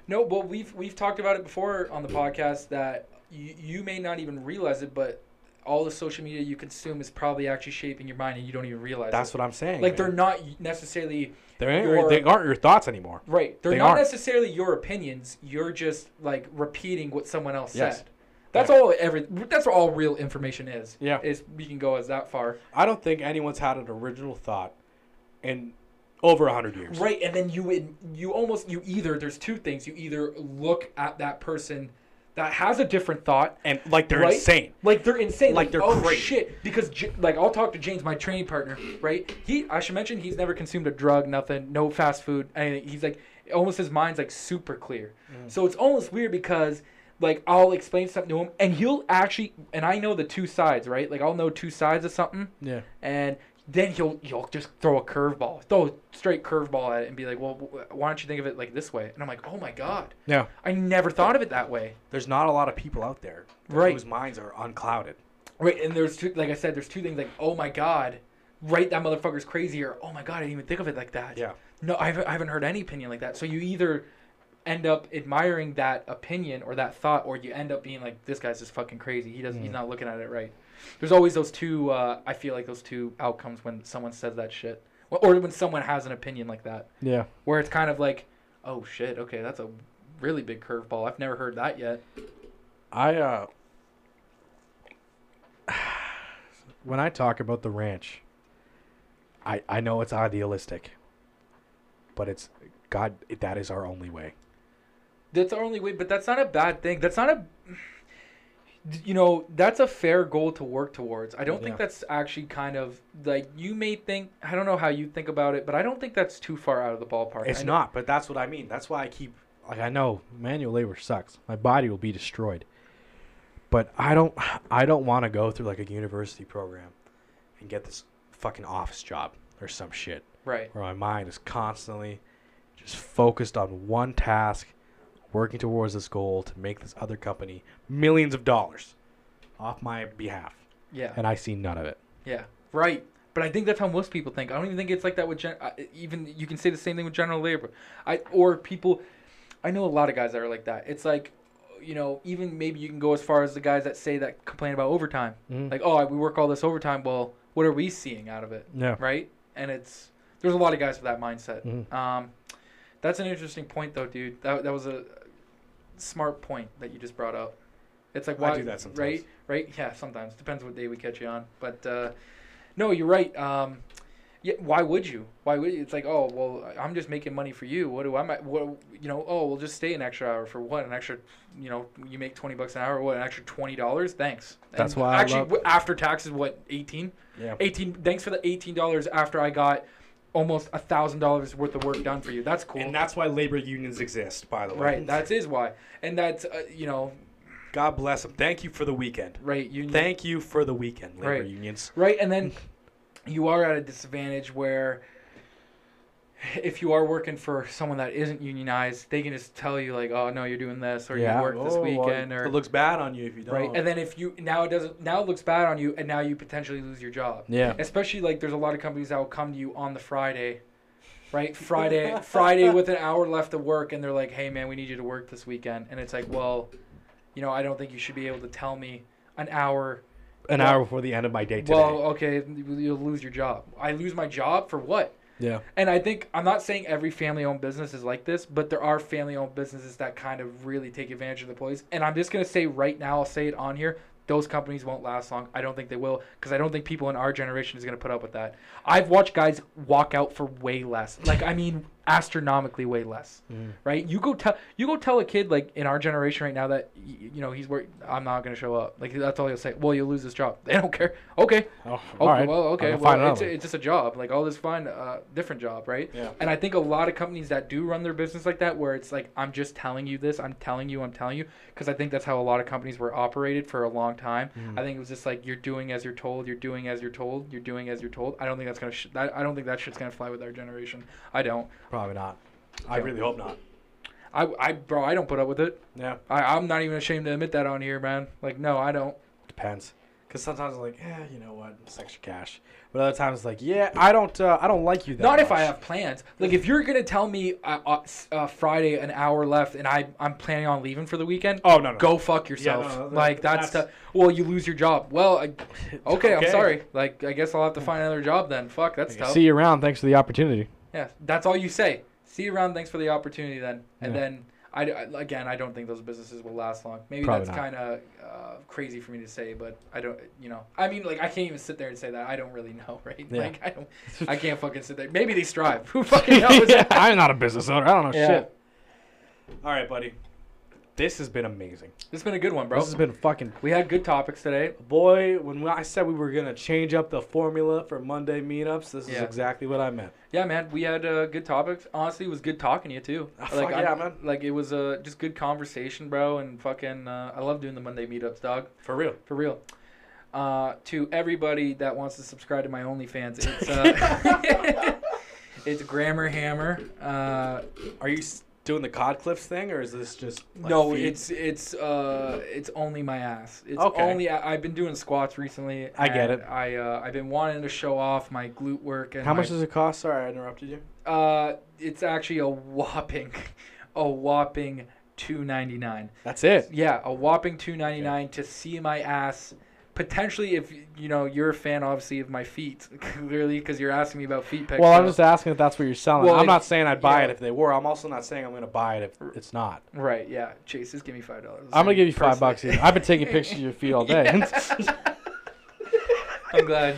No, but we've we've talked about it before on the podcast that you, you may not even realize it, but all the social media you consume is probably actually shaping your mind, and you don't even realize That's it. what I'm saying. like man. they're not necessarily They ain't- your- they aren't your thoughts anymore. right. They're They not aren't. necessarily your opinions. You're just like repeating what someone else Yes. said. That's all. Every that's all real information is. Yeah. Is we can go as that far. I don't think anyone's had an original thought in over a hundred years. Right, and then you would you almost you either there's two things. You either look at that person that has a different thought And like they're Right? insane. Like they're insane. Like Like, they're oh crazy. shit. Because J- like I'll talk to James, my training partner, right? He I should mention he's never consumed a drug, nothing, no fast food, anything. He's like almost his mind's like super clear. Mm. So it's almost weird because like I'll explain something to him and he'll actually and I know the two sides, right? Like I'll know two sides of something Yeah. and then he'll he'll just throw a curveball, throw a straight curveball at it and be like, "Well, why don't you think of it like this way?" And I'm like, "Oh my god, Yeah. I never thought of it that way." There's not a lot of people out there Right. whose minds are unclouded. Right, and there's two, like I said, there's two things like, oh my god, right, that motherfucker's crazy, or oh my god, I didn't even think of it like that. Yeah. No, I haven't, I haven't heard any opinion like that. So you either end up admiring that opinion or that thought, or you end up being like, this guy's just fucking crazy. He doesn't, he's Mm. not looking at it right. There's always those two. Uh, I feel like those two outcomes when someone says that shit, or when someone has an opinion like that, yeah. where it's kind of like, oh shit, okay, that's a really big curveball. I've never heard that yet. I uh When I talk about the ranch, I I know it's idealistic, but it's God. That is our only way. That's our only way, but that's not a bad thing. That's not a, you know, that's a fair goal to work towards. I don't Yeah. think that's actually kind of like you may think. I don't know how you think about it, but I don't think that's too far out of the ballpark. It's not, but that's what I mean. That's why I keep like I know manual labor sucks. My body will be destroyed. But I don't I don't want to go through like a university program and get this fucking office job or some shit right. where my mind is constantly just focused on one task, working towards this goal to make this other company millions of dollars off my behalf. Yeah. And I see none of it. Yeah. Right. But I think that's how most people think. I don't even think it's like that with gen- uh, even you can say the same thing with general labor. I or people I know a lot of guys that are like that. It's like you know, even maybe you can go as far as the guys that say that complain about overtime. Mhm. Like, "Oh, we work all this overtime. Well, what are we seeing out of it?" yeah. Right? And it's there's a lot of guys with that mindset. Mhm. Um that's an interesting point though, dude. That that was a smart point that you just brought up. It's like I why do that sometimes. right? Right? Yeah, sometimes depends what day we catch you on. But uh, no, you're right. Um, yeah, why would you? Why would you? It's like, oh, well, I'm just making money for you. What do I? What you know? Oh, we'll just stay an extra hour for what? An extra, you know, you make twenty bucks an hour. What? An extra twenty dollars? Thanks. That's And why I actually after taxes, what? Eighteen. Yeah. 18 thanks for the $18 after i got almost a thousand dollars worth of work done for you that's cool And that's why labor unions exist, by the way. right that is why and that's uh, you know God bless them. Thank you for the weekend. right you Thank you for the weekend, labor Right. unions. right and then you are at a disadvantage where if you are working for someone that isn't unionized they can just tell you like oh no you're doing this or Yeah. you work this Oh, well, weekend or it looks bad on you if you don't. right and then if you now it doesn't now it looks bad on you and now you potentially lose your job Yeah. especially like there's a lot of companies that will come to you on the Friday, right? Friday, Friday with an hour left of work, and they're like, "Hey, man, we need you to work this weekend," and it's like, well, you know, I don't think you should be able to tell me an hour. An Well- hour before the end of my day today. Well, okay, you'll lose your job. I lose my job for what? Yeah. And I think I'm not saying every family-owned business is like this, but there are family-owned businesses that kind of really take advantage of the employees. And I'm just gonna say right now, I'll say it on here. Those companies won't last long. I don't think they will, because I don't think people in our generation is gonna put up with that. I've watched guys walk out for way less. Like I mean, astronomically way less. Mhm. Right? You go tell you go tell a kid like in our generation right now that y- you know he's work. I'm not gonna show up. Like that's all he'll say. Well, you'll lose this job. They don't care. Okay, Oh, Okay, all right. well, okay, well, it's, it's just a job. Like, all this fine, uh, different job, right? Yeah. And I think a lot of companies that do run their business like that, where it's like, I'm just telling you this, I'm telling you, I'm telling you, because I think that's how a lot of companies were operated for a long time. Mm. I think it was just like, you're doing as you're told, you're doing as you're told, you're doing as you're told. I don't think that's gonna, sh- that, I don't think that shit's gonna fly with our generation. I don't. Probably not. I really hope not. I, I, bro, I don't put up with it. Yeah. I, I'm not even ashamed to admit that on here, man. Like, no, I don't. Depends. Because sometimes I'm like, yeah, you know what? It's extra cash. But other times it's like, yeah, I don't. Uh, I don't like you that Not if I have plans. Like if you're gonna tell me uh, uh, s- uh, Friday an hour left and I I'm planning on leaving for the weekend, Oh no, no. go fuck yourself. no, no, like that's, that's- the well you lose your job. Well, I, okay, I'm Okay. sorry. Like I guess I'll have to find another job then. Fuck, that's tough. See you around. Thanks for the opportunity. Yeah, that's all you say. See you around. Thanks for the opportunity then. And Yeah. then I, I- again I don't think those businesses will last long. Maybe Probably that's kind of uh, crazy for me to say, but I don't. You know, I mean like I can't even sit there and say that. I don't really know, right? Yeah. Like I don't. I can't fucking sit there. Maybe they strive. Who fucking knows? yeah, I'm not a business owner. I don't know Yeah. shit. All right, buddy. This has been amazing. This has been a good one, bro. This has been fucking We had good topics today. Boy, when I said we were gonna change up the formula for Monday meetups, this is exactly what I meant. Yeah, man, we had uh, good topics. Honestly, it was good talking to you too. Ah, fuck yeah, man. Like it was uh, just good conversation, bro, and fucking. Uh, I love doing the Monday meetups, dog. For real. For real. Uh, to everybody that wants to subscribe to my OnlyFans, it's uh, it's Grammar Hammer. Uh, Are you s- doing the Cod Cliffs thing, or is this just like, no, feed? it's it's uh, it's only my ass. It's Okay. only I, I've been doing squats recently. I get it. I uh, I've been wanting to show off my glute work and How my much does it cost? Sorry, I interrupted you. Uh, it's actually a whopping, a whopping two ninety nine. That's it. Yeah, a whopping two ninety nine to see my ass. Potentially, if you know you're a fan, obviously of my feet, clearly, because you're asking me about feet pics. Well, I'm just asking if that's what you're selling. Well, I'm if- not saying I'd buy yeah. it if they were. I'm also not saying I'm going to buy it if it's not. right. Yeah, Chase, just give me five dollars. I'm going to give you five bucks. Here. I've been taking pictures of your feet all day. I'm glad.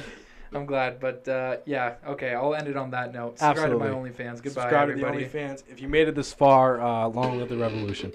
I'm glad, but uh, yeah, okay. I'll end it on that note. Subscribe to my Absolutely. OnlyFans. Goodbye, Subscribe everybody. to the OnlyFans. if you made it this far, uh, long live the revolution.